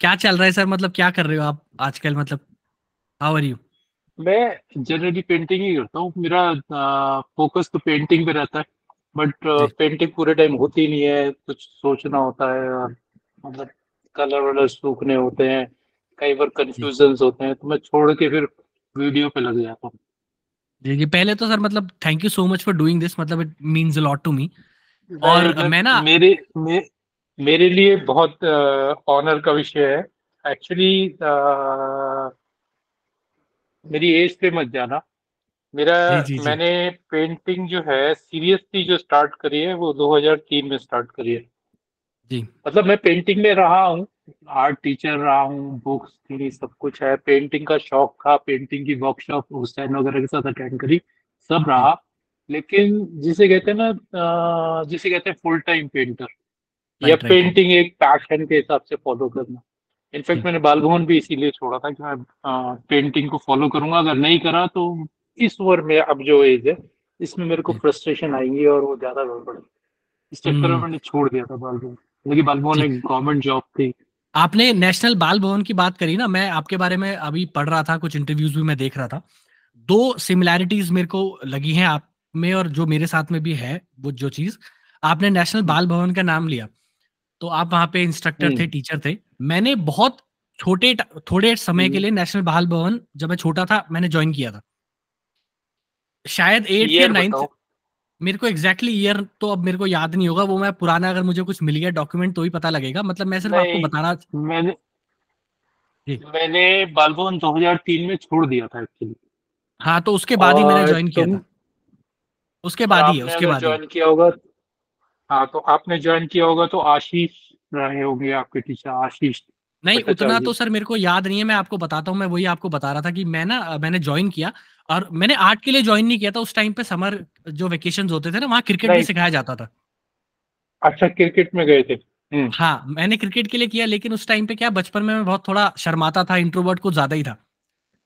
क्या चल रहा है सर? मतलब क्या कर रहे हो आप आजकल? मतलब हाउ आर यू मैं जनरली पेंटिंग ही करता हूँ। मेरा फोकस तो पेंटिंग पे रहता है। बट पेंटिंग पूरे टाइम होती नहीं है। कुछ सोचना होता है और मतलब कलर वलर सूखने होते हैं। कई बार कंफ्यूजन होते हैं। तो मैं छोड़ के फिर वीडियो पे लग जाता हूँ। जी जी। पहले तो सर मतलब thank you so much for doing this मतलब it means a lot to me और मैं ना मेरे मे, मेरे लिए बहुत ऑनर का विषय है। एक्चुअली मेरी एज पे मत जाना। मेरा जी, जी, जी. मैंने पेंटिंग जो है सीरियसली जो स्टार्ट करी है वो 2003 में स्टार्ट करी है। जी। मतलब मैं पेंटिंग में रहा हूँ आर्ट टीचर रहा हूँ बुक्स थी सब कुछ है। पेंटिंग का शौक था पेंटिंग की वर्कशॉप हुसैन वगैरह के साथ अटेंड करी सब रहा। लेकिन जिसे कहते हैं ना जिसे कहते हैं फुल टाइम पेंटर या पेंटिंग एक पैशन के हिसाब से फॉलो करना। इनफैक्ट मैंने बाल भवन भी इसीलिए छोड़ा था कि मैं पेंटिंग को फॉलो करूँगा। अगर नहीं करा तो इस उम्र में अब जो एज है इसमें मेरे को फ्रस्ट्रेशन आएँगी और वो ज़्यादा गड़बड़ इस चक्कर में हम्म। मैंने छोड़ दिया था बाल भवन। लेकिन बाल भवन एक गवर्नमेंट जॉब थी। आपने नेशनल बाल भवन की बात करी ना मैं आपके बारे में अभी पढ़ रहा था कुछ इंटरव्यूज़ भी मैं देख रहा था। दो सिमिलैरिटीज मेरे को लगी हैं आप में और जो मेरे साथ में भी है वो जो चीज़। आपने नेशनल। बाल भवन का नाम लिया। तो आप वहाँ पे इंस्ट्रक्टर थे टीचर हम्म। थे। मैंने बहुत छोटे थोड़े समय के लिए नेशनल बाल भवन जब मैं छोटा था मैंने ज्वाइन किया था। शायद एट या नाइन्थ मेरे को एग्जैक्टली exactly ईयर तो अब मेरे को याद नहीं होगा वो मैं पुराना अगर मुझे कुछ मिल गया डॉक्यूमेंट तो ही पता लगेगा मतलब मैं सिर्फ़ आपको बताना मैंने मैंने बालभवन 2003 में छोड़ दिया था एक्चुअली हाँ तो उसके बाद ही मैंने ज्वाइन किया था। उसके बाद ही है उसके बाद ज्वाइन किया होगा हाँ तो आपने ज्वाइन किया होगा तो आशीष रहे होंगे आपके टीचर आशीष नहीं उतना तो सर मेरे को याद नहीं है मैं आपको बताता हूँ मैं वही आपको बता रहा था कि मैं ना मैंने ज्वाइन किया और मैंने आर्ट के लिए ज्वाइन नहीं किया था उस टाइम पे समर जो वेकेशन होते थे ना वहाँ क्रिकेट भी सिखाया जाता था। अच्छा क्रिकेट में गए थे। हम्म। हाँ मैंने क्रिकेट के लिए किया लेकिन उस टाइम पे क्या बचपन में मैं बहुत थोड़ा शर्माता था इंट्रोवर्ट कुछ ज़्यादा ही था।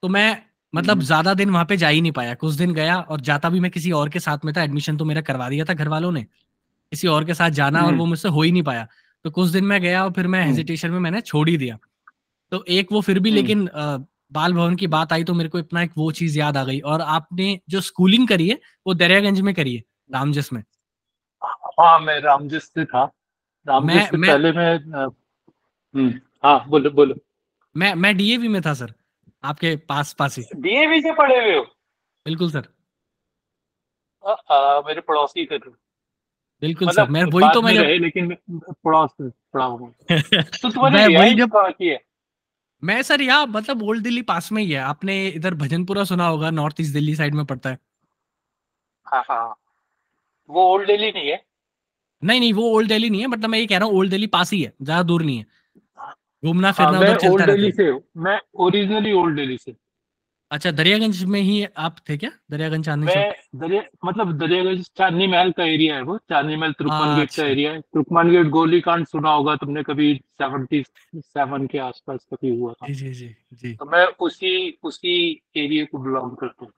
तो मैं मतलब हम्म। ज़्यादा दिन वहाँ पे जा ही नहीं पाया कुछ दिन गया और जाता भी मैं किसी और के साथ में था एडमिशन तो मेरा करवा दिया था घर वालों ने। किसी और के साथ जाना और हम्म। वो मुझसे हो ही नहीं पाया। तो कुछ दिन मैं गया और फिर मैं हेजिटेशन में मैंने छोड़ ही दिया। तो एक वो फिर भी लेकिन बाल भवन की बात आई तो मेरे को इतना एक वो चीज़ याद आ गई और आपने जो स्कूलिंग करी है वो दरियागंज में करी है रामजस में? हाँ मैं रामजस से था। रामजस मैं, से मैं, पहले मैं हम्म, हाँ बोलो बोलो। मैं मैं डीएवी में था सर आपके पास पास ही डीएवी से पढ़े हुए हो? बिल्कुल सर। आ, आ, मेरे पड़ोसी थे। बिल्कुल मतलब सर मैं वही तो मैं लेकिन पड़ोस पढ़ा तो तुम्हारे वही जब है? मैं सर यहाँ मतलब ओल्ड दिल्ली पास में ही है। आपने इधर भजनपुरा सुना होगा नॉर्थ ईस्ट दिल्ली साइड में पड़ता है। हाँ हाँ। वो ओल्ड दिल्ली नहीं है? नहीं नहीं वो ओल्ड दिल्ली नहीं है मतलब मैं ये कह रहा हूँ ओल्ड दिल्ली पास ही है ज़्यादा दूर नहीं है। घूमना हाँ, फिरना उधर चलता रहता है। मैं ओरिजिनली ओल्ड दिल्ली से अच्छा दरियागंज में ही आप थे क्या? दरियागंज चांदनी मैं दरिया मतलब दरियागंज चांदनी महल का एरिया है वो चांदनी महल तुर्कमान गेट का एरिया अच्छा। है। तुर्कमान गेट गोली कांड सुना होगा तुमने कभी सेवेंटी सेवन के आसपास कभी हुआ था। जी जी जी तो मैं उसी उसी एरिया को बिलोंग करता हूँ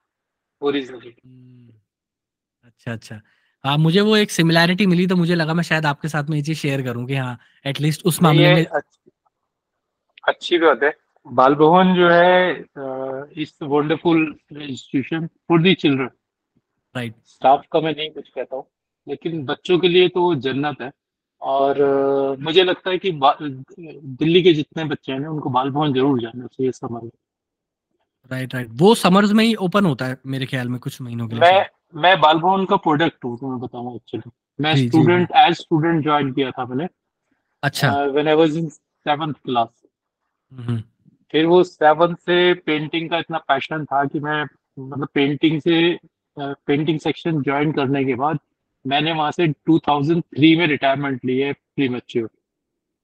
ओरिजिनली हम्म, अच्छा अच्छा। हाँ मुझे वो एक सिमिलैरिटी मिली तो मुझे लगा मैं शायद आपके साथ में ये चीज़ शेयर करूँ कि हाँ एटलीस्ट उस मामले में अच्छी बात है। बाल भवन जो है इस wonderful institution for the children right staff का मैं नहीं कुछ कहता हूँ लेकिन बच्चों के लिए तो जन्नत है। और uh, मुझे लगता है कि दिल्ली के जितने बच्चे हैं उनको बाल भवन ज़रूर जाना चाहिए समर में। राइट राइट वो समर्स में ही ओपन होता है मेरे ख्याल में कुछ महीनों के लिए। मैं मैं बाल भवन का प्रोडक्ट हूँ तुम्हें बताऊँ एक्चुअली मैं स्टूडेंट एज स्टूडेंट ज्वाइन किया था मैंने। अच्छा। When I was in seventh class फिर वो सेवन से पेंटिंग का इतना पैशन था कि मैं मतलब पेंटिंग से पेंटिंग सेक्शन ज्वाइन करने के बाद मैंने वहाँ से 2003 में रिटायरमेंट ली है प्री मैच्योर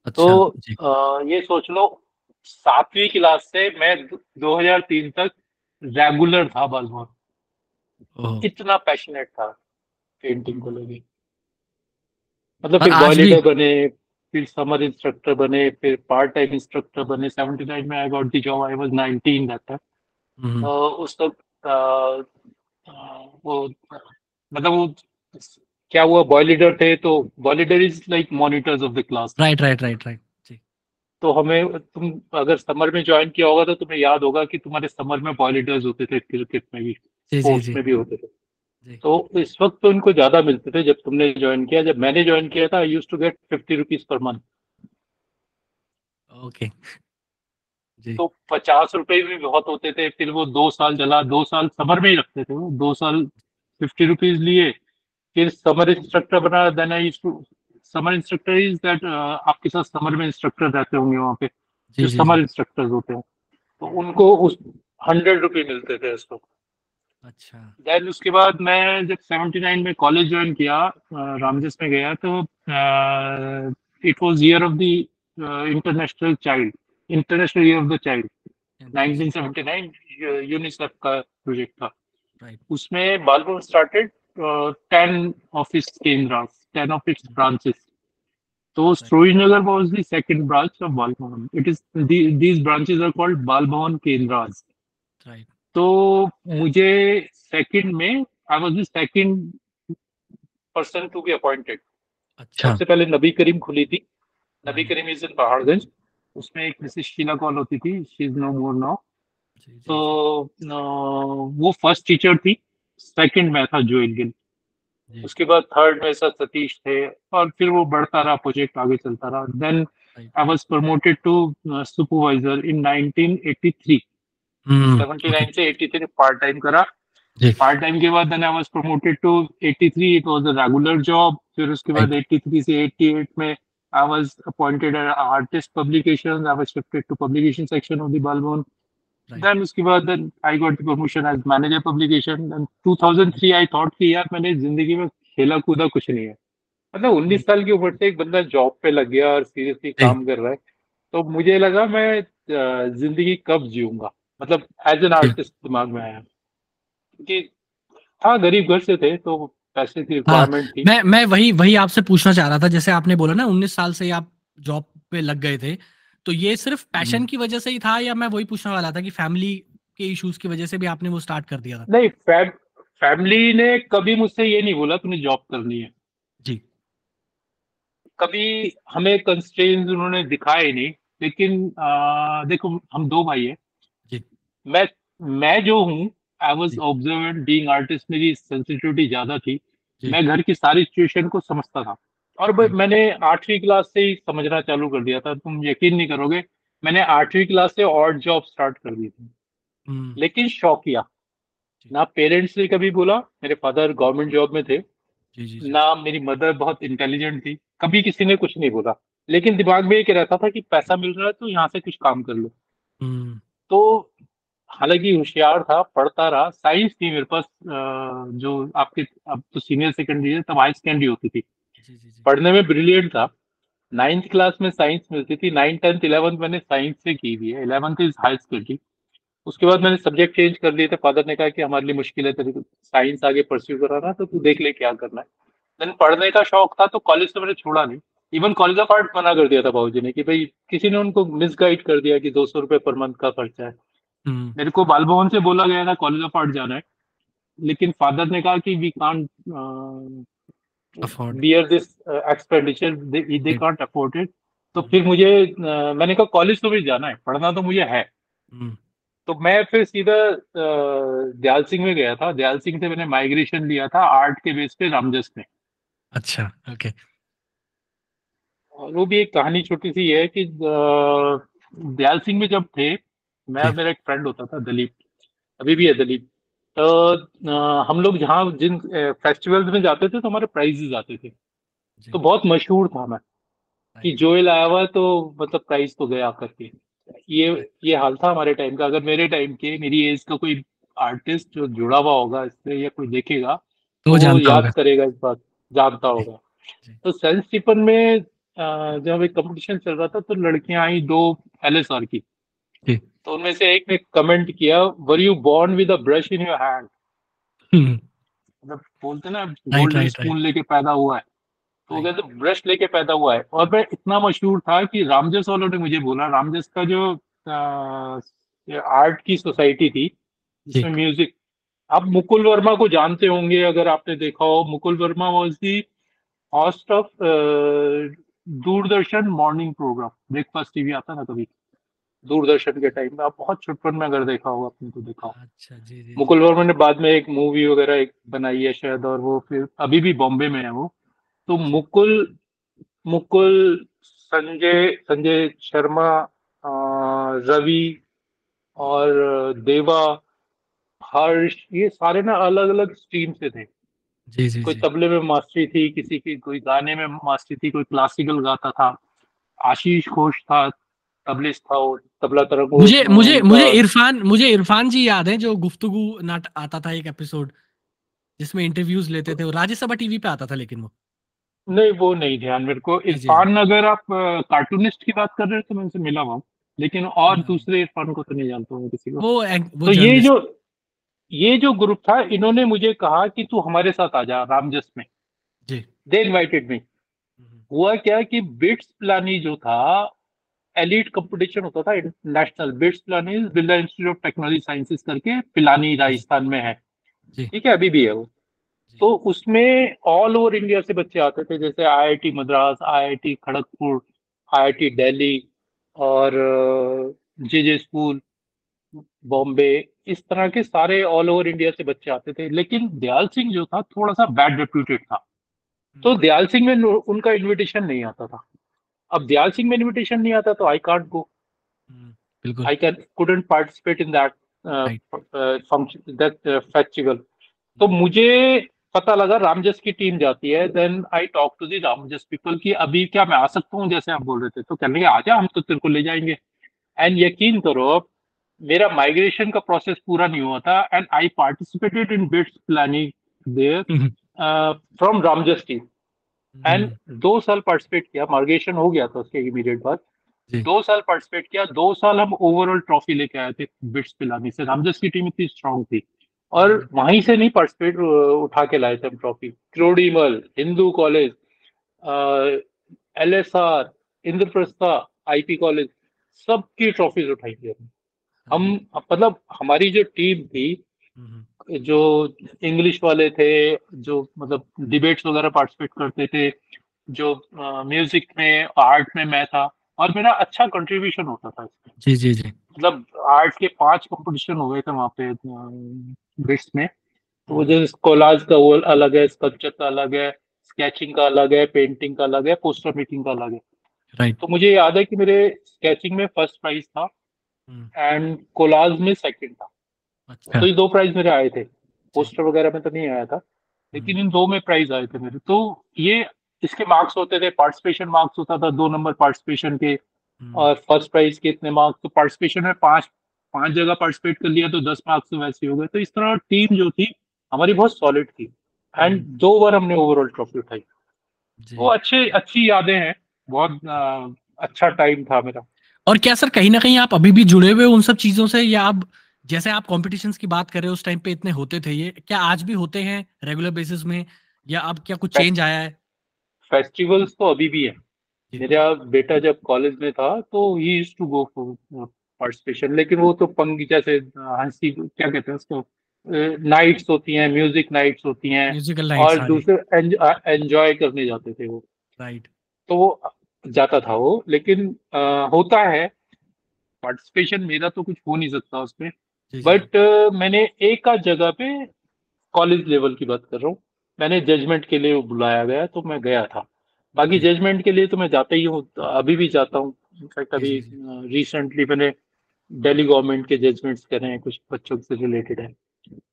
अच्छा, तो आ, ये सोच लो सातवीं क्लास से मैं 2003 तक रेगुलर था बालमोर इतना पैशनेट था पेंटिंग को लेके। मतलब फिर बॉयलीडर बने फिर समर इंस्ट्रक्टर बने फिर पार्ट टाइम इंस्ट्रक्टर बने। 79 में I got the job I was 19 that time उस तक वो मतलब वो क्या हुआ बॉय लीडर थे तो boy leader is like monitors of the class right right right right तो हमें तुम अगर समर में ज्वाइन किया होगा तो तुम्हें याद होगा कि तुम्हारे समर में वॉलीडर्स होते थे क्रिकेट में भी स्पोर्ट्स में भी होते थे। तो इस वक्त तो इनको ज़्यादा मिलते थे जब तुमने ज्वाइन किया। जब मैंने ज्वाइन किया था I use to get fifty rupees per month okay तो पचास रुपए भी बहुत होते थे फिर वो दो साल चला। दो साल समर में ही रखते थे वो। दो साल फिफ्टी रुपीज़ लिए फिर समर इंस्ट्रक्टर बना। Then I to summer instructor is that आपके साथ समर में इंस्ट्रक्टर रहते होंगे वहाँ पे। जो समर इंस्ट्रक्टर्स होते हैं। तो उनको उस हंड्रेड रुपये मिलते थे उसको अच्छा देन उसके बाद मैं जब सेवेंटी नाइन में कॉलेज ज्वाइन किया रामजस में गया तो it was year of the international child international year of the child 1979 UNICEF का प्रोजेक्ट था right. उसमें बालभवन स्टार्टेड टेन ऑफ़िस केंद्र टेन ऑफ़ इट्स ब्रांचेस तो Strohinagar was the second branch of Balbhavan. It is the, these branches are called Balbhavan Kendras. Right. तो मुझे second में I was the second person to be appointed अच्छा। सबसे पहले नबी करीम खुली थी। नबी करीम इज़ इन पहाड़गंज। उसमें एक मिसेस शीला कॉल होती थी। She is no more now तो वो फ़र्स्ट टीचर थी। सेकंड में था जोएल गिल उसके बाद थर्ड में सर सतीश थे और फिर वो बढ़ता रहा प्रोजेक्ट आगे चलता रहा। Then I was promoted to supervisor in 1983 79 से 83 पार्ट टाइम करा पार्ट टाइम के बाद I was promoted to 83 it was a regular job फिर उसके बाद 83 से 88 में I was appointed an artist publications. I was shifted to publication section of the Balbon. Right. Then उसके बाद then I got the promotion as manager publication. And 2003 I thought कि यार मैंने ज़िंदगी में खेला कूदा कुछ नहीं है मतलब उन्नीस साल की उम्र से एक बंदा जॉब पे लग गया और सीरियसली काम कर रहा है तो मुझे लगा मैं ज़िंदगी कब जीऊँगा मतलब एज एन आर्टिस्ट दिमाग में आया। क्योंकि हाँ गरीब घर से थे तो पैसे की रिक्वायरमेंट हाँ, थी। मैं मैं वही वही आपसे पूछना चाह रहा था जैसे आपने बोला ना उन्नीस साल से आप जॉब पे लग गए थे तो ये सिर्फ़ पैशन हम्म। की वजह से ही था या मैं वही पूछने वाला था कि फैमिली के इश्यूज़ की वजह से भी आपने वो स्टार्ट कर दिया था? नहीं फैम, फैमिली ने कभी मुझसे ये नहीं बोला तुमने जॉब करनी है। जी। कभी हमें कंस्ट्रेंट उन्होंने दिखाए नहीं लेकिन आ, देखो हम दो भाई है। मैं मैं जो हूँ I was observant being artist मेरी सेंसिटिविटी ज़्यादा थी। मैं घर की सारी सिचुएशन को समझता था। और मैंने आठवीं क्लास से ही समझना चालू कर दिया था तुम यकीन नहीं करोगे मैंने आठवीं क्लास से और जॉब स्टार्ट कर दी थी। हम्म। लेकिन शौक किया। ना पेरेंट्स ने कभी बोला मेरे फादर गवर्नमेंट जॉब में थे। जी जी ना मेरी मदर बहुत इंटेलिजेंट थी कभी किसी ने कुछ नहीं बोला। लेकिन दिमाग में एक रहता था कि पैसा मिल रहा है तो यहाँ से कुछ काम कर लो। हम्म। तो हालाँकि होशियार था पढ़ता रहा। साइंस थी मेरे पास जो आपके अब तो सीनियर सेकेंडरी है तब हाई सेकेंडरी होती थी। पढ़ने में ब्रिलियंट था। नाइन्थ क्लास में साइंस मिलती थी नाइन्थ टेंथ इलेवंथ मैंने साइंस से की हुई है। इलेवंथ इज़ हाई सेकेंडरी उसके बाद मैंने सब्जेक्ट चेंज कर लिए थे। फादर ने कहा कि हमारे लिए मुश्किल है तेरे साइंस आगे परस्यू कराना तो तू देख ले क्या करना है। देन पढ़ने का शौक था तो कॉलेज तो मैंने छोड़ा नहीं। इवन कॉलेज ऑफ़ आर्ट मना कर दिया था बाबू ने कि भाई किसी ने उनको मिसगाइड कर दिया कि दो सौ रुपये पर मंथ का खर्चा है। मेरे को बाल भवन से बोला गया था कॉलेज ऑफ़ आर्ट जाना है। लेकिन फादर ने कहा कि we can't bear this expenditure they can't afford it तो फिर मुझे uh, मैंने कहा कॉलेज तो भी जाना है पढ़ना तो मुझे है। हम्म। तो मैं फिर सीधा uh, दयाल सिंह में गया था। दयाल सिंह से मैंने माइग्रेशन लिया था आर्ट के बेस पे रामजस में। अच्छा ओके और वो भी एक कहानी छोटी सी है कि uh, दयाल सिंह में जब थे मैं मेरा एक फ्रेंड होता था दलीप। अभी भी है दलीप। तो आ, हम लोग जहाँ जिन फेस्टिवल्स में जाते थे तो हमारे प्राइजेस आते थे। तो बहुत मशहूर था मैं कि जोएल आया हुआ तो मतलब प्राइज तो गया करके ये ये हाल था हमारे टाइम का। अगर मेरे टाइम के मेरी एज का कोई आर्टिस्ट जो जुड़ा हुआ होगा इससे या कोई देखेगा तो, तो वो याद करेगा इस बात जानता होगा। तो सेंस स्टीफन में जब एक कंपटीशन चल रहा था तो लड़कियाँ आई दो एल की। तो उनमें से एक ने कमेंट किया were you born with a brush in your hand मतलब बोलते ना गोल्डन स्पून लेके पैदा हुआ है। तो वो कहते ब्रश लेके पैदा हुआ है। और मैं इतना मशहूर था कि रामजस वालों ने मुझे बोला रामजस का जो आर्ट की सोसाइटी थी जिसमें म्यूज़िक आप मुकुल वर्मा को जानते होंगे अगर आपने देखा हो। Mukul Verma was the host of Doordarshan morning programme breakfast TV आता ना कभी। दूरदर्शन के टाइम में। आप बहुत छुटपन में अगर देखा होगा अपने तो देखा होगा। अच्छा जी जी मुकुल वर्मा ने बाद में एक मूवी वगैरह एक बनाई है शायद और वो फिर अभी भी बॉम्बे में है वो। तो मुकुल मुकुल संजय संजय शर्मा रवि और देवा हर्ष ये सारे ना अलग अलग स्ट्रीम से थे। जी जी कोई तबले में मास्टरी थी किसी की कोई गाने में मास्टरी थी कोई क्लासिकल गाता था। आशीष घोष था तबलिस्ट था वो तबला तरंग मुझे मुझे मुझे इरफान मुझे इरफान जी याद है जो गुफ्तगू नाट आता था एक एपिसोड जिसमें इंटरव्यूज़ लेते थे राज्यसभा टीवी पे आता था लेकिन वो। नहीं वो नहीं ध्यान मेरे को। इरफान अगर आप कार्टूनिस्ट की बात कर रहे हो तो मैं उनसे मिला हुआ लेकिन और हाँ। दूसरे इरफान को तो नहीं जानता हूँ किसी को। वो एक- वो तो ये जो ये जो ग्रुप था इन्होंने मुझे कहा कि तू हमारे साथ आ जा रामजस में। जी। दे इनवाइटेड मी हुआ क्या कि बिट्स प्लानी जो था एलिट कंपटीशन होता था national BITS Pilani Birla institute of technology sciences करके पिलानी राजस्थान में है। ठीक है अभी भी है वो। तो उसमें ऑल ओवर इंडिया से बच्चे आते थे जैसे IIT Madras IIT Kharagpur IIT Delhi और जे जे स्कूल बॉम्बे इस तरह के सारे ऑल ओवर इंडिया से बच्चे आते थे। लेकिन दयाल सिंह जो था थोड़ा सा बैड रेप्यूटेड था। तो दयाल सिंह में उनका इनविटेशन नहीं आता था। अब दयाल सिंह में इनविटेशन नहीं आता तो आई कांट गो बिल्कुल। I can couldn't participate in that uh, Right. uh, function that uh, festival. तो मुझे पता लगा रामजस की टीम जाती है then I talk to the Ramjas people कि अभी क्या मैं आ सकता हूँ जैसे आप बोल रहे थे। तो कहने लगे आजा हम तो तेरे को ले जाएँगे। एंड यकीन करो मेरा माइग्रेशन का प्रोसेस पूरा नहीं हुआ था and I participated in BITS planning there from Ramjas team and hmm, दो साल पार्टिसिपेट किया मार्गेशन हो गया था उसके इमीडिएट बाद। दो साल पार्टिसिपेट किया दो साल हम ओवरऑल ट्रॉफी लेके आए थे बिट्स पिलानी से। रामजस की टीम इतनी स्ट्रांग थी। और वहीं से नहीं पार्टिसिपेट उठा के लाए थे हम trophy Kirori Mal Hindu college L S R Indraprastha IP college सबकी ट्रॉफीज उठाई थी हमने। हम मतलब हमारी जो टीम थी हम्म, जो इंग्लिश वाले थे जो मतलब डिबेट्स वगैरह पार्टिसिपेट करते थे जो म्यूज़िक में आर्ट में मैं था और मेरा अच्छा कंट्रीब्यूशन होता था इसमें। जी जी जी। मतलब आर्ट के पाँच कंपटीशन हो गए थे वहाँ पे बिट्स में। तो वो जो कोलाज का वो अलग है स्कल्पचर का अलग है स्केचिंग का अलग है पेंटिंग का अलग है पोस्टर मेकिंग का अलग है। राइट तो मुझे याद है कि मेरे स्केचिंग में फ़र्स्ट प्राइज था हम्म, एंड कोलाज में सेकंड था। अच्छा। तो ये दो प्राइज मेरे आए थे। पोस्टर वगैरह में तो नहीं आया था। लेकिन इन दो में प्राइज आए थे मेरे। तो ये इसके मार्क्स होते थे। पार्टिसिपेशन मार्क्स होता था दो नंबर पार्टिसिपेशन के। हम्म, और फ़र्स्ट प्राइज के इतने मार्क्स तो पार्टिसिपेशन में पाँच पाँच जगह पार्टिसिपेट कर लिया तो दस मार्क्स तो वैसे हो गए। तो इस तरह टीम जो थी हमारी बहुत सॉलिड थी। एंड दो बार हमने ओवरऑल ट्रॉफी उठाई। वो अच्छे अच्छी यादें हैं। बहुत अच्छा टाइम था मेरा। और क्या सर कहीं ना कहीं आप अभी भी जुड़े हुए उन सब चीज़ों से या आप जैसे आप कॉम्पिटिशन की बात कर रहे हो उस टाइम पे इतने होते थे ये। क्या आज भी होते हैं रेगुलर बेसिस में? या अब क्या कुछ चेंज आया है? फेस्टिवल्स तो अभी भी है। मेरा बेटा जब कॉलेज में था तो he use to go for participation लेकिन वो तो पंग जैसे हँसी क्या कहते हैं उसको नाइट्स होती हैं म्यूज़िक नाइट्स होती हैं। और दूसरे एंजॉय करने जाते थे वो। राइट तो जाता था वो। लेकिन अ, होता है। पार्टिसिपेशन मेरा तो कुछ हो नहीं सकता उसमें। बट मैंने एक आध जगह पे कॉलेज लेवल की बात कर रहा हूँ। मैंने जजमेंट के लिए बुलाया गया तो मैं गया था। बाकी जजमेंट के लिए तो मैं जाता ही हूँ अभी भी जाता हूँ। इनफैक्ट अभी रिसेंटली मैंने दिल्ली गवर्नमेंट के जजमेंट्स करे हैं कुछ बच्चों से रिलेटेड है।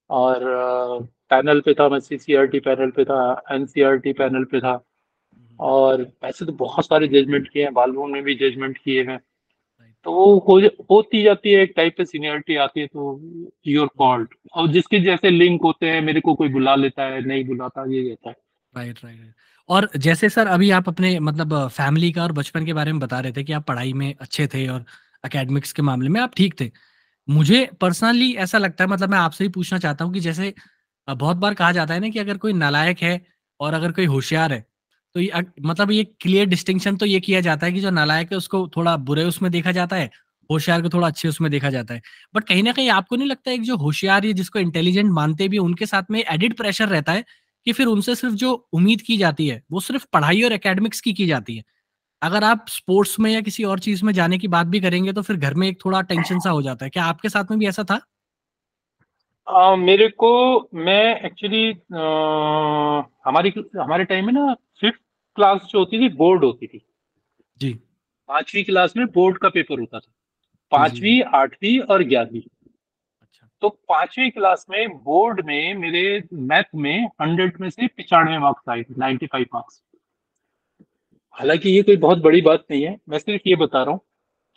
और पैनल पे था मैं सीसीआरटी पैनल पे था एनसीआरटी पैनल पे था। और वैसे तो बहुत सारे जजमेंट किए हैं बालभवन में भी जजमेंट किए हैं। तो वो हो होती जाती है, एक टाइप पे सीनियरिटी आती है तो योर कॉल्ड और जिसके जैसे लिंक होते हैं, मेरे को कोई बुला लेता है, नहीं बुलाता, ये रहता है। राइट राइट और जैसे सर, अभी आप अपने मतलब फैमिली का और बचपन के बारे में बता रहे थे कि आप पढ़ाई में अच्छे थे और एकेडमिक्स के मामले में आप ठीक थे। मुझे पर्सनली ऐसा लगता है मतलब मैं आपसे ही पूछना चाहता हूँ कि जैसे बहुत बार कहा जाता है ना कि अगर कोई नालायक है और अगर कोई होशियार है तो ये मतलब ये क्लियर डिस्टिंक्शन तो ये किया जाता है कि जो नालायक है उसको थोड़ा बुरे उसमें देखा जाता है होशियार को थोड़ा अच्छे उसमें देखा जाता है। बट कहीं ना कहीं आपको नहीं लगता है कि जो होशियार या जिसको इंटेलिजेंट मानते भी उनके साथ में एडिड प्रेशर रहता है कि फिर उनसे सिर्फ़ जो उम्मीद की जाती है वो सिर्फ़ पढ़ाई और एकेडमिक्स की की जाती है। अगर आप स्पोर्ट्स में या किसी और चीज़ में जाने की बात भी करेंगे तो फिर घर में एक थोड़ा टेंशन सा हो जाता है। क्या आपके साथ में भी ऐसा था? आ, मेरे को मैं एक्चुअली हमारी हमारे टाइम में ना क्लास जो होती थी बोर्ड होती थी। जी। पांचवी क्लास में बोर्ड का पेपर होता था। पांचवी आठवीं और ग्यारहवीं। अच्छा। तो पांचवी क्लास में बोर्ड में मेरे मैथ में हंड्रेड में से पिचानवे मार्क्स आए थे नाइन्टी फाइव मार्क्स। हालाँकि ये कोई बहुत बड़ी बात नहीं है। मैं सिर्फ़ ये बता रहा हूँ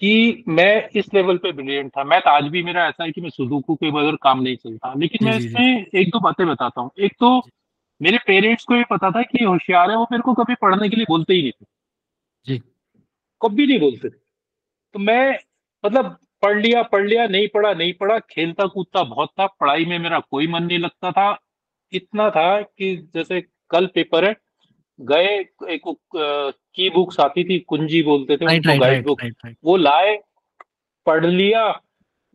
कि मैं इस लेवल पे ब्रिलियंट था। मैथ आज भी मेरा ऐसा है कि मैं सुदुकू के बगैर काम नहीं चलता। लेकिन मैं इसमें एक दो बातें बताता हूँ। एक तो मेरे पेरेंट्स को ये पता था कि होशियार है वो मेरे को कभी पढ़ने के लिए बोलते ही नहीं थे। जी। कभी नहीं बोलते थे। तो मैं मतलब पढ़ लिया पढ़ लिया नहीं पढ़ा नहीं पढ़ा खेलता कूदता बहुत था पढ़ाई में मेरा कोई मन नहीं लगता था। इतना था कि जैसे कल पेपर है गए एक की बुक्स आती थी कुंजी बोलते थे राइट उनको गाइड बुक वो लाए पढ़ लिया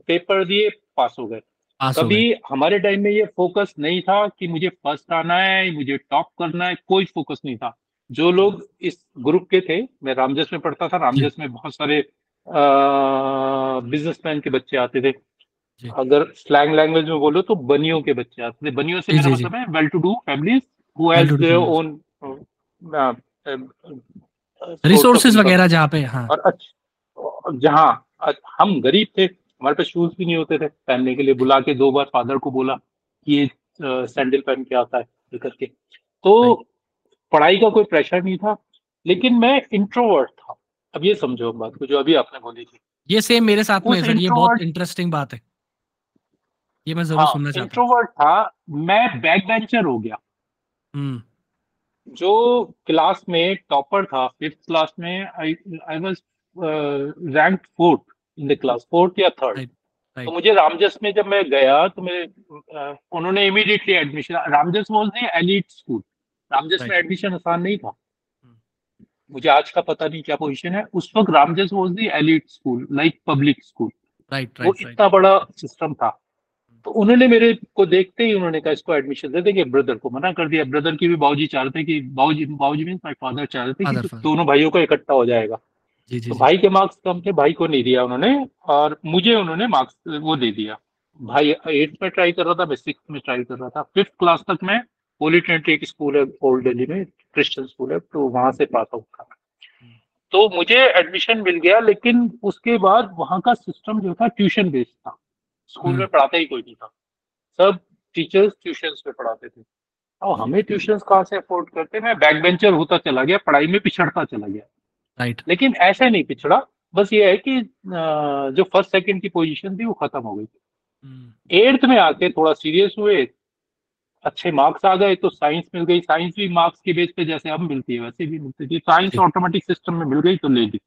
पेपर दिए पास हो गए। कभी हमारे टाइम में ये फोकस नहीं था कि मुझे फ़र्स्ट आना है मुझे टॉप करना है कोई फोकस नहीं था। जो लोग इस ग्रुप के थे मैं रामजस में पढ़ता था रामजस में बहुत सारे बिजनेसमैन के बच्चे आते थे। अगर स्लैंग लैंग्वेज में बोलो तो बनियों के बच्चे आते थे। बनियों से मेरा। मतलब है well to do families who has their. Own resources वगैरह जहाँ पे हाँ। और अच्छा जहाँ हम गरीब थे हमारे पास शूज़ भी नहीं होते थे पहनने के लिए। बुला के दो बार फादर को बोला कि ये सैंडल पहन के आता है करके। तो पढ़ाई का कोई प्रेशर नहीं था लेकिन मैं इंट्रोवर्ट था। अब ये समझो बात को जो अभी आपने बोली थी। ये सेम मेरे साथ में है सर ये बहुत इंटरेस्टिंग बात है। ये मैं ज़रूर हाँ सुनना चाहता इंट्रोवर्ट था मैं बैक बेंचर हो गया। हम्म। जो क्लास में टॉपर था फिफ्थ क्लास में I I was rank fourth in the class fourth या थर्ड. तो मुझे रामजस में जब मैं गया तो मैं अ, उन्होंने immediately admission Ramjas was the elite school Ramjas में एडमिशन आसान नहीं था। हम्म। मुझे आज का पता नहीं क्या पोजीशन है। उस वक्त Ramjas was the elite school like public school right वो इतना बड़ा सिस्टम था। तो उन्होंने मेरे को देखते ही उन्होंने कहा इसको एडमिशन दे। देंगे ब्रदर को मना कर दिया। ब्रदर की भी बाबूजी चाह रहे थे कि बाबूजी बाबूजी मीन माय फादर चाह रहे थे कि दोनों भाइयों का इकट्ठा हो जाएगा। जी जी तो जी। भाई के मार्क्स कम थे भाई को नहीं दिया उन्होंने और मुझे उन्होंने मार्क्स वो दे दिया। भाई एट्थ में ट्राई कर रहा था मैं सिक्स में ट्राई कर रहा था। फिफ्थ क्लास तक मैं पॉलिटेक्निक एक स्कूल है ओल्ड दिल्ली में क्रिश्चियन स्कूल है तो वहाँ से पास आउट था तो मुझे एडमिशन मिल गया लेकिन उसके बाद वहाँ का सिस्टम जो था ट्यूशन बेस्ड था। स्कूल में हम्म। पढ़ाता ही कोई नहीं था। सब टीचर्स ट्यूशन में पढ़ाते थे। और हमें ट्यूशन कहाँ से अफोर्ड करते? मैं बैक बेंचर होता चला गया पढ़ाई में पिछड़ता चला गया। राइट लेकिन ऐसे नहीं पिछड़ा बस ये है कि जो फ़र्स्ट सेकंड की पोजीशन थी वो खत्म हो गई हम्म। एट्थ में आके थोड़ा सीरियस हुए अच्छे मार्क्स आ गए तो साइंस मिल गई। साइंस भी मार्क्स के बेस पे जैसे अब मिलती है वैसे भी मिलती थी साइंस ऑटोमेटिक सिस्टम में मिल गई तो ले ली।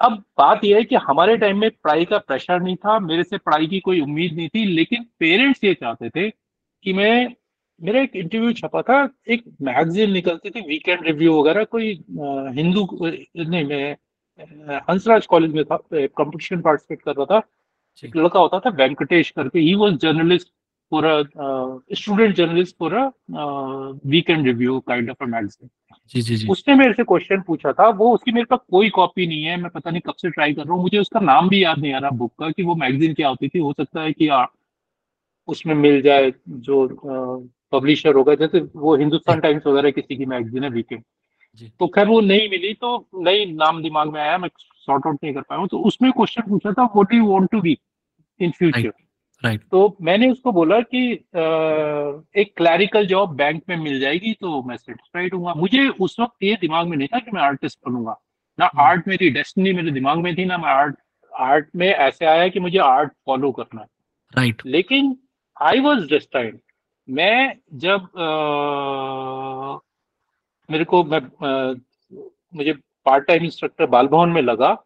अब बात यह है कि हमारे टाइम में पढ़ाई का प्रेशर नहीं था मेरे से पढ़ाई की कोई उम्मीद नहीं थी लेकिन पेरेंट्स ये चाहते थे कि मैं मेरा एक इंटरव्यू छपा था एक मैगजीन निकलती थी वीकेंड रिव्यू वगैरह कोई हिंदू नहीं मैं हंसराज कॉलेज में था कंपटीशन पार्टिसिपेट कर रहा था। एक लड़का होता था वेंकटेश करके he was journalist for student journalist for weekend review kind of magazine जी जी जी। उसने मेरे से क्वेश्चन पूछा था वो उसकी मेरे पास कोई कॉपी नहीं है मैं पता नहीं कब से ट्राई कर रहा हूँ मुझे उसका नाम भी याद नहीं आ रहा बुक का कि वो मैगजीन क्या होती थी हो सकता है कि आ, उसमें मिल जाए जो पब्लिशर होगा जैसे वो हिंदुस्तान टाइम्स वगैरह किसी की मैगजीन है वीकेंड। तो खैर वो नहीं मिली तो नई नाम दिमाग में आया मैं सॉर्ट आउट नहीं कर पाया तो उसमें क्वेश्चन पूछा था what do you want to be in future right तो मैंने उसको बोला कि अ, एक क्लैरिकल जॉब बैंक में मिल जाएगी तो मैं सेटिस्फाइड हूँ। मुझे उस वक्त ये दिमाग में नहीं था कि मैं आर्टिस्ट बनूँगा। ना हम्म। आर्ट मेरी डेस्टिनी मेरे दिमाग में थी ना मैं आर्ट आर्ट में ऐसे आया कि मुझे आर्ट फॉलो करना है। राइट लेकिन आई वॉज़ डेस्टाइंड मैं जब अ, मेरे को मैं अ, मुझे पार्ट टाइम इंस्ट्रक्टर बाल भवन में लगा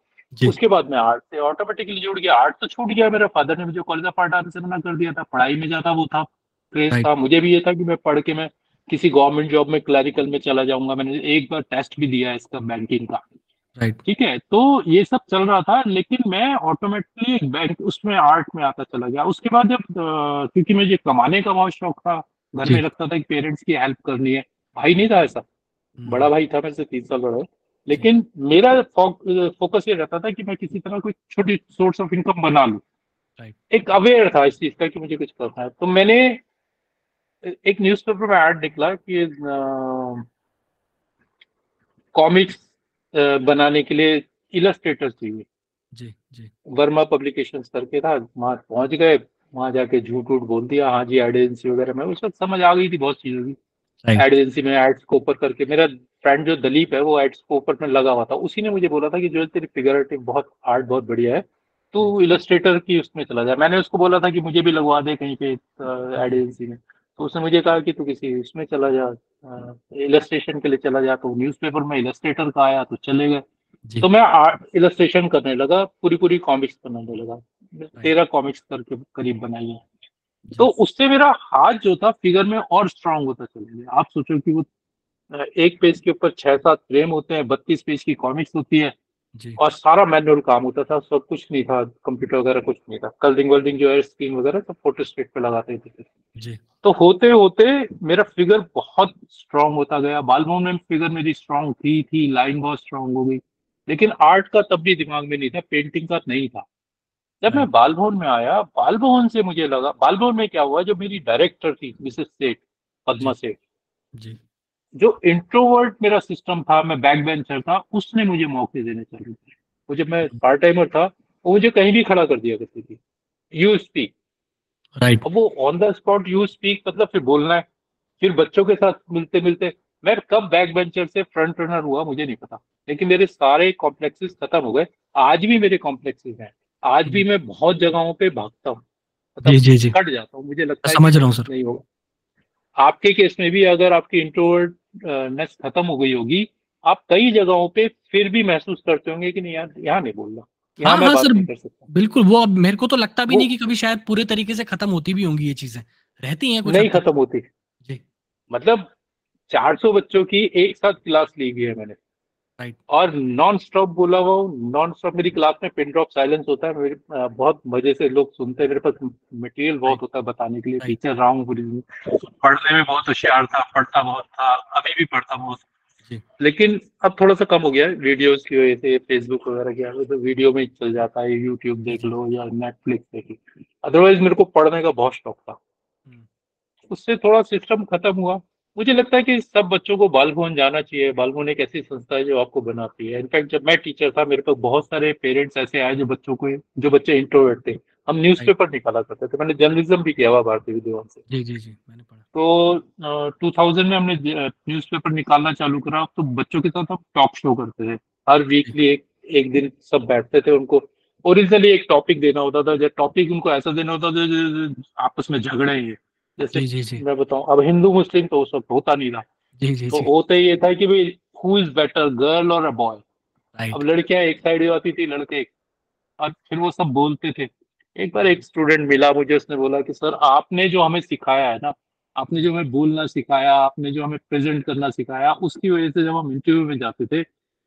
उसके बाद मैं आर्ट से ऑटोमेटिकली जुड़ गया। आर्ट तो छूट गया मेरा। फादर ने मुझे कॉलेज ऑफ़ आर्ट आने से मना कर दिया था। पढ़ाई में ज़्यादा वो था क्रेज था। मुझे भी ये था कि मैं पढ़ के मैं किसी गवर्नमेंट जॉब में क्लैरिकल में चला जाऊँगा। मैंने एक बार टेस्ट भी दिया इसका बैंकिंग का। राइट ठीक है तो ये सब चल रहा था लेकिन मैं ऑटोमेटिकली एक बैंक उसमें आर्ट में आता चला गया। उसके बाद जब क्योंकि मुझे कमाने का बहुत शौक था घर में लगता था कि पेरेंट्स की हेल्प करनी है। भाई नहीं था ऐसा। हम्म। बड़ा भाई था मेरे से तीन साल बड़ा। लेकिन मेरा फोकस ये रहता था कि मैं किसी तरह कोई छोटी सोर्स ऑफ़ इनकम बना लूँ। एक अवेयर था इस चीज़ का कि मुझे कुछ करना है। तो मैंने एक न्यूज़पेपर में ऐड निकला कि कॉमिक्स बनाने के लिए इलस्ट्रेटर चाहिए। जी जी। वर्मा पब्लिकेशंस करके था वहाँ पहुँच गए वहाँ जाके झूठ उठ बोल दिया हाँ जी एड एजेंसी वगैरह में उस वक्त समझ आ गई थी बहुत चीज़ों की एड एजेंसी में एड्स कोपर करके मेरा फ्रेंड जो दलीप है वो एड्स कोपर में लगा हुआ था उसी ने मुझे बोला था कि जो तेरी फिगर बहुत आर्ट बहुत बढ़िया है तो इलस्ट्रेटर की उसमें चला जाए मैंने उसको बोला था कि मुझे भी लगवा दे कहीं पे एड एजेंसी में। तो उसने मुझे कहा कि तू किसी उसमें चला जा। इलस्ट्रेशन के लिए चला गया तो न्यूज़पेपर में इलस्ट्रेटर का आया तो चले गए। तो मैं इलस्ट्रेशन करने लगा पूरी पूरी कॉमिक्स बनाने लगा। तेरह कॉमिक्स करके करीब बनाई है। तो उससे मेरा हाथ जो था फिगर में और स्ट्रांग होता चला गया। आप सोचो कि वो एक पेज के ऊपर छह सात फ्रेम होते हैं बत्तीस पेज की कॉमिक्स होती है। और सारा मैनुअल काम होता था सब कुछ नहीं था कंप्यूटर वगैरह कुछ नहीं था। कलरिंग वल्डिंग जो है स्क्रीन वगैरह सब फ़ोटो स्टेट पे लगाते थे जी। तो होते होते मेरा फिगर बहुत स्ट्रांग होता गया। बालभवन में फिगर मेरी स्ट्रांग थी थी लाइन बहुत स्ट्रांग हो गई। लेकिन आर्ट का तब भी दिमाग में नहीं था पेंटिंग का नहीं था। जब मैं बालभवन में आया बालभवन से मुझे लगा बालभवन में क्या हुआ जो मेरी डायरेक्टर थी मिसेस सेठ पद्मा सेठ। जी। जो इंट्रोवर्ट मेरा सिस्टम था मैं बैक बेंचर था उसने मुझे मौके देने चालू किए। वो जब मैं पार्ट टाइमर था वो मुझे कहीं भी खड़ा कर दिया करती थी। यू स्पीक राइट अब वो on the spot you speak मतलब फिर बोलना है। फिर बच्चों के साथ मिलते मिलते मैं कब बैक बेंचर से फ्रंट रनर हुआ मुझे नहीं पता। लेकिन मेरे सारे कॉम्प्लेक्सेस खत्म हो गए। आज भी मेरे कॉम्प्लेक्सेस हैं। आज भी मैं बहुत जगहों पे भागता हूँ। मतलब जी जी जी। कट जाता हूँ। मुझे लगता है समझ रहा हूँ नहीं होगा। आपके केस में भी अगर आपकी इंट्रोवर्ट नेस खत्म हो गई होगी। आप कई जगहों पे फिर भी महसूस करते होंगे कि नहीं यार यहाँ नहीं बोलना। रहा हाँ हाँ सर बिल्कुल वो अब मेरे को तो लगता भी नहीं कि कभी शायद पूरे तरीके से खत्म होती भी होंगी ये चीज़ें। रहती हैं कुछ नहीं खत्म होती। जी। मतलब 400 बच्चों की एक साथ क्लास ली हुई है मैंने। राइट और नॉन स्टॉप बोला वो नॉन स्टॉप मेरी क्लास में पिन ड्रॉप साइलेंस होता है मेरे बहुत मज़े से लोग सुनते हैं मेरे पास मटेरियल बहुत होता है बताने के लिए टीचर रहा हूँ पढ़ने में बहुत होशियार था पढ़ता बहुत था अभी भी पढ़ता बहुत। लेकिन अब थोड़ा सा कम हो गया है वीडियोस की वजह से फेसबुक वगैरह की तो वीडियो में चल जाता है यूट्यूब देख लो या नेटफ्लिक्स देख लो। अदरवाइज़ मेरे को पढ़ने का बहुत शौक था। हम्म। उससे थोड़ा सिस्टम खत्म हुआ। मुझे लगता है कि सब बच्चों को बाल भवन जाना चाहिए। बाल भवन एक ऐसी संस्था है जो आपको बनाती है। इनफैक्ट जब मैं टीचर था मेरे पास बहुत सारे पेरेंट्स ऐसे आए जो बच्चों को जो बच्चे इंट्रोवर्ट थे। हम न्यूज़पेपर निकाला करते थे। मैंने जर्नलिज्म भी किया हुआ भारतीय विद्यालय से। जी जी जी मैंने पढ़ा। तो टू थाउज़ेंड में हमने न्यूज़पेपर निकालना चालू करा। तो बच्चों के साथ हम टॉक शो करते थे हर वीकली एक एक दिन सब बैठते थे उनको। ओरिजिनली एक टॉपिक देना होता था। जब टॉपिक उनको ऐसा देना होता था आपस में झगड़े हैं। जैसे जी, जी, जी. मैं बताऊँ अब हिंदू मुस्लिम तो सब होता नहीं था। जी, जी, तो जी. होता ये था कि भाई हु इज़ बेटर गर्ल और अ बॉय अब लड़कियाँ एक साइड आती थी लड़के और फिर वो सब बोलते थे। एक बार एक स्टूडेंट मिला मुझे उसने बोला कि सर आपने जो हमें सिखाया है ना आपने जो हमें बोलना सिखाया आपने जो हमें प्रेजेंट करना सिखाया उसकी वजह से जब हम इंटरव्यू में जाते थे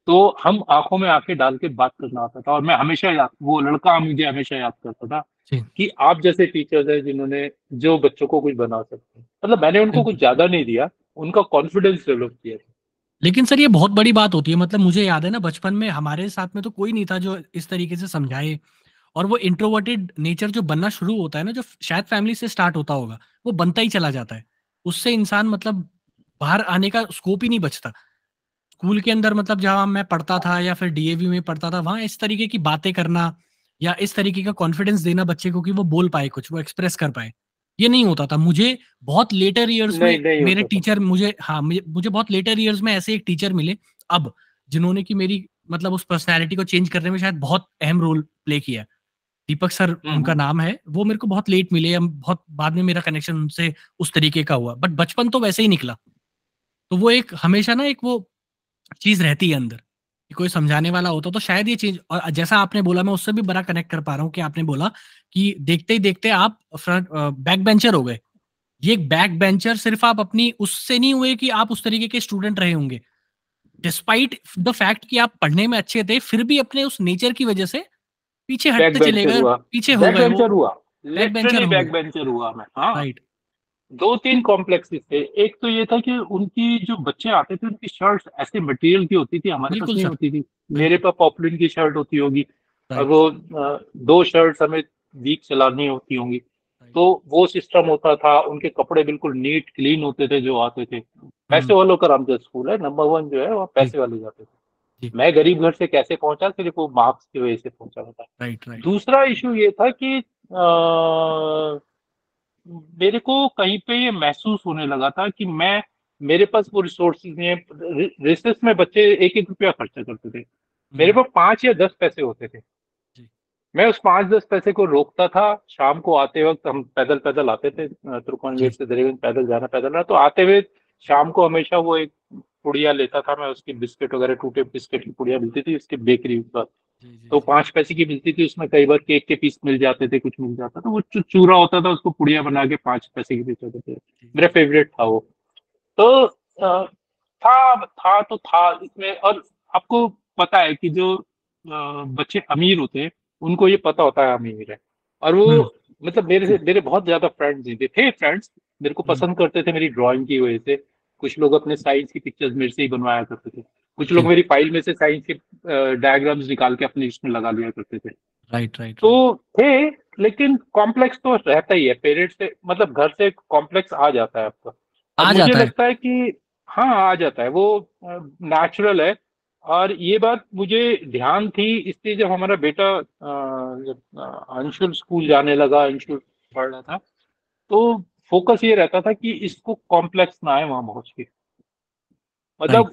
तो हम आँखों में आँखें डाल के बात करना आता था और मैं हमेशा याद वो लड़का मुझे हमेशा याद करता था कि आप जैसे टीचर्स हैं जिन्होंने जो बच्चों को कुछ बना सकते हैं। मतलब मैंने उनको कुछ ज़्यादा नहीं दिया उनका कॉन्फिडेंस डेवलप किया लेकिन सर ये बहुत बड़ी बात होती है। मतलब मुझे याद है ना बचपन में हमारे साथ में तो कोई नहीं था जो इस तरीके से समझाए। और वो इंट्रोवर्टेड नेचर जो बनना शुरू होता है ना जो शायद फैमिली से स्टार्ट होता होगा वो बनता ही चला जाता है। उससे इंसान मतलब बाहर आने का स्कोप ही नहीं बचता। स्कूल के अंदर मतलब जहाँ मैं पढ़ता था या फिर डीएवी में पढ़ता था वहाँ इस तरीके की बातें करना या इस तरीके का कॉन्फिडेंस देना बच्चे को कि वो बोल पाए कुछ वो एक्सप्रेस कर पाए। ये नहीं होता था। मुझे बहुत लेटर ईयर्स में नहीं मेरे टीचर मुझे हाँ मुझे, मुझे बहुत लेटर ईयर्स में ऐसे एक टीचर मिले अब जिन्होंने की मेरी मतलब उस पर्सनैलिटी को चेंज करने में शायद बहुत अहम रोल प्ले किया दीपक सर हम्म, उनका हम्म। नाम है वो मेरे को बहुत लेट मिले हम बहुत बाद में मेरा कनेक्शन उनसे उस तरीके का हुआ। बट बचपन तो वैसे ही निकला। तो वो एक हमेशा ना एक वो चीज़ रहती है अंदर। कि कोई समझाने वाला होता तो शायद ये चीज़ और जैसा आपने बोला मैं उससे भी बड़ा कनेक्ट कर पा रहा हूँ कि आपने बोला कि देखते ही देखते आप फ्रंट बैक बेंचर हो गए। ये एक बैक बेंचर सिर्फ़ आप अपनी उससे नहीं हुए कि आप उस तरीके के स्टूडेंट रहे होंगे। डिस्पाइट द फैक्ट कि आप पढ़ने में अच्छे थे फिर भी अपने उस नेचर की वजह से पीछे हटते चले गए पीछे हो गए बैक बेंचर बैक बेंचर हुआ मैं राइट दो तीन कॉम्प्लेक्सेस थे। एक तो ये था कि उनकी जो बच्चे आते थे उनकी शर्ट्स ऐसे मटेरियल की होती थी हमारे पास नहीं होती थी। मेरे पास पॉपुलर की शर्ट होती होगी और वो दो शर्ट्स हमें वीक चलानी होती होंगी। तो वो सिस्टम होता था उनके कपड़े बिल्कुल नीट क्लीन होते थे जो आते थे। पैसे हम्म। वालों का रामजद स्कूल है नंबर वन जो है वो पैसे वाले जाते थे। मैं गरीब घर से कैसे पहुँचा? सिर्फ़ वो मार्क्स की वजह से पहुँचा राइट दूसरा इशू ये था कि मेरे को कहीं पे ये महसूस होने लगा था कि मैं मेरे पास वो रिसोर्सेज नहीं है रिसर्च में बच्चे एक एक रुपया खर्चा करते थे। मेरे हम्म। पास पाँच या दस पैसे होते थे। मैं उस पाँच दस पैसे को रोकता था शाम को आते वक्त हम पैदल पैदल आते थे तुर्कमान गेट से दरियागंज पैदल जाना पैदल रहा तो आते हुए शाम को हमेशा वो एक पुड़िया लेता था मैं उसकी बिस्किट वगैरह टूटे बिस्किट की पुड़िया मिलती थी उसकी बेकरी तो पाँच पैसे की मिलती थी उसमें कई बार केक के पीस मिल जाते थे कुछ मिल जाता था वो जो चूरा होता था उसको पुड़िया बना के पाँच पैसे की बेचते थे। मेरा फेवरेट था वो। तो था था तो था इसमें और आपको पता है कि जो बच्चे अमीर होते हैं उनको ये पता होता है अमीर है। और वो हम्म। मतलब मेरे से मेरे बहुत ज़्यादा फ्रेंड्स थे। थे फ्रेंड्स मेरे को हम्म। पसंद करते थे मेरी ड्राइंग की वजह से। कुछ लोग अपने साइंस की पिक्चर्स मेरे से ही बनवाया करते थे। कुछ लोग मेरी फ़ाइल में से साइंस के डायग्राम्स निकाल के अपनी इसमें लगा लिया करते थे। राइट राइट तो थे लेकिन कॉम्प्लेक्स तो रहता ही है। पेरेंट्स से मतलब घर से कॉम्प्लेक्स आ जाता है आपका। आ मुझे जाता लगता है।, है कि हाँ आ जाता है। वो नेचुरल है। और ये बात मुझे ध्यान थी इसलिए जब हमारा बेटा अंशुल स्कूल जाने लगा अंशुल पढ़ रहा था तो फोकस ये रहता था कि इसको कॉम्प्लेक्स ना आए वहाँ पहुँच के। मतलब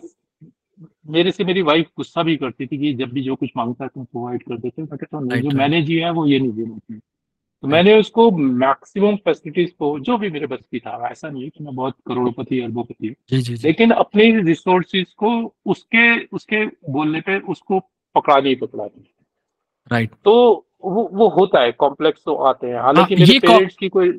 मेरे से मेरी वाइफ गुस्सा भी करती थी कि जब भी जो कुछ माँगता है तुम प्रोवाइड कर देते मैं कहता हूँ जो मैंने जी है वो ये नहीं देना तो मैंने उसको मैक्सिमम फैसिलिटीज़ को जो भी मेरे बस की था ऐसा नहीं है कि मैं बहुत करोड़पति अरबोपति हूँ। लेकिन अपने रिसोर्सिस को उसके उसके बोलने पे उसको पकड़ा नहीं पकड़ा राइट तो वो वो होता है कॉम्प्लेक्स तो आते हैं। हालाँकि हाँ, मेरे पेरेंट्स की कोई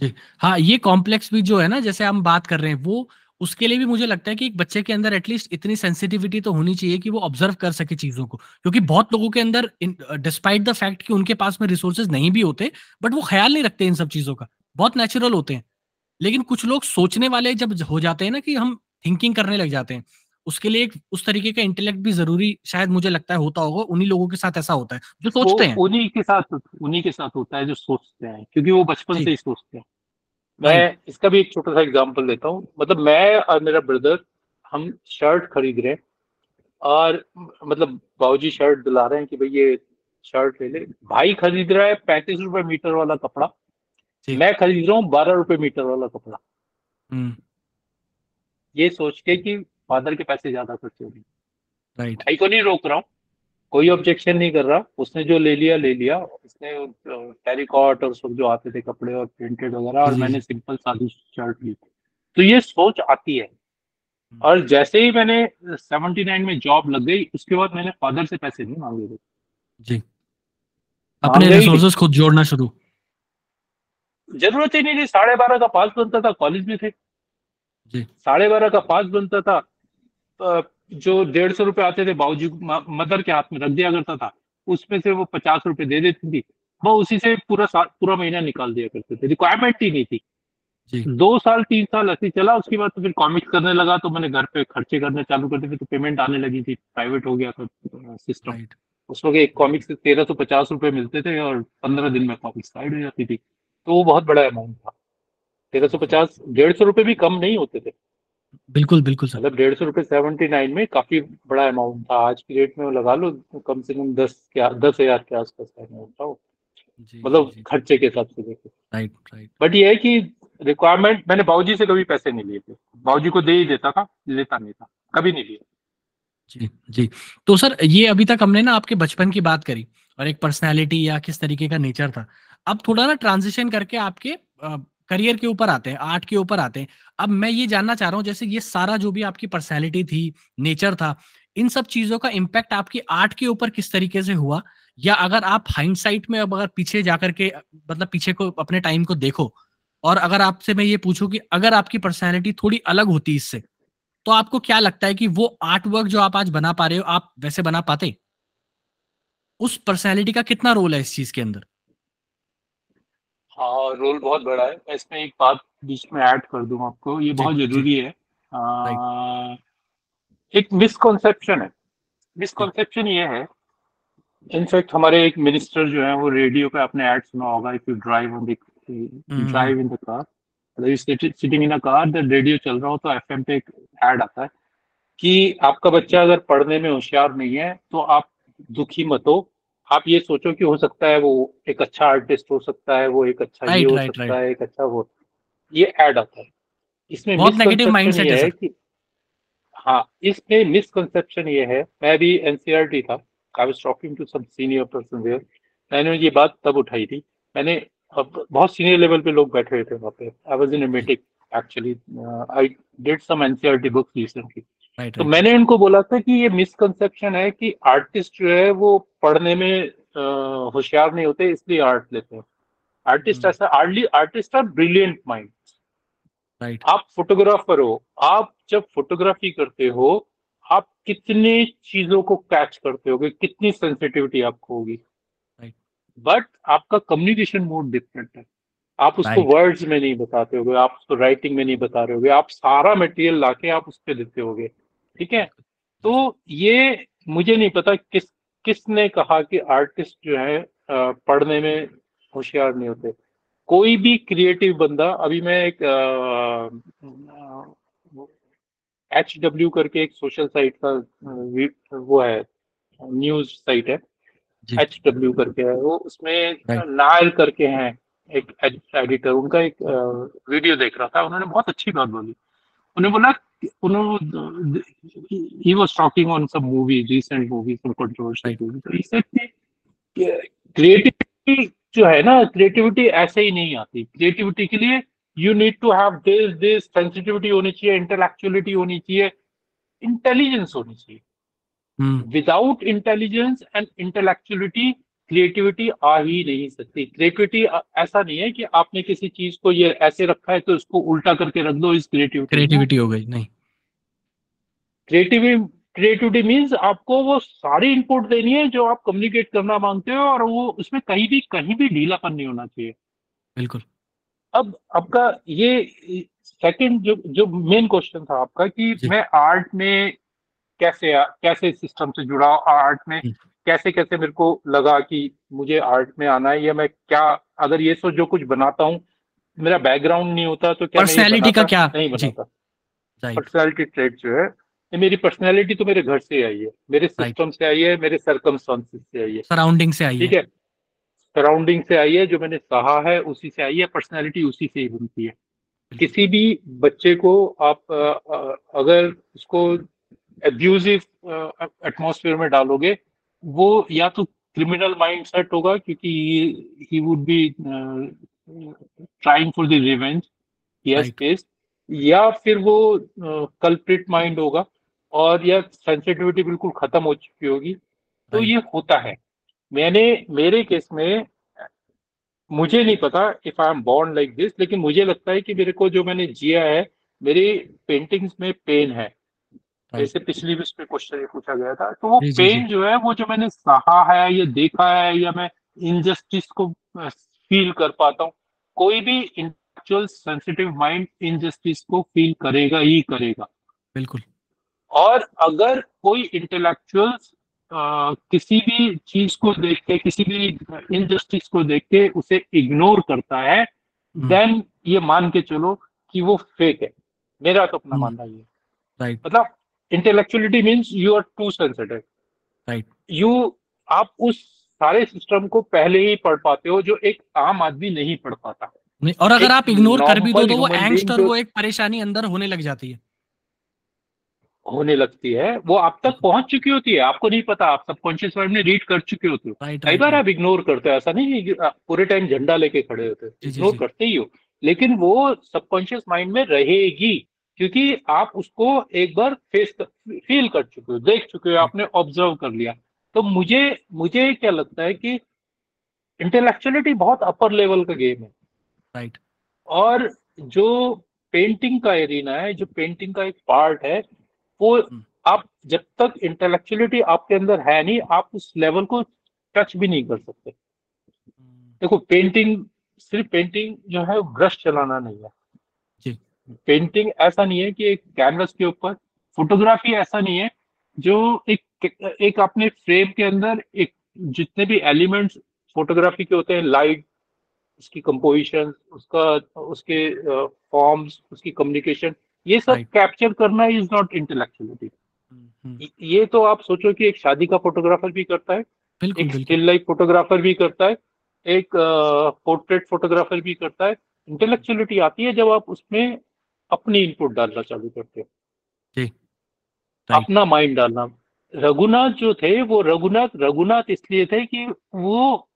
जी हाँ ये कॉम्प्लेक्स भी जो है ना जैसे हम बात कर रहे हैं वो उसके लिए भी मुझे लगता है कि एक बच्चे के अंदर एटलीस्ट इतनी सेंसिटिविटी तो होनी चाहिए कि वो ऑब्ज़र्व कर सके चीज़ों को। क्योंकि बहुत लोगों के अंदर डिस्पाइट द फैक्ट कि उनके पास में रिसोर्सेज नहीं भी होते बट वो ख्याल नहीं रखते इन सब चीज़ों का। बहुत नेचुरल होते हैं। लेकिन कुछ लोग सोचने वाले जब हो जाते हैं ना कि हम थिंकिंग करने लग जाते हैं उसके लिए एक उस तरीके का इंटेलेक्ट भी ज़रूरी शायद मुझे लगता है होता होगा उन्हीं लोगों के साथ ऐसा होता है जो सोचते हैं। उन्हीं के साथ उन्हीं के साथ होता है जो सोचते हैं क्योंकि वो बचपन से ही सोचते हैं। मैं इसका भी एक छोटा सा एग्जांपल देता हूँ। मतलब मैं और मेरा ब्रदर हम शर्ट खरीद रहे हैं और मतलब बाबूजी शर्ट दिला रहे हैं कि भाई ये शर्ट ले ले। भाई खरीद रहा है पैंतीस रुपए मीटर वाला कपड़ा। मैं खरीद रहा हूँ बारह रुपए मीटर वाला कपड़ा। हम्म। ये सोच के कि फादर के पैसे ज़्यादा खर्च हो गए। राइट भाई को नहीं रोक रहा हूँ। कोई ऑब्जेक्शन नहीं कर रहा। उसने जो ले लिया ले लिया। उसने टेरिकॉट और सब जो आते थे कपड़े और प्रिंटेड वगैरह और मैंने सिंपल सादी शर्ट ली। तो ये सोच आती है। और जैसे ही मैंने 79 में जॉब लग गई उसके बाद मैंने फादर से पैसे नहीं मांगे थे। जी। अपने रिसोर्सेज खुद जोड़ना शुरू। ज़रूरत ही नहीं थी। साढ़े बारह का पास बनता था। कॉलेज में थे। साढ़े बारह का पास बनता था। जो डेढ़ सौ रुपए आते थे बाबूजी मदर के हाथ में रख दिया करता था उसमें से वो पचास रुपए दे देती थी। वो उसी से पूरा पूरा महीना निकाल दिया करते थे। रिक्वायरमेंट ही नहीं थी। दो साल तीन साल ऐसे चला उसके बाद तो फिर कॉमिक्स करने लगा तो मैंने घर पे खर्चे करने चालू कर दिए तो पेमेंट आने लगी थी प्राइवेट हो गया था सिस्टम उस वक्त एक कॉमिक्स से तेरह सौ पचास रुपए मिलते थे और पंद्रह दिन में कॉमिक्स साइड हो जाती थी। तो वो बहुत बड़ा अमाउंट था। तेरह सौ पचास डेढ़ सौ रुपए भी कम नहीं होते थे। बिल्कुल बिल्कुल सर। मतलब डेढ़ सौ रुपए सेवेंटी नाइन में काफ़ी बड़ा अमाउंट था। आज की डेट में लगा लो कम से कम दस क्या दस हज़ार के आसपास का अमाउंट था मतलब खर्चे के हिसाब से देखो। राइट राइट बट ये है कि रिक्वायरमेंट मैंने बाबूजी से कभी पैसे नहीं लिए थे। बाबूजी को दे ही देता था लेता नहीं था। कभी नहीं लिया जी जी। तो सर ये अभी तक हमने ना आपके बचपन की बात करी और एक पर्सनैलिटी या किस तरीके का नेचर था। अब थोड़ा ना ट्रांजिशन करके आपके करियर के ऊपर आते हैं, आर्ट के ऊपर आते हैं। अब मैं ये जानना चाह रहा हूँ, जैसे ये सारा जो भी आपकी पर्सनैलिटी थी, नेचर था, इन सब चीज़ों का इम्पैक्ट आपकी आर्ट के ऊपर किस तरीके से हुआ? या अगर आप हाइंडसाइट में अब अगर पीछे जाकर के मतलब पीछे को, अपने टाइम को देखो और अगर आपसे मैं ये पूछूँ कि अगर आपकी पर्सनैलिटी थोड़ी अलग होती इससे तो आपको क्या लगता है कि वो आर्ट वर्क जो आप आज बना पा रहे हो, आप वैसे बना पाते? उस पर्सनैलिटी का कितना रोल है इस चीज़ के अंदर? हाँ रोल बहुत बड़ा है। इसमें एक बात बीच में ऐड कर दूँ आपको ये बहुत ज़रूरी है। आ, एक मिसकॉन्सेप्शन है। मिसकॉन्सेप्शन ये है। इनफैक्ट हमारे एक मिनिस्टर जो है वो रेडियो पे आपने ऐड सुना होगा if you drive on drive in the car मतलब sitting in a car the radio चल रहा हो तो एफएम पे एक ऐड आता है कि आपका बच्चा अगर पढ़ने में होशियार नहीं है तो आप दुखी मत हो। आप ये सोचो कि हो सकता है वो एक अच्छा आर्टिस्ट हो सकता है वो एक अच्छा right, ये हो right, सकता right. है एक अच्छा वो। ये ऐड आता है। इसमें बहुत नेगेटिव माइंडसेट है कि हाँ इसमें मिसकंसेप्शन ये है। मैं भी एनसीईआरटी था। I was talking to some senior person there मैंने ये बात तब उठाई थी। मैंने अब बहुत सीनियर लेवल पे लोग बैठे हुए थे वहाँ पे। I was in a meeting actually I did some NCERT books recently तो मैंने उनको बोला था कि ये मिसकंसेप्शन है कि आर्टिस्ट जो है वो पढ़ने में होशियार नहीं होते इसलिए आर्ट लेते हैं। Artist hmm. ऐसा artly artist are brilliant mind right आप फोटोग्राफर हो आप जब फोटोग्राफी करते हो आप कितनी चीज़ों को कैच करते होगे कितनी सेंसिटिविटी आपको होगी। बट आपका कम्युनिकेशन मोड डिफरेंट है। आप उसको वर्ड्स में नहीं बताते होगे आप उसको राइटिंग में नहीं बता रहे होगे आप सारा मटेरियल लाके आप उस पर देते होगे। ठीक है? तो ये मुझे नहीं पता किस किसने कहा कि आर्टिस्ट जो है पढ़ने में होशियार नहीं होते। कोई भी क्रिएटिव बंदा अभी मैं एक एच डब्ल्यू करके एक सोशल साइट का वो है न्यूज़ साइट है। एच डब्ल्यू करके है वो उसमें नायल करके हैं एक एडिटर उनका एक वीडियो देख रहा था उन्होंने बहुत अच्छी बात बोली। उन्होंने बोला उन्होंने he was talking on some movie recent movie तो ही सेड कि क्रिएटिविटी जो है ना क्रिएटिविटी ऐसे ही नहीं आती। क्रिएटिविटी के लिए you need to have this this sensitivity होनी चाहिए इंटेलेक्चुअलिटी होनी चाहिए इंटेलिजेंस होनी चाहिए। Without intelligence and intellectuality creativity आ ही नहीं सकती। क्रिएटिविटी ऐसा नहीं है कि आपने किसी चीज़ को ये ऐसे रखा है तो इसको उल्टा करके रख दो इस क्रिएटिविटी क्रिएटिविटी हो गई नहीं। क्रिएटिविटी क्रिएटिविटी मीन्स आपको वो सारी इनपुट देनी है जो आप कम्युनिकेट करना मांगते हो और वो उसमें कहीं भी कहीं भी ढीलापन नहीं होना चाहिए। बिल्कुल। अब आपका ये सेकंड जो जो मेन क्वेश्चन था आपका कि मैं आर्ट में कैसे कैसे सिस्टम से जुड़ा आर्ट में? हम्म। कैसे कैसे मेरे को लगा कि मुझे आर्ट में आना है या मैं क्या अगर ये सो जो कुछ बनाता हूँ मेरा बैकग्राउंड नहीं होता तो क्या पर्सनैलिटी का क्या? नहीं बनाता। पर्सनैलिटी ट्रेड जो है ये मेरी पर्सनैलिटी तो मेरे घर से आई है मेरे सिस्टम से आई है मेरे सरकमस्टांसेस से आई है। सराउंडिंग से आई है। ठीक है? सराउंडिंग से आई है जो मैंने कहा है उसी से आई है पर्सनैलिटी उसी से ही बनती है। किसी भी बच्चे को आप अगर उसको एब्यूजिव एटमोसफेयर में डालोगे वो या तो क्रिमिनल माइंड सेट होगा क्योंकि he would be trying for the revenge yes case या फिर वो कल्प्रिट uh, माइंड होगा और या सेंसिटिविटी बिल्कुल खत्म हो चुकी होगी। तो ये होता है। मैंने मेरे केस में मुझे नहीं पता if I am born like this लेकिन मुझे लगता है कि मेरे को जो मैंने जिया है मेरी पेंटिंग्स में पेन है। जैसे पिछली भी उसमें क्वेश्चन ये पूछा गया था। तो वो पेन जो है वो जो मैंने सहा है या देखा है या मैं इनजस्टिस को फील कर पाता हूँ कोई भी इंटेलेक्चुअल सेंसिटिव माइंड इनजस्टिस को फील करेगा ही करेगा। बिल्कुल। और अगर कोई इंटेलेक्चुअल किसी भी चीज़ को देख के किसी भी इनजस्टिस को देख के उसे इग्नोर करता है देन हम्म। ये मान के चलो कि वो फेक है। मेरा तो अपना हम्म। मानना ये राइट मतलब intellectuality means you are too sensitive right you आप उस सारे सिस्टम को पहले ही पढ़ पाते हो जो एक आम आदमी नहीं पढ़ पाता। और अगर आप इग्नोर कर भी दो तो वो एंगस्ट और वो एक परेशानी अंदर होने लग जाती है। होने लगती है वो आप तक पहुँच चुकी होती है। आपको नहीं पता आप सबकॉन्शियस माइंड में रीड कर चुके होते हो। कई बार आप इग्नोर करते हो ऐसा नहीं पूरे टाइम झंडा लेके खड़े होते हो। इग्नोर करते ही हो। लेकिन वो सबकॉन्शियस माइंड में रहेगी। क्योंकि आप उसको एक बार फेस फील कर चुके हो देख चुके हो आपने ऑब्ज़र्व कर लिया तो मुझे मुझे क्या लगता है कि इंटेलेक्चुअलिटी बहुत अपर लेवल का गेम है राइट right. और जो पेंटिंग का एरिना है जो पेंटिंग का एक पार्ट है वो hmm. आप जब तक इंटेलेक्चुअलिटी आपके अंदर है नहीं आप उस लेवल को टच भी नहीं कर सकते hmm. देखो पेंटिंग सिर्फ़ पेंटिंग जो है ब्रश चलाना नहीं है पेंटिंग ऐसा नहीं है कि एक कैनवस के ऊपर फोटोग्राफी ऐसा नहीं है जो एक एक अपने फ्रेम के अंदर एक जितने भी एलिमेंट्स फोटोग्राफी के होते हैं लाइट उसकी कंपोजिशन उसका उसके फॉर्म्स uh, उसकी कम्युनिकेशन ये सब कैप्चर करना इज़ नॉट इंटेलेक्चुअलिटी ये तो आप सोचो कि एक शादी का फोटोग्राफर भी करता है एक स्टिल लाइफ फोटोग्राफर भी करता है एक पोर्ट्रेट uh, फोटोग्राफर भी करता है। इंटेलेक्चुअलिटी आती है जब आप उसमें अपनी इनपुट डालना चालू करते हो। अपना माइंड डालना। रघुनाथ जो थे वो रघुनाथ रघुनाथ इसलिए थे कि वो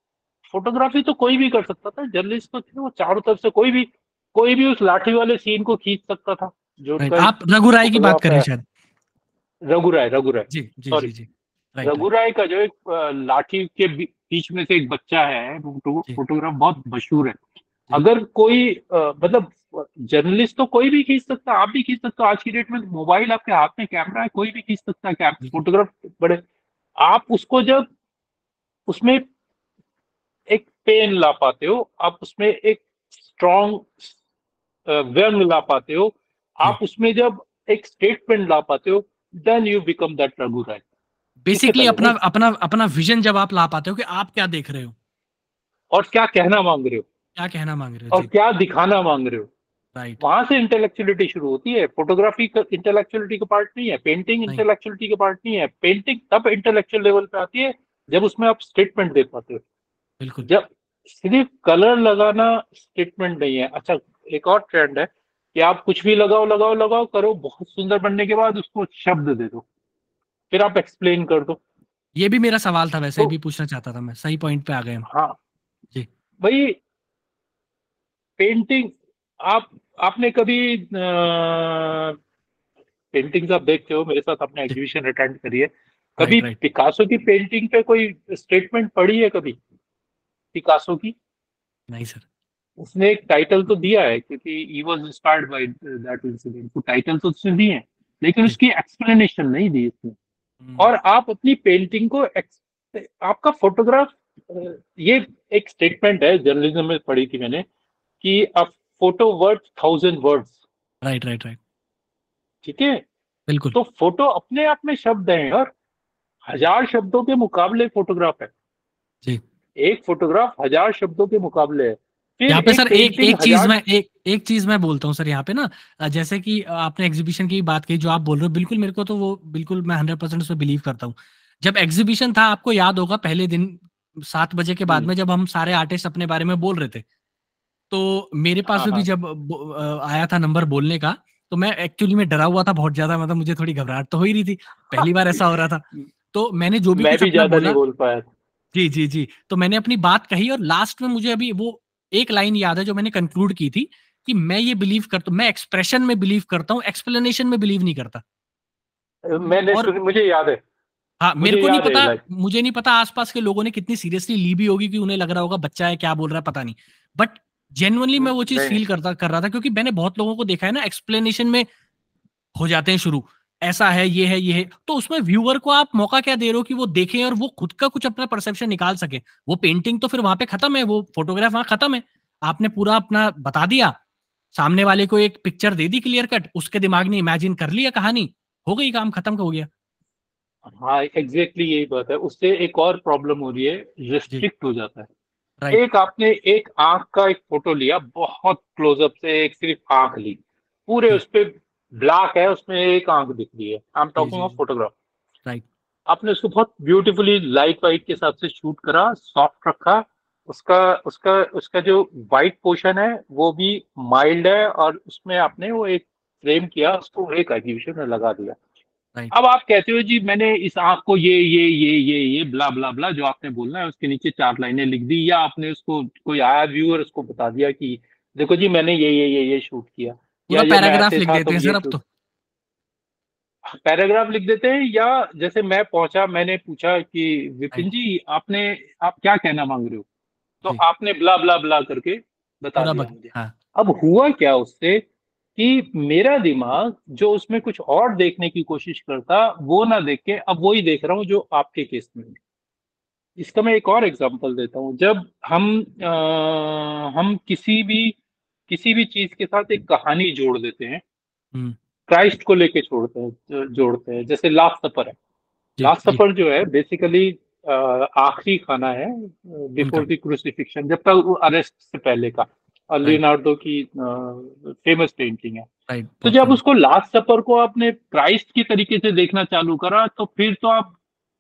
फोटोग्राफी तो कोई भी कर सकता था जर्नलिस्ट तो थे वो चारों तरफ़ से कोई भी कोई भी उस लाठी वाले सीन को खींच सकता था जो आप रघु राय की बात कर रहे हैं। शायद। रघु राय रघु राय। जी जी जी, जी। रघु राय का जो एक लाठी के बीच में से एक बच्चा है फोटोग्राफ बहुत मशहूर है। अगर कोई मतलब जर्नलिस्ट तो कोई भी खींच सकता आप भी खींच सकते हो। आज की डेट में मोबाइल आपके हाथ में कैमरा है कोई भी खींच सकता है फोटोग्राफ बड़े। आप उसको जब उसमें एक पेन ला पाते हो आप उसमें एक स्ट्रॉन्ग व्यंग ला पाते हो आप उसमें जब एक स्टेटमेंट ला पाते हो then you become that Raghu Rai. Basically अपना अपना अपना विजन जब आप ला पाते हो कि आप क्या देख रहे हो। और क्या कहना मांग रहे हो। क्या कहना मांग रहे हो? और क्या दिखाना मांग रहे हो। राइट वहाँ से इंटेलेक्चुअलिटी शुरू होती है। फोटोग्राफी इंटेलेक्चुअलिटी का पार्ट नहीं है। पेंटिंग इंटेलेक्चुअलिटी का पार्ट नहीं है। पेंटिंग तब इंटेलेक्चुअल लेवल पे आती है जब उसमें आप स्टेटमेंट दे पाते हो। बिल्कुल। जब सिर्फ़ कलर लगाना स्टेटमेंट नहीं है। अच्छा एक और ट्रेंड है कि आप कुछ भी लगाओ लगाओ लगाओ करो बहुत सुंदर बनने के बाद उसको शब्द दे दो। फिर आप एक्सप्लेन कर दो। ये भी मेरा सवाल था वैसे तो, भी पूछना चाहता था मैं। सही पॉइंट पे आ गए हाँ। जी। भाई पेंटिंग आप आपने कभी पेंटिंग्स आप देखते हो? मेरे साथ आपने एग्जीबिशन अटेंड करी है। कभी पिकासो की पेंटिंग पे कोई स्टेटमेंट पढ़ी है कभी? पिकासो की? नहीं सर उसने एक टाइटल तो दिया है क्योंकि he was inspired by that incident तो टाइटल तो उसने दिए हैं लेकिन उसकी एक्सप्लेनेशन नहीं दी उसने। हम्म। और आप अपनी पेंटिंग को आपका फोटोग्राफ ये एक स्टेटमेंट है जर्नलिज्म में पढ़ी थी मैंने कि a photo word thousand words. Right right right ठीक है? बिल्कुल। तो फ़ोटो अपने आप में शब्द हैं और हज़ार शब्दों के मुकाबले फोटोग्राफ है। जी। एक फोटोग्राफ हज़ार शब्दों के मुकाबले है। यहाँ पे सर एक एक चीज़ मैं एक एक चीज़ मैं बोलता हूँ सर यहाँ पे ना जैसे कि आपने एग्जीबिशन की बात की जो आप बोल रहे हो बिल्कुल मेरे को तो वो बिल्कुल मैं हंड्रेड परसेंट उसमें बिलीव करता हूँ। जब एग्जीबिशन था आपको याद होगा पहले दिन सात बजे के बाद हम्म। में जब हम सारे आर्टिस्ट अपने बारे में बोल रहे थे तो मेरे पास हाँ, भी हाँ। जब आया था नंबर बोलने का तो मैं एक्चुअली में डरा हुआ था बहुत ज़्यादा मतलब मुझे थोड़ी घबराहट तो हो ही रही थी। पहली बार ऐसा हो रहा था। तो मैंने जो भी मैं भी ज़्यादा नहीं बोल पाया जी जी जी। तो मैंने अपनी बात कही और लास्ट में मुझे अभी वो एक लाइन याद है जो मैंने कंक्लूड की थी कि मैं ये बिलीव करता हूँ मैं एक्सप्रेशन में बिलीव करता हूँ एक्सप्लेनेशन में बिलीव नहीं करता। मैंने और मुझे याद है। हाँ मेरे को नहीं पता मुझे नहीं पता आसपास के लोगों ने कितनी सीरियसली ली भी होगी कि उन्हें लग रहा होगा बच्चा है क्या बोल रहा है पता नहीं। बट जेनुअनली मैं वो चीज़ फील करता कर रहा था क्योंकि मैंने बहुत लोगों को देखा है ना एक्सप्लेनेशन में हो जाते हैं शुरू। ऐसा है ये है ये है। तो उसमें व्यूअर को आप मौका क्या दे रहे हो कि वो देखें और वो खुद का कुछ अपना परसेप्शन निकाल सके? वो पेंटिंग तो फिर वहाँ पे खत्म है वो फोटोग्राफ वहाँ खत्म है। आपने पूरा अपना बता दिया। सामने वाले को एक पिक्चर दे दी क्लियर कट उसके दिमाग ने इमेजिन कर लिया कहानी। हो गई काम खत्म हो गया। हाँ एग्जैक्टली exactly यही बात है। उससे एक और प्रॉब्लम हो रही है रिस्ट्रिक्ट हो जाता है। एक आपने एक आँख का एक फ़ोटो लिया बहुत क्लोजअप से एक सिर्फ़ आँख ली। पूरे उस पर ब्लैक है उसमें एक आँख दिख रही है। I am talking of photograph right आपने उसको बहुत ब्यूटीफुली लाइट वाइट के हिसाब से शूट करा सॉफ्ट रखा। उसका उसका उसका जो वाइट पोर्शन है वो भी माइल्ड है और उसमें आपने वो एक फ्रेम किया उसको एक एग्जीबिशन में लगा दिया। right. अब आप कहते हो जी मैंने इस आँख को ये ये ये ये ये ब्ला ब्ला ब्ला जो आपने बोलना है उसके नीचे चार लाइनें लिख दी या आपने उसको कोई आया व्यूअर उसको बता दिया कि देखो जी मैंने ये ये ये ये शूट किया। पूरा पैराग्राफ लिख देते हैं सर अब तो पैराग्राफ लिख देते हैं या जैसे मैं पहुँचा मैंने पूछा कि विपिन जी आपने आप क्या कहना मांग रहे हो? तो आपने ब्ला ब्ला ब्ला करके बता दिया हाँ। अब हुआ क्या उससे? कि मेरा दिमाग जो उसमें कुछ और देखने की कोशिश करता वो ना देख के अब वही देख रहा हूँ जो आपके केस में इसका मैं एक और एग्जांपल देता हूँ। जब हम आ, हम किसी भी किसी भी चीज़ के साथ एक कहानी जोड़ देते हैं क्राइस्ट को लेके छोड़ते हैं जोड़ते हैं जैसे लास्ट सफ़र है। लास्ट सफ़र जो है बेसिकली आखिरी खाना है बिफोर द क्रूसिफिक्शन जब तक अरेस्ट से पहले का। लियोनार्डो की फ़ेमस पेंटिंग है। तो जब उसको लास्ट सफ़र को आपने क्राइस्ट की तरीके से देखना चालू करा तो फिर तो आप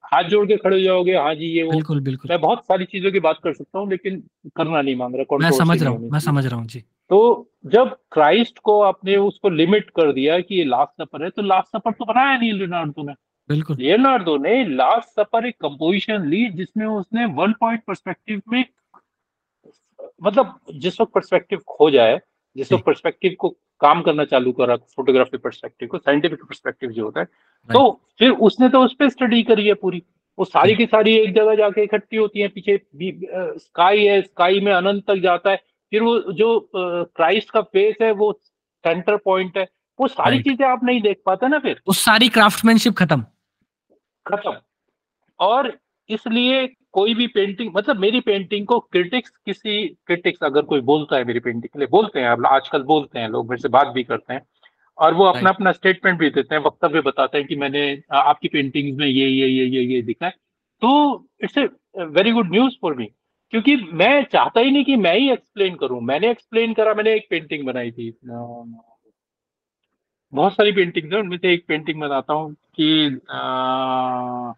हाथ जोड़ के खड़े हो जाओगे हाँ जी ये वो। बिल्कुल बिल्कुल। मैं बहुत सारी चीज़ों की बात कर सकता हूँ लेकिन करना नहीं मांग रहा मैं समझ रहा हूँ मैं समझ रहा हूँ जी। तो जब क्राइस्ट को आपने उसको लिमिट कर दिया कि ये लास्ट सफ़र है तो लास्ट सफ़र तो बनाया नहीं लियोनार्डो ने। बिल्कुल। लियोनार्डो ने लास्ट सफ़र एक कंपोजिशन ली जिसमें उसने वन पॉइंट परस्पेक्टिव में मतलब जिस वक्त परस्पेक्टिव खो जाए जिस वक्त परस्पेक्टिव को काम करना चालू करा फोटोग्राफी परस्पेक्टिव को साइंटिफिक परस्पेक्टिव जो होता है तो फिर उसने तो उस पर स्टडी करी है पूरी। वो सारी की सारी एक जगह जाके इकट्ठी होती है पीछे स्काई है स्काई में अनंत तक जाता है। फिर वो जो क्राइस्ट का फेस है वो सेंटर पॉइंट है। वो सारी चीज़ें आप नहीं देख पाते ना फिर। वो सारी क्राफ्टमैनशिप खत्म। खत्म। और इसलिए कोई भी पेंटिंग मतलब मेरी पेंटिंग को क्रिटिक्स किसी क्रिटिक्स अगर कोई बोलता है मेरी पेंटिंग के लिए बोलते हैं आजकल बोलते हैं लोग मेरे से बात भी करते हैं और वो अपना अपना स्टेटमेंट भी देते हैं वक्तव्य बताते हैं कि मैंने आपकी पेंटिंग में ये ये ये ये ये दिखा है। तो it's a very good news for me क्योंकि मैं चाहता ही नहीं कि मैं ही एक्सप्लेन करूँ। मैंने एक्सप्लेन करा मैंने एक पेंटिंग बनाई थी। बहुत सारी पेंटिंग्स है उनमें से एक पेंटिंग बनाता हूँ कि आ,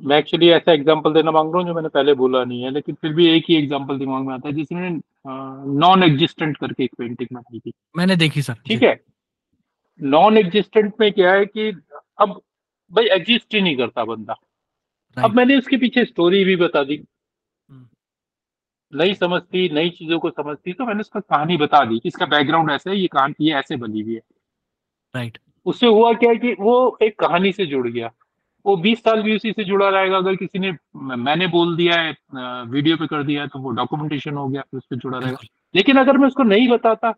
मैं एक्चुअली ऐसा एग्जांपल देना मांग रहा हूँ जो मैंने पहले बोला नहीं है लेकिन फिर भी एक ही एग्जांपल दिमाग में आता है जिसमें नॉन एग्जिस्टेंट करके एक पेंटिंग बनाई थी। मैंने देखी सर ठीक है? नॉन एग्जिस्टेंट में क्या है कि अब भाई एग्जिस्ट ही नहीं करता बंदा। अब मैंने उसके पीछे स्टोरी भी बता दी। हम्म। नहीं समझती नई चीज़ों को समझती तो मैंने उसका कहानी बता दी कि इसका बैकग्राउंड ऐसा है ये कहानी ये ऐसे बनी हुई है। राइट उससे हुआ क्या है कि वो एक कहानी से जुड़ गया। वो 20 साल भी उसी से जुड़ा रहेगा। अगर किसी ने मैंने बोल दिया है वीडियो पे कर दिया है तो वो डॉक्यूमेंटेशन हो गया फिर उस पर जुड़ा रहेगा। लेकिन अगर मैं उसको नहीं बताता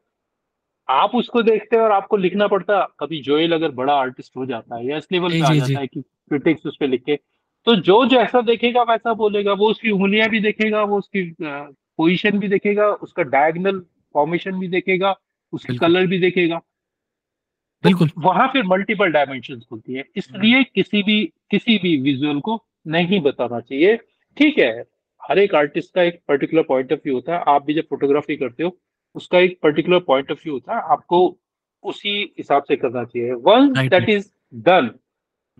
आप उसको देखते और आपको लिखना पड़ता कभी जोएल अगर बड़ा आर्टिस्ट हो जाता है या इस लेवल पे आ जाता है कि क्रिटिक्स उस पर लिखे तो जो जैसा देखेगा वैसा बोलेगा। वो उसकी उंगलियाँ भी देखेगा वो उसकी पोजिशन भी देखेगा उसका डायगनल फॉर्मेशन भी देखेगा उसकी कलर भी देखेगा। बिल्कुल। तो वहाँ फिर मल्टीपल डायमेंशन खुलती है। इसलिए हम्म। किसी भी किसी भी विजुअल को नहीं बताना चाहिए। ठीक है हर एक आर्टिस्ट का एक पर्टिकुलर पॉइंट ऑफ़ व्यू होता है। आप भी जब फोटोग्राफी करते हो उसका एक पर्टिकुलर पॉइंट ऑफ़ व्यू होता है। आपको उसी हिसाब से करना चाहिए। One that is done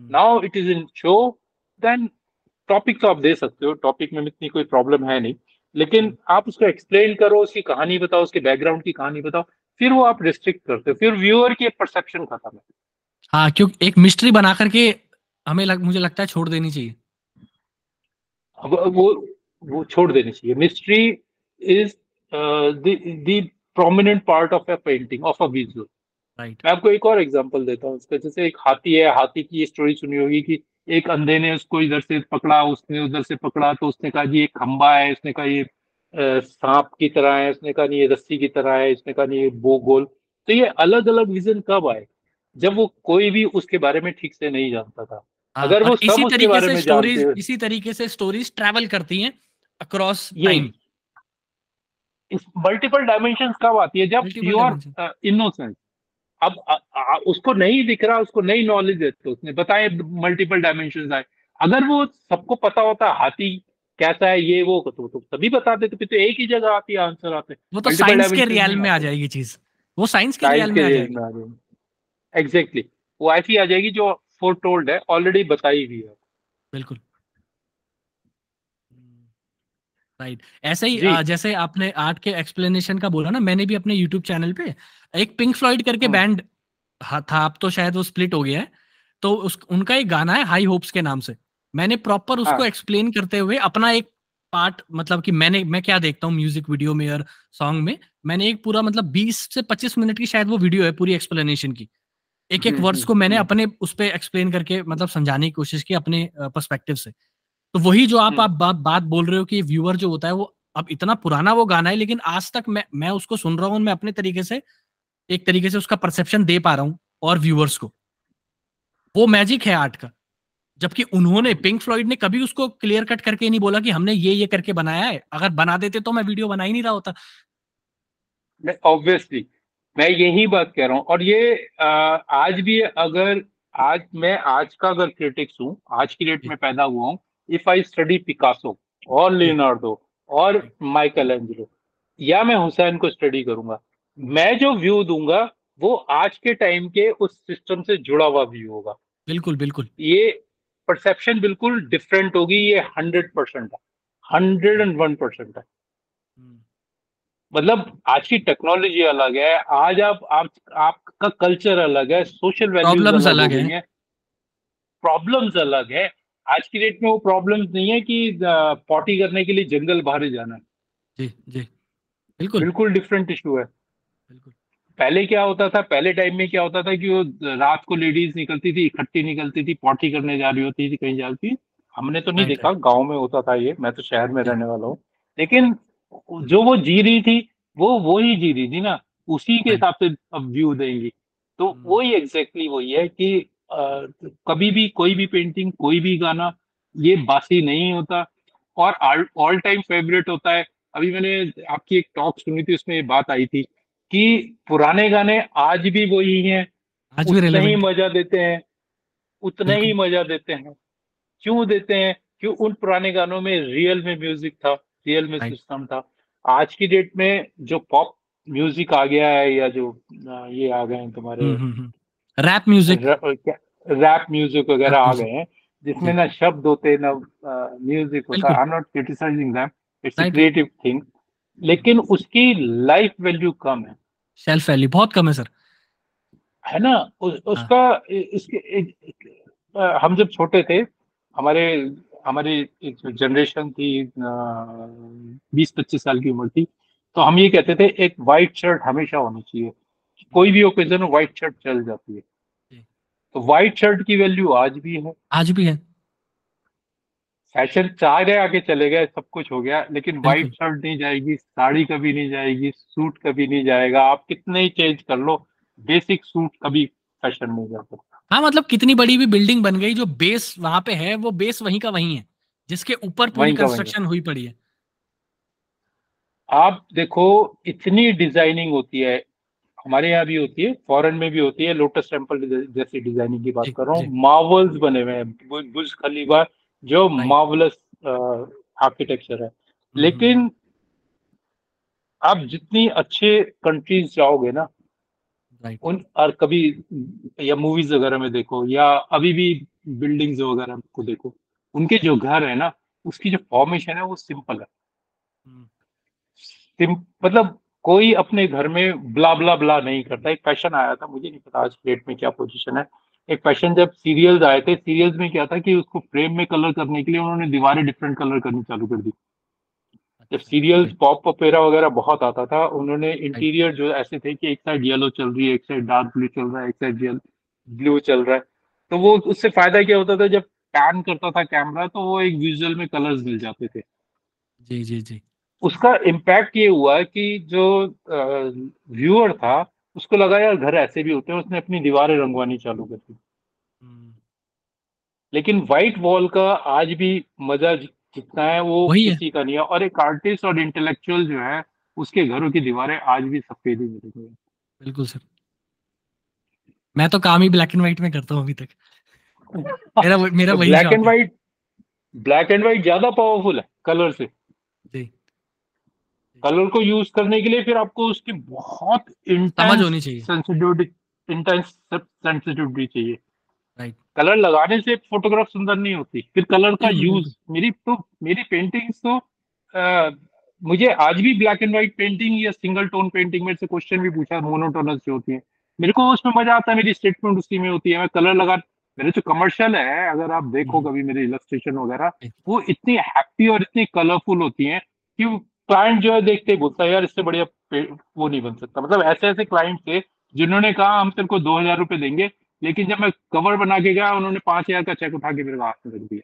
now it is in show then topic तो आप दे सकते हो। टॉपिक में इतनी कोई प्रॉब्लम है नहीं। लेकिन हम्म। आप उसको एक्सप्लेन करो उसकी कहानी बताओ उसके बैकग्राउंड की कहानी बताओ। फिर वो आप रिस्ट्रिक्ट करते हो फिर व्यूअर की परसेप्शन खत्म है। हाँ क्योंकि एक मिस्ट्री बना करके हमें लग, मुझे लगता है छोड़ देनी चाहिए। वो वो छोड़ देनी चाहिए। Mystery is the prominent part of a painting of a visual right मैं आपको एक और एग्जांपल देता हूँ इसका जैसे एक हाथी है हाथी की ये स्टोरी सुनी होगी कि एक अंधे ने उसको इधर से पकड़ा उसने उधर से पकड़ा तो उसने कहा जी एक खंबा है। उसने कहा ये सांप की तरह है उसने कहा नहीं ये रस्सी की तरह है इसने कहा नहीं ये बो गोल। तो ये अलग अलग विजन कब आए? जब वो कोई भी उसके बारे में ठीक से नहीं जानता था। हाँ, अगर वो इसी तरीके से स्टोरीज इसी तरीके से स्टोरीज ट्रैवल करती हैं अक्रॉस टाइम इस मल्टीपल डायमेंशन कब आती है? जब प्योर इनोसेंस अब आ, आ, उसको नहीं दिख रहा उसको नई नॉलेज देते उसने बताए मल्टीपल डायमेंशन आए। अगर वो सबको पता होता हाथी कैसा है ये वो तो, तो सभी बता देते फिर तो एक ही जगह आती है आंसर आते वो तो साइंस के रियल में आ जाएगी चीज़। वो साइंस के रियल में आ जाएगी। एग्जैक्टली वो ऐसी आ जाएगी जो फोर टोल्ड है ऑलरेडी बताई हुई है। बिल्कुल। राइट ऐसे ही जैसे आपने आर्ट के एक्सप्लेनेशन का बोला ना मैंने भी अपने यूट्यूब चैनल पे एक पिंक फ्लॉइड करके बैंड हाँ। था अब तो शायद वो स्प्लिट हो गया है। तो उस उनका एक गाना है हाई होप्स के नाम से। मैंने प्रॉपर उसको एक्सप्लेन हाँ। करते हुए अपना एक पार्ट मतलब कि मैंने मैं क्या देखता हूँ म्यूज़िक वीडियो में और सॉन्ग में मैंने एक पूरा मतलब 20 से 25 मिनट की शायद वो वीडियो है पूरी एक्सप्लेनेशन की। एक एक वर्ड्स को मैंने अपने उस पर एक्सप्लेन करके मतलब समझाने की कोशिश की अपने पर्सपेक्टिव से। तो वही जो आप आप बा, बात बोल रहे हो कि व्यूअर जो होता है वो अब इतना पुराना वो गाना है लेकिन आज तक मैं मैं उसको सुन रहा हूँ मैं अपने तरीके से एक तरीके से उसका परसेप्शन दे पा रहा हूँ और व्यूअर्स को। वो मैजिक है आर्ट का। जबकि उन्होंने पिंक फ्लॉइड ने कभी उसको क्लियर कट करके नहीं बोला कि हमने ये ये करके बनाया है। अगर बना देते तो मैं वीडियो बना ही नहीं रहा होता। ऑब्वियसली मैं यही बात कह रहा हूँ। और ये आ, आज भी अगर आज मैं आज का अगर क्रिटिक्स हूँ आज की डेट में पैदा हुआ हूँ इफ़ आई स्टडी पिकासो और लियोनार्डो और माइकल एंजलो या मैं हुसैन को स्टडी करूँगा मैं जो व्यू दूँगा वो आज के टाइम के उस सिस्टम से जुड़ा हुआ व्यू होगा। बिल्कुल बिल्कुल। ये परसेप्शन बिल्कुल डिफरेंट होगी ये हंड्रेड परसेंट है। हंड्रेड एंड वन परसेंट है। हम्म। मतलब आज की टेक्नोलॉजी अलग है आज आप आप आपका कल्चर अलग है सोशल वैल्यूज़ अलग, अलग है। प्रॉब्लम्स अलग है। आज की डेट में वो प्रॉब्लम्स नहीं है कि पॉटी करने के लिए जंगल बाहर जाना है। जी जी। बिल्कुल। बिल्कुल डिफरेंट इशू है। बिल्कुल। पहले क्या होता था पहले टाइम में क्या होता था कि वो रात को लेडीज़ निकलती थी इकट्ठी निकलती थी पॉटी करने जा रही होती थी कहीं जाती हमने तो नहीं देखा गाँव में होता था ये मैं तो शहर में रहने वाला हूँ। लेकिन जो वो जी रही थी वो वो ही जी रही थी ना उसी के हिसाब से अब व्यू देंगी। तो हम्म। वही एग्जैक्टली वही है कि आ, कभी भी कोई भी पेंटिंग कोई भी गाना ये बासी नहीं होता। और ऑल टाइम फेवरेट होता है। अभी मैंने आपकी एक टॉक सुनी थी उसमें ये बात आई थी कि पुराने गाने आज भी वही हैं आज भी उतना ही मज़ा देते हैं उतना ही मज़ा देते हैं। क्यों देते हैं? क्यों उन पुराने गानों में रियल में म्यूज़िक था रियल में सिस्टम था। आज की डेट में जो पॉप म्यूज़िक आ गया है या जो ये आ गए हैं तुम्हारे रैप म्यूज़िक रैप म्यूज़िक वगैरह आ गए हैं जिसमें ना शब्द होते ना म्यूज़िक होता I am not criticising them it's a creative thing लेकिन उसकी लाइफ वैल्यू कम है। सेल्फ वैल्यू बहुत कम है सर है ना? उस, हाँ। उसका इसके हम जब छोटे थे हमारे हमारी एक जनरेशन थी बीस पच्चीस साल की उम्र थी तो हम ये कहते थे एक वाइट शर्ट हमेशा होनी चाहिए। कोई भी ओकेजन व्हाइट शर्ट चल जाती है। तो व्हाइट शर्ट की वैल्यू आज भी है। आज भी है। फ़ैशन चाह गए आगे चले गए सब कुछ हो गया लेकिन व्हाइट शर्ट नहीं जाएगी साड़ी कभी नहीं जाएगी सूट कभी नहीं जाएगा। आप कितने ही चेंज कर लो बेसिक सूट कभी फ़ैशन नहीं जा सकता। हाँ मतलब कितनी बड़ी भी बिल्डिंग बन गई जो बेस वहाँ पे है वो बेस वहीं का वहीं है जिसके ऊपर पूरी कंस्ट्रक्शन हुई पड़ी है। आप देखो इतनी डिज़ाइनिंग होती है हमारे यहाँ भी होती है फॉरेन में भी होती है लोटस टेंपल जैसी डिज़ाइनिंग की बात कर रहा हूँ मार्वल्स बने हुए हैं बुर्ज खलीफा जो मार्वलस आर्किटेक्चर है। हम्म, लेकिन। आप जितनी अच्छे कंट्रीज़ जाओगे ना उन और कभी या मूवीज़ वगैरह में देखो या अभी भी बिल्डिंग्स वगैरह को देखो उनके जो घर है ना उसकी जो फॉर्मेशन है वो सिंपल है। हम्म। मतलब कोई अपने घर में ब्ला ब्ला ब्ला नहीं करता। एक फ़ैशन आया था मुझे नहीं पता आज प्लेट में क्या पोजीशन है। एक फ़ैशन जब सीरियल्स आए थे सीरियल्स में क्या था कि उसको फ्रेम में कलर करने के लिए उन्होंने दीवारें डिफरेंट कलर करनी चालू कर दी। जब सीरियल्स पॉप पपेरा वगैरह बहुत आता था उन्होंने इंटीरियर जो ऐसे थे कि एक साइड येलो चल रही है एक साइड डार्क ब्लू चल रहा है एक साइड ब्लू चल रहा है। तो वो उससे फ़ायदा क्या होता था जब पैन करता था कैमरा तो वो एक विजुअल में कलर्स मिल जाते थे। जी जी जी। उसका इम्पैक्ट ये हुआ कि जो व्यूअर था उसको लगा यार घर ऐसे भी होते हैं उसने अपनी दीवारें रंगवानी चालू कर दी। हम्म। लेकिन व्हाइट वॉल का आज भी मज़ा जितना है वो किसी का नहीं है। और एक आर्टिस्ट और इंटेलेक्चुअल जो है उसके घरों की दीवारें आज भी सफ़ेद ही मिलती है बिल्कुल सर। मैं तो काम ही ब्लैक एंड व्हाइट में करता हूँ अभी तक। मेरा मेरा वही black and white black and white ज़्यादा पावरफुल है कलर से। जी। कलर को यूज़ करने के लिए फिर आपको उसकी बहुत समझ होनी चाहिए। सेंसिटिविटी इंटेंस सेंसिटिविटी चाहिए। राइट कलर लगाने से फोटोग्राफ सुंदर नहीं होती। फिर कलर का यूज़ मेरी तो मेरी पेंटिंग्स तो आ, मुझे आज भी ब्लैक एंड व्हाइट पेंटिंग या सिंगल टोन पेंटिंग में से क्वेश्चन भी पूछा मोनोटोनस जो होती है। मेरे को उसमें मज़ा आता है मेरी स्टेटमेंट उसी में होती है। मैं कलर लगा मेरे जो कमर्शियल है अगर आप देखो हम्म। कभी मेरे इलस्ट्रेशन वगैरह वो इतनी हैप्पी और इतनी कलरफुल होती है कि क्लाइंट जो है देखते ही बोलता है यार इससे बढ़िया वो नहीं बन सकता। मतलब ऐसे ऐसे क्लाइंट थे जिन्होंने कहा हम तेरे को दो हज़ार रुपए देंगे। लेकिन जब मैं कवर बना के गया उन्होंने पाँच हज़ार का चेक उठा के मेरे हाथ में रख दिया।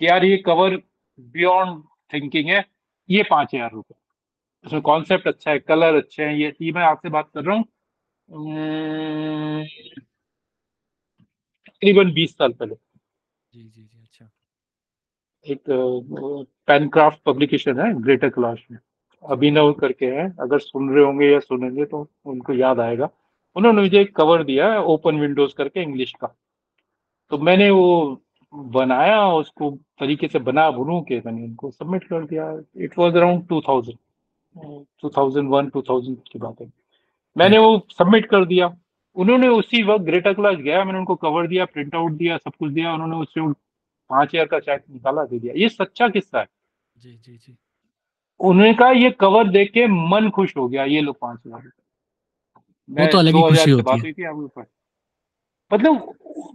कि यार ये कवर बियॉन्ड थिंकिंग है ये पाँच हज़ार रुपए। उसमें कॉन्सेप्ट अच्छा है कलर अच्छे हैं ये ये मैं आपसे बात कर रहा हूँ। तकरीबन बीस साल पहले। जी जी। एक पेनक्राफ्ट पब्लिकेशन है ग्रेटर क्लास में। अभिनव करके है अगर सुन रहे होंगे या सुनेंगे तो उनको याद आएगा। उन्होंने मुझे एक कवर दिया है ओपन विंडोज़ करके इंग्लिश का। तो मैंने वो बनाया उसको तरीके से बना बुनू के मैंने उनको सबमिट कर दिया। It was around two thousand two thousand one two thousand की बात है। मैंने वो सबमिट कर दिया। उन्होंने उसी वक्त ग्रेटर क्लास गया मैंने उनको कवर दिया प्रिंट आउट दिया सब कुछ दिया। उन्होंने उससे पाँच हज़ार का चेक निकाला दे दिया। ये सच्चा किस्सा है। जी जी जी। उन्होंने कहा ये कवर देख के मन खुश हो गया ये लोग पाँच हज़ार। वो तो अलग ही खुशी होती है। मतलब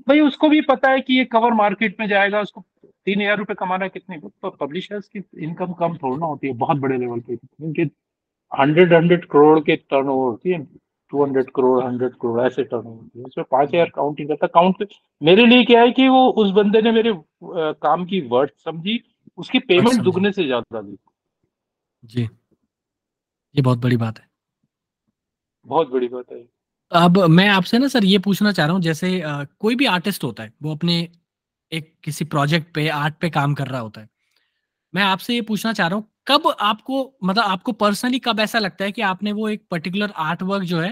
भाई उसको भी पता है कि ये कवर मार्केट में जाएगा उसको तीन हज़ार रुपए कमाना कितने तो पब्लिशर्स की इनकम कम थोड़ा होती है बहुत बड़े लेवल पे। क्योंकि हंड्रेड हंड्रेड करोड़ के टर्न ओवर होती है। Two hundred crore hundred crore ऐसे टर्न होती है उसमें पाँच हज़ार काउंट ही करता काउंट मेरे लिए क्या है कि वो उस बंदे ने मेरे काम की वर्ड समझी उसकी पेमेंट अच्छा। दुगने से ज़्यादा दी। जी। ये बहुत बड़ी बात है। बहुत बड़ी बात है। अब मैं आपसे ना सर ये पूछना चाह रहा हूँ जैसे आ, कोई भी आर्टिस्ट होता है वो अपने एक किसी प्रोजेक्ट पे आर्ट पे काम कर रहा होता है। मैं आपसे ये पूछना चाह रहा हूँ कब आपको मतलब आपको पर्सनली कब ऐसा लगता है कि आपने वो एक पर्टिकुलर आर्ट वर्क जो है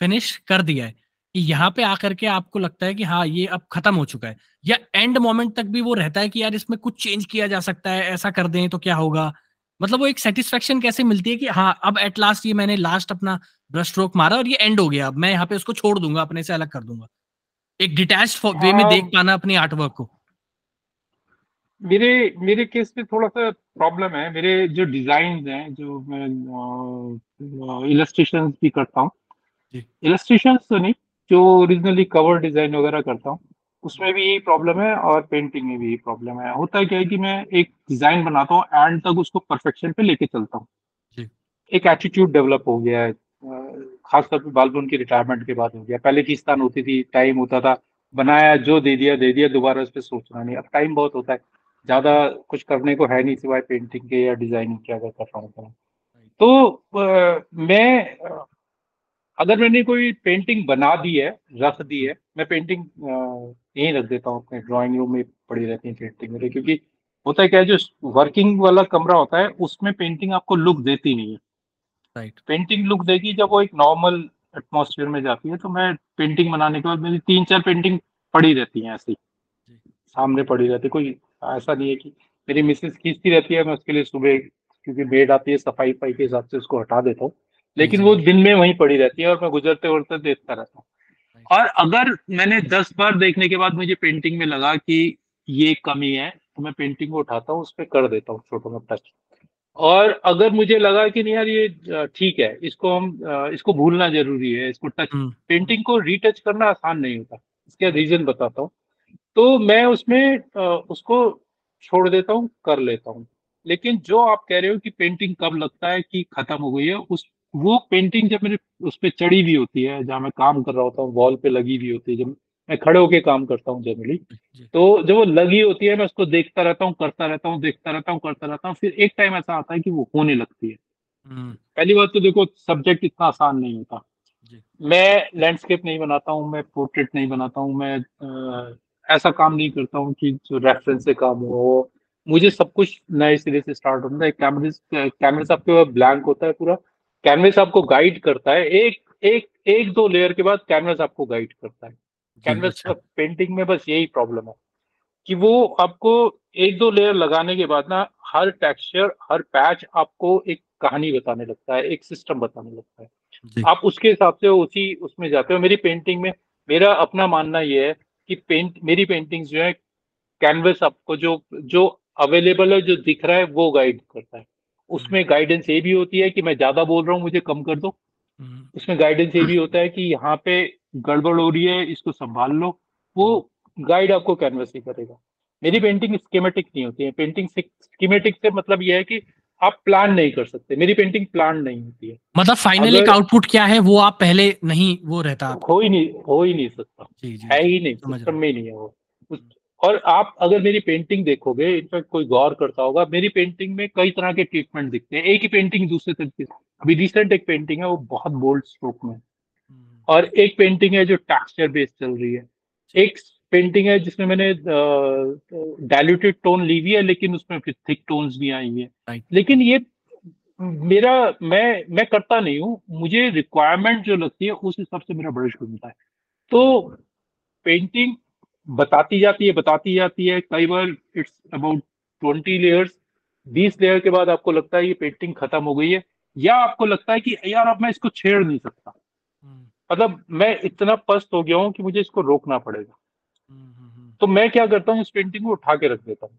फिनिश कर दिया है कि यहाँ पे आकर के आपको लगता है कि हाँ ये अब खत्म हो चुका है। या एंड मोमेंट तक भी वो रहता है कि यार इसमें कुछ चेंज किया जा सकता है ऐसा कर दें तो क्या होगा? मतलब वो एक सेटिस्फेक्शन कैसे मिलती है कि हाँ अब एट लास्ट ये मैंने लास्ट अपना ब्रश स्ट्रोक मारा और ये एंड हो गया अब मैं यहाँ पे उसको छोड़ दूँगा अपने से अलग कर दूँगा। एक डिटैच वे में देख हाँ। पाना अपनी आर्टवर्क को। मेरे मेरे केस में थोड़ा सा प्रॉब्लम है मेरे जो डिज़ाइन हैं जो मैं इलस्ट्रेशन भी करता हूँ इलस्ट्रेशन तो नहीं जो ओरिजिनली कवर डिज़ाइन वगैरह करता हूँ उसमें भी यही प्रॉब्लम है और पेंटिंग में भी यही प्रॉब्लम है। होता है क्या है कि मैं एक डिज़ाइन बनाता हूँ एंड तक उसको परफेक्शन पे लेके चलता हूँ। एक एटीट्यूड डेवलप हो गया है खासतौर पर बालबन की रिटायरमेंट के बाद हो गया। पहले किस्तान होती थी टाइम होता था बनाया जो दे दिया दे दिया दोबारा उस पर सोचना नहीं। अब टाइम बहुत होता है ज़्यादा कुछ करने को है नहीं सिवाय पेंटिंग के या डिज़ाइनिंग के अगर कर रहा हूँ तो। आ, मैं अगर मैंने कोई पेंटिंग बना दी है रख दी है मैं पेंटिंग यहीं रख देता हूँ अपने ड्राइंग रूम में पड़ी रहती है पेंटिंग मेरे क्योंकि होता है क्या जो वर्किंग वाला कमरा होता है उसमें पेंटिंग आपको लुक देती नहीं है। राइट पेंटिंग लुक देगी जब वो एक नॉर्मल एटमोसफियर में जाती है तो मैं पेंटिंग बनाने के बाद मेरी तीन चार पेंटिंग पड़ी रहती है ऐसी। सामने पड़ी रहती है कोई ऐसा नहीं है कि मेरी मिसेस खींचती रहती है मैं उसके लिए सुबह क्योंकि बेड आती है सफ़ाई वफाई के हिसाब से उसको हटा देता हूँ। लेकिन वो दिन में वहीं पड़ी रहती है और मैं गुजरते उड़ते देखता रहता हूँ। और अगर मैंने दस बार देखने के बाद मुझे पेंटिंग में लगा कि ये कमी है तो मैं पेंटिंग को उठाता हूँ उस पर कर देता हूँ छोटा मोटा टच और अगर मुझे लगा कि नहीं यार ये ठीक है इसको हम इसको भूलना ज़रूरी है इसको टच पेंटिंग को रीटच करना आसान नहीं होता इसका रीजन बताता हूँ। तो मैं उसमें उसको छोड़ देता हूँ कर लेता हूँ। लेकिन जो आप कह रहे हो कि पेंटिंग कब लगता है कि खत्म हो गई है उस वो पेंटिंग जब मेरे उस पर चढ़ी हुई होती है जहाँ मैं काम कर रहा होता हूँ वॉल पे लगी हुई होती है जब मैं खड़े होके काम करता हूँ जनरली तो जब वो लगी होती है मैं उसको देखता रहता हूँ करता रहता हूँ देखता रहता हूँ करता रहता हूँ फिर एक टाइम ऐसा आता है कि वो होने लगती है। हम्म। पहली बात तो देखो सब्जेक्ट इतना आसान नहीं होता। मैं लैंडस्केप नहीं बनाता हूँ मैं पोर्ट्रेट नहीं बनाता हूँ मैं ऐसा काम नहीं करता हूँ कि जो रेफरेंस से काम हो मुझे सब कुछ नए सिरे से स्टार्ट होता है। कैमरेज कैमरे आपके ब्लैंक होता है पूरा कैनवस आपको गाइड करता है। एक एक एक दो लेयर के बाद कैनवस आपको गाइड करता है। कैनवस अच्छा। पेंटिंग में बस यही प्रॉब्लम है कि वो आपको एक दो लेयर लगाने के बाद ना हर टेक्सचर हर पैच आपको एक कहानी बताने लगता है एक सिस्टम बताने लगता है। आप उसके हिसाब से उसी उसमें जाते हो। मेरी पेंटिंग में मेरा अपना मानना ये है कि पेंट मेरी पेंटिंग्स जो है कैनवस आपको जो जो अवेलेबल है जो दिख रहा है वो गाइड करता है। उसमें गाइडेंस ये भी होती है कि मैं ज़्यादा बोल रहा हूँ मुझे कम कर दो। हम्म। उसमें गाइडेंस ये भी होता है कि यहाँ पे गड़बड़ हो रही है इसको संभाल लो। वो गाइड आपको कैनवस ही करेगा। मेरी पेंटिंग स्कीमेटिक नहीं होती है। पेंटिंग स्कीमेटिक से मतलब यह है कि आप प्लान नहीं कर सकते। मेरी पेंटिंग प्लान नहीं होती है। मतलब फाइनल एक आउटपुट क्या है वो आप पहले नहीं वो रहता। हो ही नहीं हो ही नहीं सकता। जी, जी, है ही नहीं सिस्टम में नहीं है वो। और आप अगर मेरी पेंटिंग देखोगे इनफैक्ट कोई गौर करता होगा मेरी पेंटिंग में कई तरह के ट्रीटमेंट दिखते हैं। एक ही पेंटिंग दूसरे तरीके से। अभी रिसेंट एक पेंटिंग है वो बहुत बोल्ड स्ट्रोक में हम्म। और एक पेंटिंग है जो टेक्सचर बेस्ड चल रही है। एक पेंटिंग है जिसमें मैंने डायल्यूटेड टोन ली हुई है लेकिन उसमें फिर थिक टोन्स भी आई हुई है। लेकिन ये मेरा मैं मैं करता नहीं हूँ। मुझे रिक्वायरमेंट जो लगती है उस हिसाब से मेरा ब्रश घूमता है। तो पेंटिंग बताती जाती है बताती जाती है कई बार इट्स अबाउट ट्वेंटी लेयर्स बीस लेयर के बाद आपको लगता है ये पेंटिंग खत्म हो गई है या आपको लगता है कि यार अब मैं इसको छेड़ नहीं सकता। हम्म, मतलब मैं इतना पस्त हो गया हूँ कि मुझे इसको रोकना पड़ेगा। हम्म, हम्म, तो मैं क्या करता हूँ इस पेंटिंग को उठा के रख देता हूँ।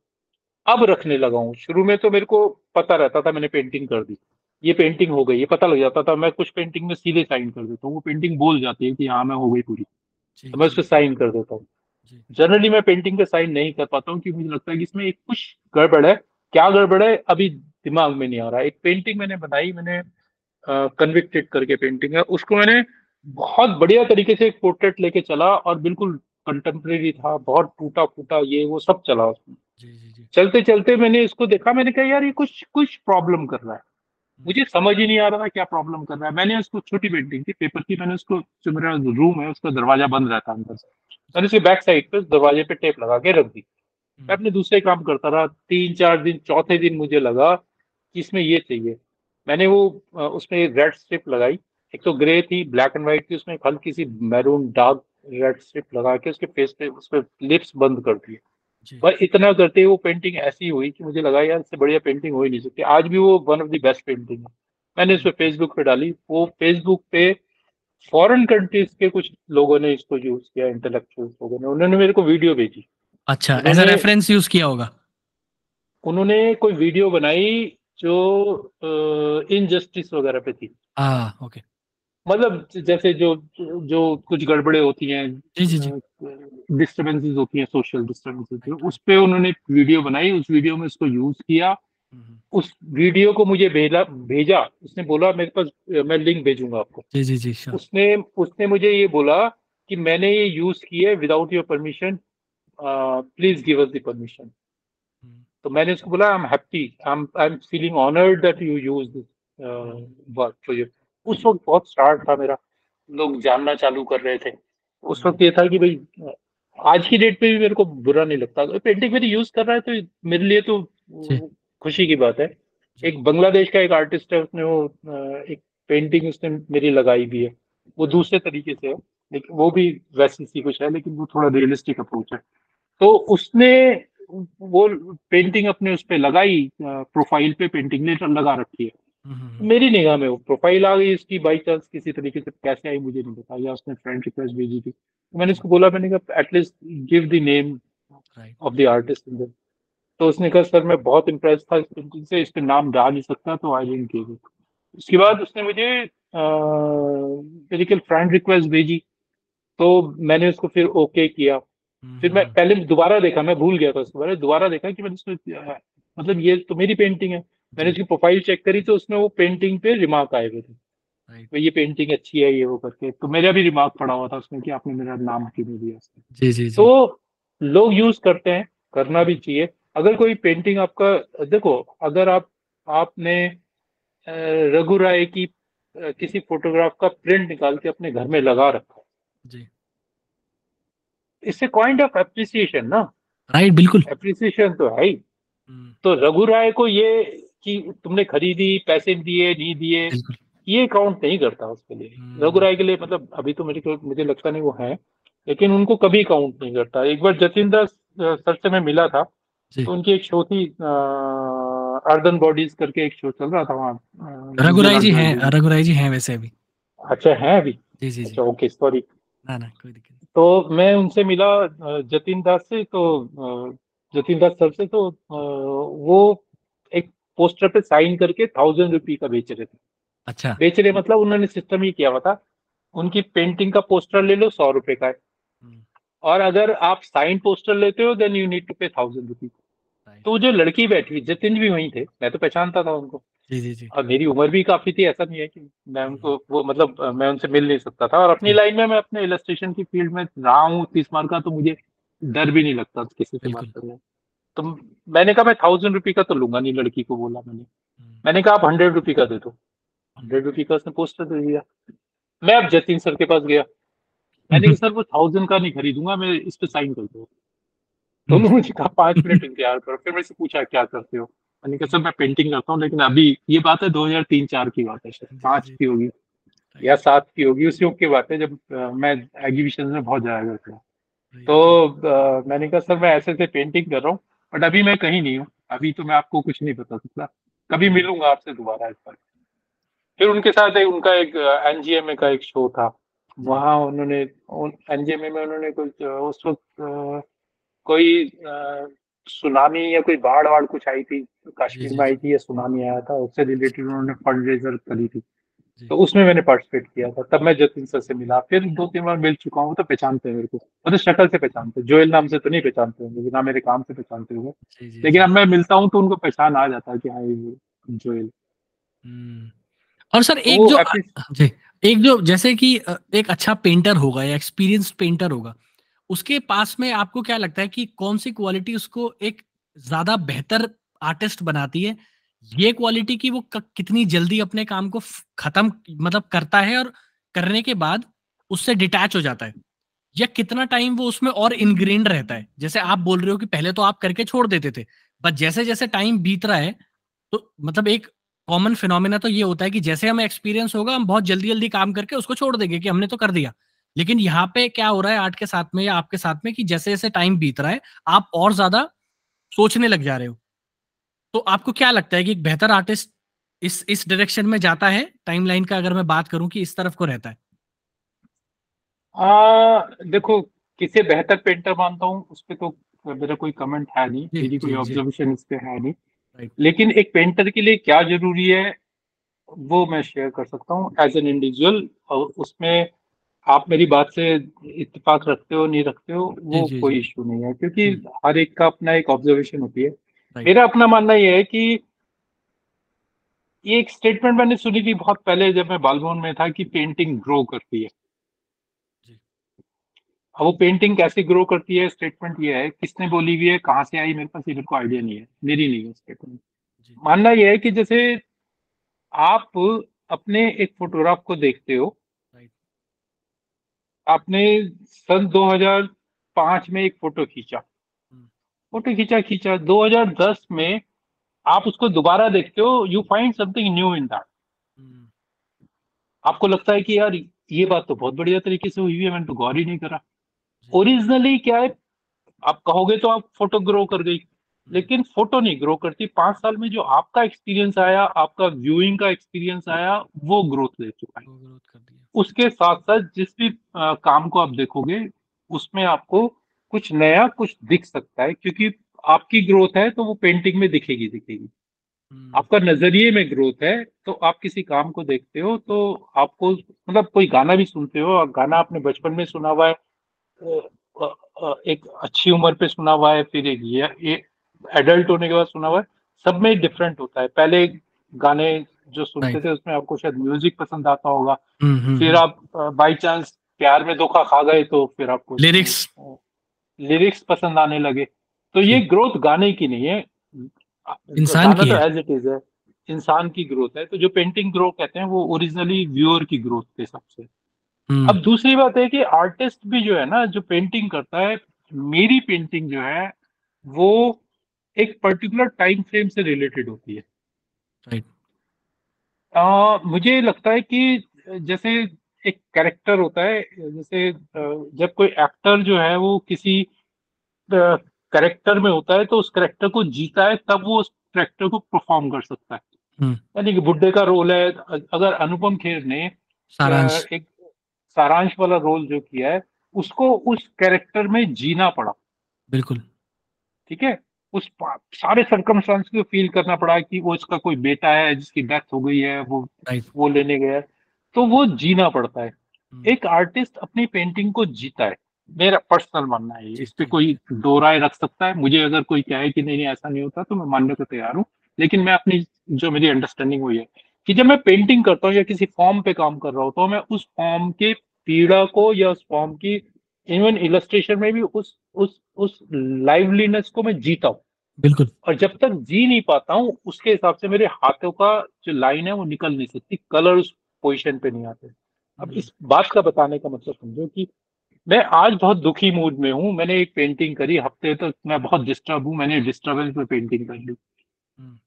अब रखने लगा हूँ। शुरू में तो मेरे को पता रहता था मैंने पेंटिंग कर दी। ये पेंटिंग हो गई ये पता लग जाता था मैं कुछ पेंटिंग में सीधे साइन कर देता हूँ। वो पेंटिंग बोल जाती है कि हाँ मैं हो गई पूरी। तो मैं उसको साइन कर देता हूँ। जनरली मैं पेंटिंग पे साइन नहीं कर पाता हूँ क्योंकि मुझे लगता है कि इसमें एक कुछ गड़बड़ है। क्या गड़बड़ है? अभी दिमाग में नहीं आ रहा। एक पेंटिंग मैंने बनाई मैंने कन्विक्टेड करके पेंटिंग है। उसको मैंने बहुत बढ़िया तरीके से एक पोर्ट्रेट लेके चला और बिल्कुल कंटेम्प्रेरी था बहुत टूटा फूटा ये वो सब चला उसमें। जी जी जी। चलते चलते मैंने इसको देखा मैंने कहा यार ये कुछ कुछ प्रॉब्लम कर रहा है। मुझे समझ ही नहीं आ रहा था क्या प्रॉब्लम कर रहा है। मैंने उसको छोटी पेंटिंग थी पेपर की मैंने उसको जो मेरा रूम है उसका दरवाज़ा बंद रहता है अंदर से। मैंने उसके बैक साइड पे दरवाजे पे टेप लगा के रख दी। मैं अपने दूसरे काम करता रहा। तीन चार दिन चौथे दिन मुझे लगा कि इसमें ये चाहिए। मैंने वो उसमें रेड स्ट्रिप लगाई। एक तो ग्रे थी ब्लैक एंड व्हाइट थी उसमें हल्की सी मैरून डार्क रेड स्ट्रिप लगा के उसके फेस पे उस पे लिप्स बंद कर दिए। पर इतना करते ही वो पेंटिंग ऐसी हुई कि मुझे लगा यार इससे बढ़िया पेंटिंग हो ही नहीं सकती। आज भी वो one of the best painting है। मैंने इस पे फेसबुक पे डाली। वो फेसबुक पे फॉरेन कंट्रीज़ के कुछ लोगों ने इसको यूज़ किया इंटेलेक्चुअल लोगों ने। उन्होंने मेरे को वीडियो भेजी। अच्छा एज उन्होंने- रेफरेंस यूज़ किया होगा? उन्होंने कोई वीडियो बनाई जो इनजस्टिस वगैरह पे थी। हाँ ओके मतलब जैसे जो जो कुछ गड़बड़े होती हैं जी जी जी। डिस्टर्बेंसेस होती हैं सोशल डिस्टर्बेंसेस उस पे उन्होंने वीडियो बनाई उस वीडियो में उसको यूज़ किया। उस वीडियो को मुझे भेजा भेजा। उसने बोला मेरे पास मैं लिंक भेजूँगा आपको। जी जी जी उसने उसने मुझे ये बोला कि मैंने ये यूज़ किया है without your permission please give us the permission तो मैंने उसको बोला I am happy I am I am feeling honoured that you use this work for you उस वक्त बहुत स्टार्ट था मेरा। लोग जानना चालू कर रहे थे। उस वक्त ये था कि भाई आज की डेट पे भी मेरे को बुरा नहीं लगता। पेंटिंग मेरी यूज़ कर रहा है तो मेरे लिए तो खुशी की बात है। एक बांग्लादेश का एक आर्टिस्ट है उसने वो एक पेंटिंग उसने मेरी लगाई भी है। वो दूसरे तरीके से है लेकिन वो भी वैसी सी कुछ है लेकिन वो थोड़ा रियलिस्टिक अप्रोच है। तो उसने वो पेंटिंग अपने उस पर लगाई प्रोफ़ाइल पे पेंटिंग ने लगा रखी है। मेरी निगाह में वो प्रोफ़ाइल आ गई इसकी बाई चांस किसी तरीके से कैसे आई मुझे नहीं पता। या उसने फ्रेंड रिक्वेस्ट भेजी थी। तो मैंने उसको बोला मैंने कहा at least give the name of the artist in तो उसने कहा सर मैं बहुत इम्प्रेस था इस पेंटिंग से इस पे नाम डाल नहीं सकता तो आई डेंट गिव इट उसके बाद उसने मुझे मेरी कल फ्रेंड रिक्वेस्ट भेजी। तो मैंने उसको फिर ओके किया। फिर मैं पहले दोबारा देखा मैं भूल गया था उसके बारे दोबारा देखा कि मैंने उसमें अ, मतलब ये तो मेरी पेंटिंग है। मैंने उसकी प्रोफ़ाइल चेक करी तो उसमें वो पेंटिंग पे रिमार्क आए हुए थे। भाई ये पेंटिंग अच्छी है ये वो करके। तो मेरा भी रिमार्क पड़ा हुआ था उसमें कि आपने मेरा नाम क्यों नहीं दिया जी जी जी। तो लोग यूज़ करते हैं करना भी चाहिए। अगर कोई पेंटिंग आपका देखो अगर आप आपने रघु राय की किसी फोटोग्राफ का प्रिंट निकाल के अपने घर में लगा रखा है। जी। इससे काइंड ऑफ़ एप्रिसिएशन ना। राइट बिल्कुल। एप्रिसिएशन तो है ही। हम्म, तो रघु राय को ये कि तुमने खरीदी पैसे दिए नहीं दिए ये काउंट नहीं करता उसके लिए। हम्म। रघु राय के लिए मतलब अभी तो मेरे को मुझे लगता नहीं वो है लेकिन उनको कभी काउंट नहीं करता। एक बार जतिन दास सर से मैं मिला था तो उनकी एक शो थी अर्दन बॉडीज करके एक शो चल रहा था वहाँ रघुराई जी हैं रघुराई जी हैं वैसे अभी। अच्छा है अभी? जी जी अच्छा ओके सॉरी ना ना कोई दिक्कत तो मैं उनसे मिला जतिन दास से तो जतिन दास सर से तो वो एक पोस्टर पे साइन करके थाउज़ेंड रुपी का बेच रहे थे। अच्छा। बेच रहे मतलब उन्होंने सिस्टम ही किया हुआ था। उनकी पेंटिंग का पोस्टर ले लो सौ रुपए का है। हम्म, और अगर आप साइन पोस्टर लेते हो then you need to pay thousand rupees तो जो लड़की बैठी जतिन भी वहीं थे मैं तो पहचानता था उनको। जी जी जी। और मेरी उम्र भी काफ़ी थी ऐसा नहीं है कि मैं उनको वो मतलब मैं उनसे मिल नहीं सकता था। और अपनी लाइन में मैं अपने इलस्ट्रेशन की फ़ील्ड में रहा हूँ तीस मार का तो मुझे डर भी नहीं लगता किसी से बात। करने। तो मैंने कहा मैं थाउज़ेंड रुपी का तो लूँगा नहीं लड़की को बोला मैंने। हम्म, मैंने कहा आप हंड्रेड रुपी का दे दो। हंड्रेड रुपी का उसने पोस्टर दे दिया। मैं अब जतिन सर के पास गया। मैंने कहा सर वो थाउज़ेंड का नहीं खरीदूँगा मैं इस पे साइन कर दो। तो मुझे कहा पाँच मिनट इंतज़ार करो। फिर मेरे से पूछा क्या करते हो? मैंने कहा सर मैं पेंटिंग करता हूँ लेकिन अभी ये बात है 2003-4 की बात है शायद पाँच की होगी या सात की होगी उस युग की बात है जब आ, मैं एग्जीबिशन में बहुत जाया करता तो आ, मैंने कहा सर मैं ऐसे ऐसे पेंटिंग कर रहा हूँ बट अभी मैं कहीं नहीं हूँ। अभी तो मैं आपको कुछ नहीं बता सकता। कभी मिलूँगा आपसे दोबारा इस बार। फिर उनके साथ एक उनका एक एनजीएमए का एक शो था। वहाँ उन्होंने एनजीएमए में उन्होंने कुछ उस वक्त कोई सुनामी या कोई बाढ़ वाड़ कुछ आई थी? कश्मीर में आई थी या सुनामी आया था? उससे रिलेटेड उन्होंने फंड रेजर करी थी। तो उसमें मैंने पार्टिसिपेट किया था। तब मैं जतिन सर से मिला। फिर दो तीन बार मिल चुका हूँ तो पहचानते हैं मेरे को। मतलब शक्ल से पहचानते हैं। जोएल नाम से तो नहीं पहचानते होंगे ना मेरे काम से पहचानते होंगे। लेकिन अब मैं मिलता हूँ तो उनको पहचान आ जाता है कि हाँ जोएल। हम्म। और सर तो एक जो जी एक जो जैसे कि एक अच्छा पेंटर होगा या एक्सपीरियंस पेंटर होगा उसके पास में आपको क्या लगता है कि कौन सी क्वालिटी उसको एक ज़्यादा बेहतर आर्टिस्ट बनाती है? ये क्वालिटी की वो कितनी जल्दी अपने काम को खत्म मतलब करता है और करने के बाद उससे डिटैच हो जाता है। या कितना टाइम वो उसमें और इनग्रेंड रहता है। जैसे आप बोल रहे हो कि पहले तो आप करके छोड़ देते थे बट जैसे जैसे टाइम बीत रहा है तो मतलब एक कॉमन फिनोमिना तो ये होता है कि जैसे हमें एक्सपीरियंस होगा, हम बहुत जल्दी जल्दी काम करके उसको छोड़ देंगे कि हमने तो कर दिया। लेकिन यहाँ पे क्या हो रहा है आर्ट के साथ में या आपके साथ में कि जैसे जैसे टाइम बीत रहा है, आप और ज़्यादा सोचने लग जा रहे हो। तो आपको क्या लगता है कि एक बेहतर आर्टिस्ट इस इस डायरेक्शन में जाता है? टाइमलाइन का अगर मैं बात करूँ कि इस तरफ़ को रहता है। आ, देखो किसे बेहतर पेंटर मानता हूँ उस पर तो मेरा कोई कमेंट है नहीं मेरी कोई ऑब्जर्वेशन इस पे है नहीं। लेकिन एक पेंटर के लिए क्या ज़रूरी है वो मैं शेयर कर सकता हूँ एज एन इंडिविजुअल और उसमें आप मेरी बात से इत्तेफाक रखते हो नहीं रखते हो वो जी, कोई इशू नहीं है क्योंकि हम्म। हर एक का अपना एक ऑब्जर्वेशन होती है। मेरा अपना मानना यह है कि ये एक स्टेटमेंट मैंने सुनी थी बहुत पहले जब मैं बालभवन में था कि पेंटिंग ग्रो करती है। अब वो पेंटिंग कैसे ग्रो करती है स्टेटमेंट ये है किसने बोली हुई है कहाँ से आई मेरे पास ये मेरे को आइडिया नहीं है मेरी नहीं है स्टेटमेंट मानना यह है कि जैसे आप अपने एक फोटोग्राफ को देखते हो। आपने सन 2005 में एक फ़ोटो खींचा। फ़ोटो खींचा खींचा। 2010 में आप उसको दोबारा देखते हो you find something new in that आपको लगता है कि यार ये बात तो बहुत बढ़िया तरीके से हुई है मैंने तो गौर ही नहीं करा। ओरिजिनली क्या है आप कहोगे तो आप फ़ोटो ग्रो कर गई लेकिन फ़ोटो नहीं ग्रो करती। पाँच साल में जो आपका एक्सपीरियंस आया आपका व्यूइंग का एक्सपीरियंस आया वो ग्रोथ ले चुका है। उसके साथ साथ जिस भी आ, काम को आप देखोगे उसमें आपको कुछ नया कुछ दिख सकता है क्योंकि आपकी ग्रोथ है तो वो पेंटिंग में दिखेगी दिखेगी। हम्म। आपका नज़रिए में ग्रोथ है तो आप किसी काम को देखते हो तो आपको मतलब कोई गाना भी सुनते हो गाना आपने बचपन में सुना हुआ है एक अच्छी उम्र पे सुना हुआ है फिर एक ये एडल्ट होने के बाद सुना हुआ है सब में डिफरेंट होता है। पहले गाने जो सुनते थे उसमें आपको शायद म्यूज़िक पसंद आता होगा। हम्म, हम्म, फिर आप बाई चांस प्यार में धोखा खा गए तो फिर आपको लिरिक्स लिरिक्स पसंद आने लगे। तो ये ग्रोथ गाने की नहीं है। इंसान की तो एज इट इज़ है। इंसान की ग्रोथ है। तो जो पेंटिंग ग्रो कहते हैं वो ओरिजिनली व्यूअर की ग्रोथ के हिसाब से। अब दूसरी बात है कि आर्टिस्ट भी जो है ना जो पेंटिंग करता है मेरी पेंटिंग जो है वो एक पर्टिकुलर टाइम फ्रेम से रिलेटेड होती है। राइट आ, मुझे लगता है कि जैसे एक कैरेक्टर होता है जैसे जब कोई एक्टर जो है वो किसी कैरेक्टर में होता है तो उस कैरेक्टर को जीता है तब वो उस कैरेक्टर को परफॉर्म कर सकता है। हम्म। यानी कि बुड्ढे का रोल है अगर अनुपम खेर ने सारांश। एक सारांश वाला रोल जो किया है उसको उस कैरेक्टर में जीना पड़ा। बिल्कुल। ठीक है? उस सारे सरकमस्टांस को फील करना पड़ा कि वो इसका कोई बेटा है जिसकी डेथ हो गई है वो वो लेने गया तो वो जीना पड़ता है। हम्म। एक आर्टिस्ट अपनी पेंटिंग को जीता है। मेरा पर्सनल मानना है इस पे कोई दो राय रख सकता है। मुझे अगर कोई कहे कि नहीं नहीं ऐसा नहीं होता तो मैं मानने को तैयार हूँ। लेकिन मैं अपनी जो मेरी अंडरस्टैंडिंग हुई है कि जब मैं पेंटिंग करता हूँ या किसी फॉर्म पे काम कर रहा हूँ तो मैं उस फॉर्म के पीड़ा को या उस फॉर्म की इवन इलस्ट्रेशन में भी उस उस उस लाइवलीनेस को मैं जीता हूँ। बिल्कुल। और जब तक जी नहीं पाता हूँ उसके हिसाब से मेरे हाथों का जो लाइन है वो निकल नहीं सकती। कलर उस पोजिशन पे नहीं आते। अब इस बात का बताने का मतलब समझो कि मैं आज बहुत दुखी मूड में हूँ। मैंने एक पेंटिंग करी हफ़्ते तक मैं बहुत डिस्टर्ब हूँ मैंने डिस्टर्बेंस में पेंटिंग कर ली। हम्म।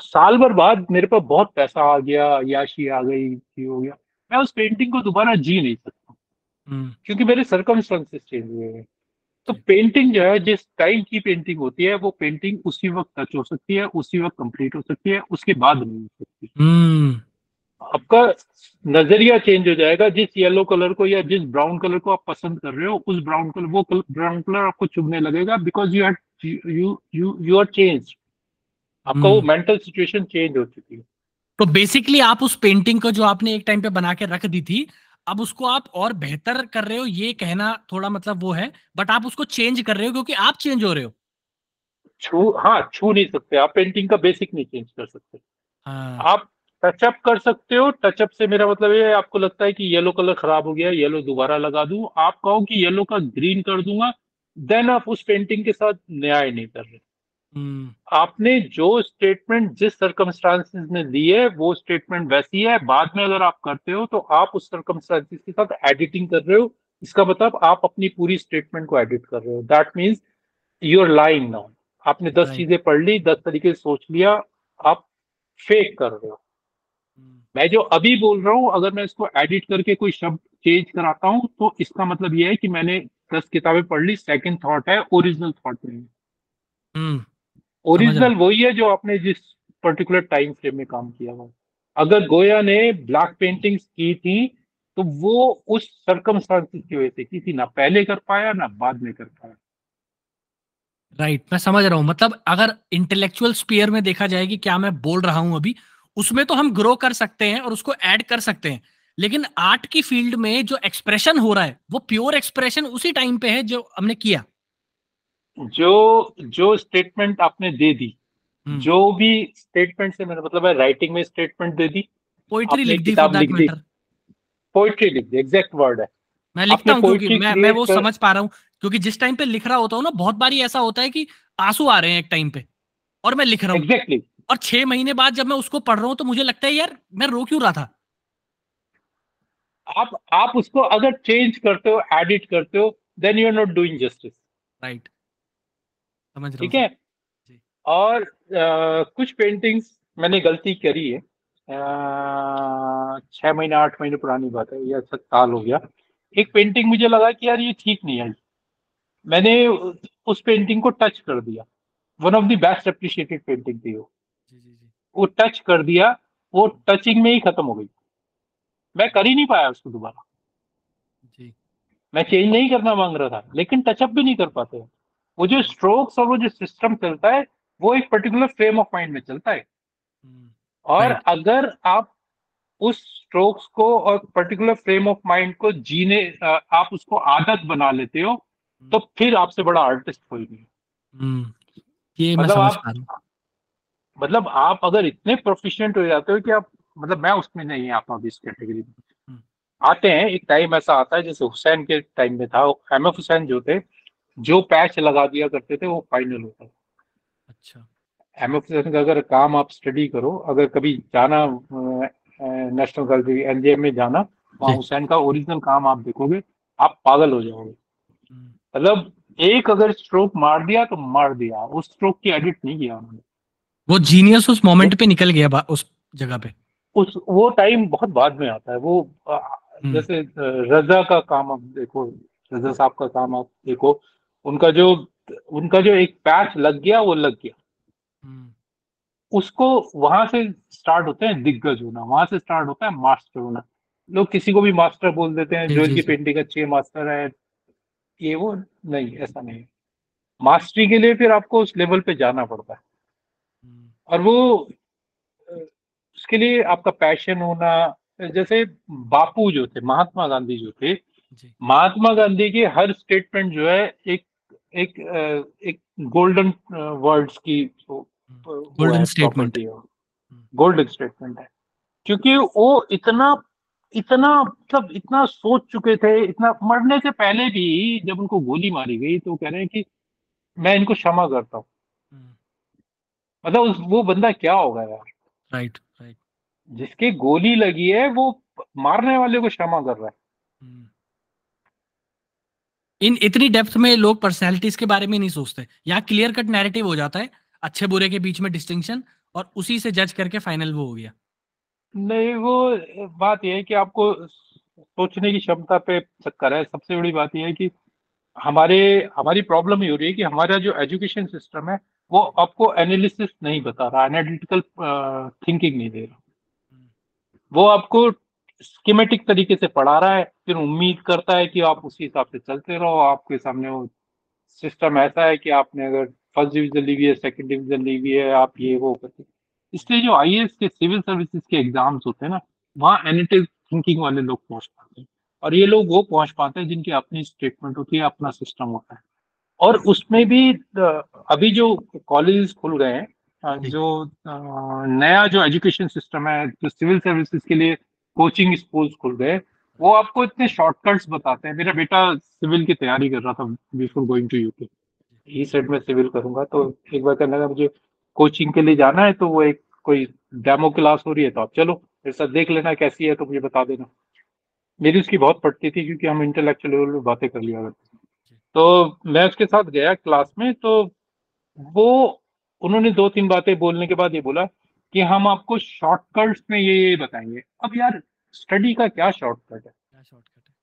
साल भर बाद मेरे पास बहुत पैसा आ गया याशी आ गई ये हो गया। मैं उस पेंटिंग को दोबारा जी नहीं सकता हम्म। क्योंकि मेरे सर्कमस्टांसेस चेंज हुए हैं। तो पेंटिंग जो है जिस टाइम की पेंटिंग होती है वो पेंटिंग उसी वक्त टच हो सकती है उसी वक्त कंप्लीट हो सकती है उसके बाद नहीं हो सकती। हम्म। आपका नज़रिया चेंज हो जाएगा जिस येलो कलर को या जिस ब्राउन कलर को आप पसंद कर रहे हो उस ब्राउन कलर वो ब्राउन कलर आपको चुभने लगेगा because you you you you are change आपका वो मेंटल। सिचुएशन चेंज हो चुकी है तो बेसिकली आप उस पेंटिंग को जो आपने एक टाइम पे बना के रख दी थी अब उसको आप और बेहतर कर रहे हो ये कहना थोड़ा मतलब वो है बट आप उसको चेंज कर रहे हो क्योंकि आप चेंज हो रहे हो छू हाँ छू नहीं सकते आप पेंटिंग का बेसिक नहीं चेंज कर सकते हाँ. आप टचअप कर सकते हो। टचअप से मेरा मतलब ये आपको लगता है कि येलो कलर खराब हो गया येलो दोबारा लगा दूँ। आप कहो कि येलो का ग्रीन कर दूँगा देन आप उस पेंटिंग के साथ न्याय नहीं कर रहे। Hmm. आपने जो स्टेटमेंट जिस सर्कमस्टांसिस में दी है वो स्टेटमेंट वैसी है। बाद में अगर आप करते हो तो आप उस सर्कमस्टांसिस के साथ एडिटिंग कर रहे हो। इसका मतलब आप अपनी पूरी स्टेटमेंट को एडिट कर रहे हो। That means your line now आपने दस right. चीज़ें पढ़ ली दस तरीके से सोच लिया आप फेक कर रहे हो। मैं जो अभी बोल रहा हूँ अगर मैं इसको एडिट करके कोई शब्द चेंज कराता हूँ तो इसका मतलब ये है कि मैंने दस किताबें पढ़ ली सेकंड थॉट है ओरिजिनल थॉट नहीं ओरिजिनल वही है जो आपने जिस पर्टिकुलर टाइम फ्रेम में काम किया हुआ अगर गोया ने ब्लैक पेंटिंग्स की थी तो वो उस सर्कमस्टांसिस की वजह से की थी ना पहले कर पाया ना बाद में कर पाया। राइट right, मैं समझ रहा हूँ। मतलब अगर इंटेलेक्चुअल स्पीयर में देखा जाए कि क्या मैं बोल रहा हूँ अभी उसमें तो हम ग्रो कर सकते हैं और उसको ऐड कर सकते हैं। लेकिन आर्ट की फ़ील्ड में जो एक्सप्रेशन हो रहा है वो प्योर एक्सप्रेशन उसी टाइम पे है जो हमने किया। जो जो स्टेटमेंट आपने दे दी हम्म। जो भी स्टेटमेंट से मेरा मतलब है राइटिंग में स्टेटमेंट दे दी पोइट्री लिख दी दैट मैटर पोइट्री लिख दी एग्जैक्ट वर्ड है। मैं लिखता हूँ क्योंकि मैं मैं वो कर... समझ पा रहा हूँ क्योंकि जिस टाइम पे लिख रहा होता हूँ ना बहुत बारी ऐसा होता है कि आँसू आ रहे हैं एक टाइम पे और मैं लिख रहा हूँ। एग्जैक्टली और छह महीने बाद जब मैं उसको पढ़ रहा हूँ तो मुझे लगता है यार मैं रो क्यों रहा था? आप आप उसको अगर चेंज करते हो एडिट करते हो then you are not doing justice right समझ ठीक है? और आ, कुछ पेंटिंग्स मैंने गलती करी है। छह महीने आठ महीने पुरानी बात है या साल हो गया। एक पेंटिंग मुझे लगा कि यार ये ठीक नहीं आई मैंने उस पेंटिंग को टच कर दिया। One of the best appreciated painting थी वो। वो टच कर दिया वो टचिंग में ही खत्म हो गई। मैं कर ही नहीं पाया उसको दोबारा। मैं चेंज नहीं करना मांग रहा था लेकिन टचअप भी नहीं कर पाते वो जो स्ट्रोक्स और वो जो सिस्टम चलता है वो एक पर्टिकुलर फ्रेम ऑफ़ माइंड में चलता है। हम्म। और अगर आप उस स्ट्रोक्स को और पर्टिकुलर फ्रेम ऑफ़ माइंड को जीने आप उसको आदत बना लेते हो तो हम्म। फिर आपसे बड़ा आर्टिस्ट कोई नहीं हम्म। ये मतलब आप मतलब आप अगर इतने प्रोफिशिएंट हो जाते हो कि आप मतलब मैं उसमें नहीं आता हूँ इस कैटेगरी में। हम्म। आते हैं एक टाइम ऐसा आता है जैसे हुसैन के टाइम में था एम एफ़ हुसैन जो थे जो पैच लगा दिया करते थे वो फाइनल होता अच्छा। एम एफ़ हुसैन का अगर काम आप स्टडी करो अगर कभी जाना नेशनल गैलरी एनजीएम में जाना वहाँ हुसैन का ओरिजिनल काम आप देखोगे आप पागल हो जाओगे। हम्म। मतलब एक अगर स्ट्रोक मार दिया तो मार दिया उस स्ट्रोक की एडिट नहीं किया उन्होंने। वो जीनियस उस मोमेंट पे निकल गया उस जगह पे। उस वो टाइम बहुत बाद में आता है वो हम्म। जैसे रजा का काम आप देखो रजा साहब का काम आप देखो उनका जो उनका जो एक पैच लग गया वो लग गया। हम्म। उसको वहाँ से स्टार्ट होते हैं दिग्गज होना वहाँ से स्टार्ट होता है मास्टर होना। लोग किसी को भी मास्टर बोल देते हैं जो इनकी पेंटिंग अच्छी है मास्टर है ये वो नहीं ऐसा नहीं मास्टरी के लिए फिर आपको उस लेवल पे जाना पड़ता है। और वो उसके लिए आपका पैशन होना जैसे बापू जो थे महात्मा गांधी जो थे महात्मा गांधी के हर स्टेटमेंट जो है एक एक एक गोल्डन वर्ड्स की गोल्डन स्टेटमेंट गोल्डन स्टेटमेंट है क्योंकि वो इतना इतना मतलब इतना सोच चुके थे इतना मरने से पहले भी जब उनको गोली मारी गई तो कह रहे हैं कि मैं इनको क्षमा करता हूँ। मतलब उस वो बंदा क्या होगा यार? राइट राइट जिसके गोली लगी है वो मारने वाले को क्षमा कर रहा है। हम्म। इन इतनी डेप्थ में लोग पर्सनैलिटीज के बारे में नहीं सोचते। यहाँ क्लियर कट नैरेटिव हो जाता है अच्छे बुरे के बीच में डिस्टिंक्शन और उसी से जज करके फाइनल वो हो गया। नहीं वो बात यह है कि आपको सोचने की क्षमता पे चक्कर है। सबसे बड़ी बात यह है कि हमारे हमारी प्रॉब्लम ये हो रही है कि हमारा जो एजुकेशन सिस्टम है वो आपको एनालिसिस नहीं बता रहा एनालिटिकल थिंकिंग नहीं दे रहा। वो आपको स्कीमेटिक तरीके से पढ़ा रहा है फिर उम्मीद करता है कि आप उसी हिसाब से चलते रहो आपके सामने वो सिस्टम ऐसा है कि आपने अगर फ़र्स्ट डिवीज़न ली हुई है सेकंड डिवीज़न ली हुई है आप ये वो करते इसलिए जो आई के सिविल सर्विसेज़ के एग्ज़ाम्स होते हैं ना वहाँ एनालिटिक थिंकिंग वाले लोग पहुँच पाते हैं। और ये लोग वो पहुँच पाते हैं जिनकी अपनी स्टेटमेंट होती है अपना सिस्टम होता है। और उसमें भी अभी जो कॉलेज खुल गए हैं जो। नया जो एजुकेशन सिस्टम है जो सिविल सर्विसेज़ के लिए कोचिंग स्कूल खुल गए वो आपको इतने शॉर्टकट्स बताते हैं। मेरा बेटा सिविल की तैयारी कर रहा था बिफोर गोइंग टू यूके ई सेट में सिविल करूँगा तो एक बार कहने लगा मुझे कोचिंग के लिए जाना है तो वो एक कोई डेमो क्लास हो रही है तो आप चलो मेरे साथ देख लेना कैसी है तो मुझे बता देना। मेरी उसकी बहुत पड़ती थी क्योंकि हम इंटेलेक्चुअल लेवल में बातें कर लिया करते तो मैं उसके साथ गया क्लास में तो वो उन्होंने दो तीन बातें बोलने के बाद ये बोला कि हम आपको शॉर्टकट्स में ये ये बताएँगे। अब यार स्टडी का क्या शॉर्टकट है? क्या शॉर्टकट है?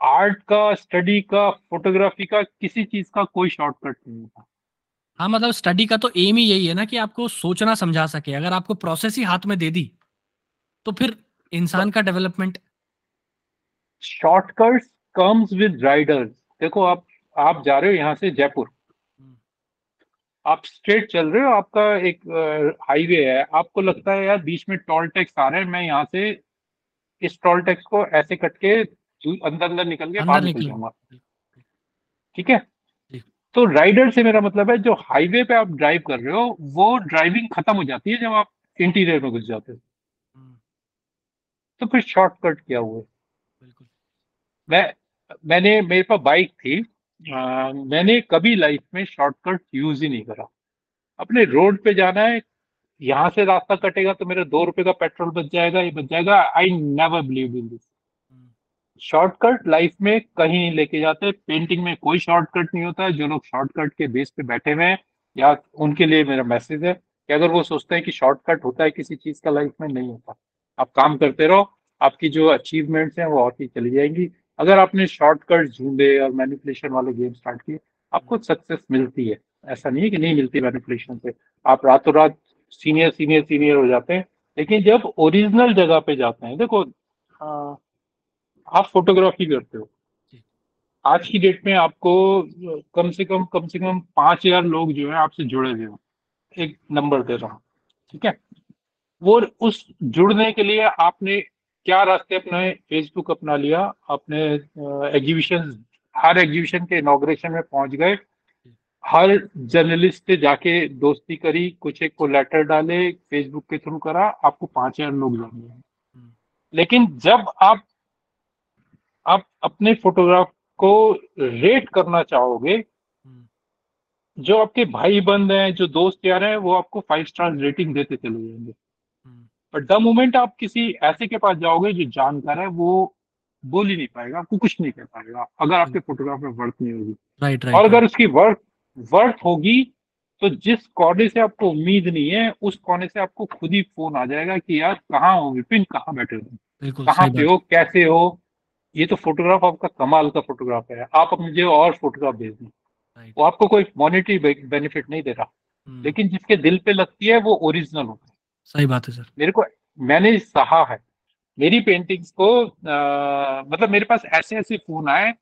आर्ट का स्टडी का फोटोग्राफी का किसी चीज़ का कोई शॉर्टकट नहीं होता हाँ मतलब स्टडी का तो एम ही यही है ना कि आपको सोचना समझा सके। अगर आपको प्रोसेस ही हाथ में दे दी तो फिर इंसान का development shortcuts comes with riders देखो आप आप जा रहे हो यहाँ से जयपुर। हम्म। आप स्ट्रेट चल रहे हो आपका एक हाईवे है। आपको लगता है यार बीच में टोल टैक्स आ रहे हैं मैं यहाँ से इस टोल टैक्स को ऐसे कट के अंदर अंदर निकल के बाहर निकल जाऊँगा। ठीक है? तो राइडर से मेरा मतलब है जो हाईवे पे आप ड्राइव कर रहे हो वो ड्राइविंग खत्म हो जाती है जब आप इंटीरियर में घुस जाते हो। हम्म। तो फिर शॉर्टकट क्या हुए मैं मैंने मेरे पास बाइक थी। आ, मैंने कभी लाइफ में शॉर्टकट यूज़ ही नहीं करा। अपने रोड पे जाना है यहाँ से रास्ता कटेगा तो मेरा दो रुपए का पेट्रोल बच जाएगा ये बच जाएगा। I never believe in this shortcut life में कहीं नहीं लेके जाते पेंटिंग में कोई शॉर्टकट नहीं होता। है जो लोग शॉर्टकट के बेस पे बैठे हुए हैं या उनके लिए मेरा मैसेज है कि अगर वो सोचते हैं कि शॉर्टकट होता है किसी चीज़ का लाइफ में नहीं होता। आप काम करते रहो आपकी जो अचीवमेंट्स हैं वो और चली जाएँगी। अगर आपने शॉर्टकट ढूंढे और मैनिपुलेशन वाले गेम स्टार्ट किए आपको सक्सेस मिलती है। ऐसा नहीं है कि नहीं मिलती मैनिपुलेशन से। आप रातों रात सीनियर सीनियर सीनियर हो जाते हैं लेकिन जब ओरिजिनल जगह पे जाते हैं देखो आ, आप फोटोग्राफी करते हो। आज की डेट में आपको कम से कम कम से कम पाँच हज़ार लोग जो है आपसे जुड़े हुए हो। एक नंबर दे रहा हूँ ठीक है? वो उस जुड़ने के लिए आपने क्या रास्ते अपने फेसबुक अपना लिया अपने एग्जीबिशन हर एग्जीबिशन के इनोग्रेशन में पहुँच गए हर जर्नलिस्ट से जाके दोस्ती करी कुछ एक को लेटर डाले फेसबुक के थ्रू करा आपको पाँच हज़ार लोग जाने हम्म। लेकिन जब आप आप अपने फोटोग्राफ को रेट करना चाहोगे हम्म। जो आपके भाई बंद हैं जो दोस्त यार हैं वो आपको फाइव स्टार रेटिंग देते चले जाएँगे पर द मोमेंट आप किसी ऐसे के पास जाओगे जो जानकार है वो बोल ही नहीं पाएगा आपको कुछ नहीं कह पाएगा अगर आपके फोटोग्राफ में वर्थ नहीं होगी। राइट राइट और अगर उसकी वर्थ वर्थ होगी तो जिस कोने से आपको उम्मीद नहीं है उस कोने से आपको खुद ही फ़ोन आ जाएगा कि यार कहाँ हो विपिन कहाँ बैठे हो? कहाँ पे हो कैसे हो? ये तो फोटोग्राफ आपका कमाल का फोटोग्राफ है। आप मुझे और फोटोग्राफ भेज दें। वो आपको कोई मॉनिटरी बेनिफिट नहीं दे रहा। हम्म। लेकिन जिसके दिल पे लगती है वो ओरिजिनल होता है। सही बात है सर। मेरे को मैंने सहा है। मेरी पेंटिंग्स को आ, मतलब मेरे पास ऐसे ऐसे फ़ोन आए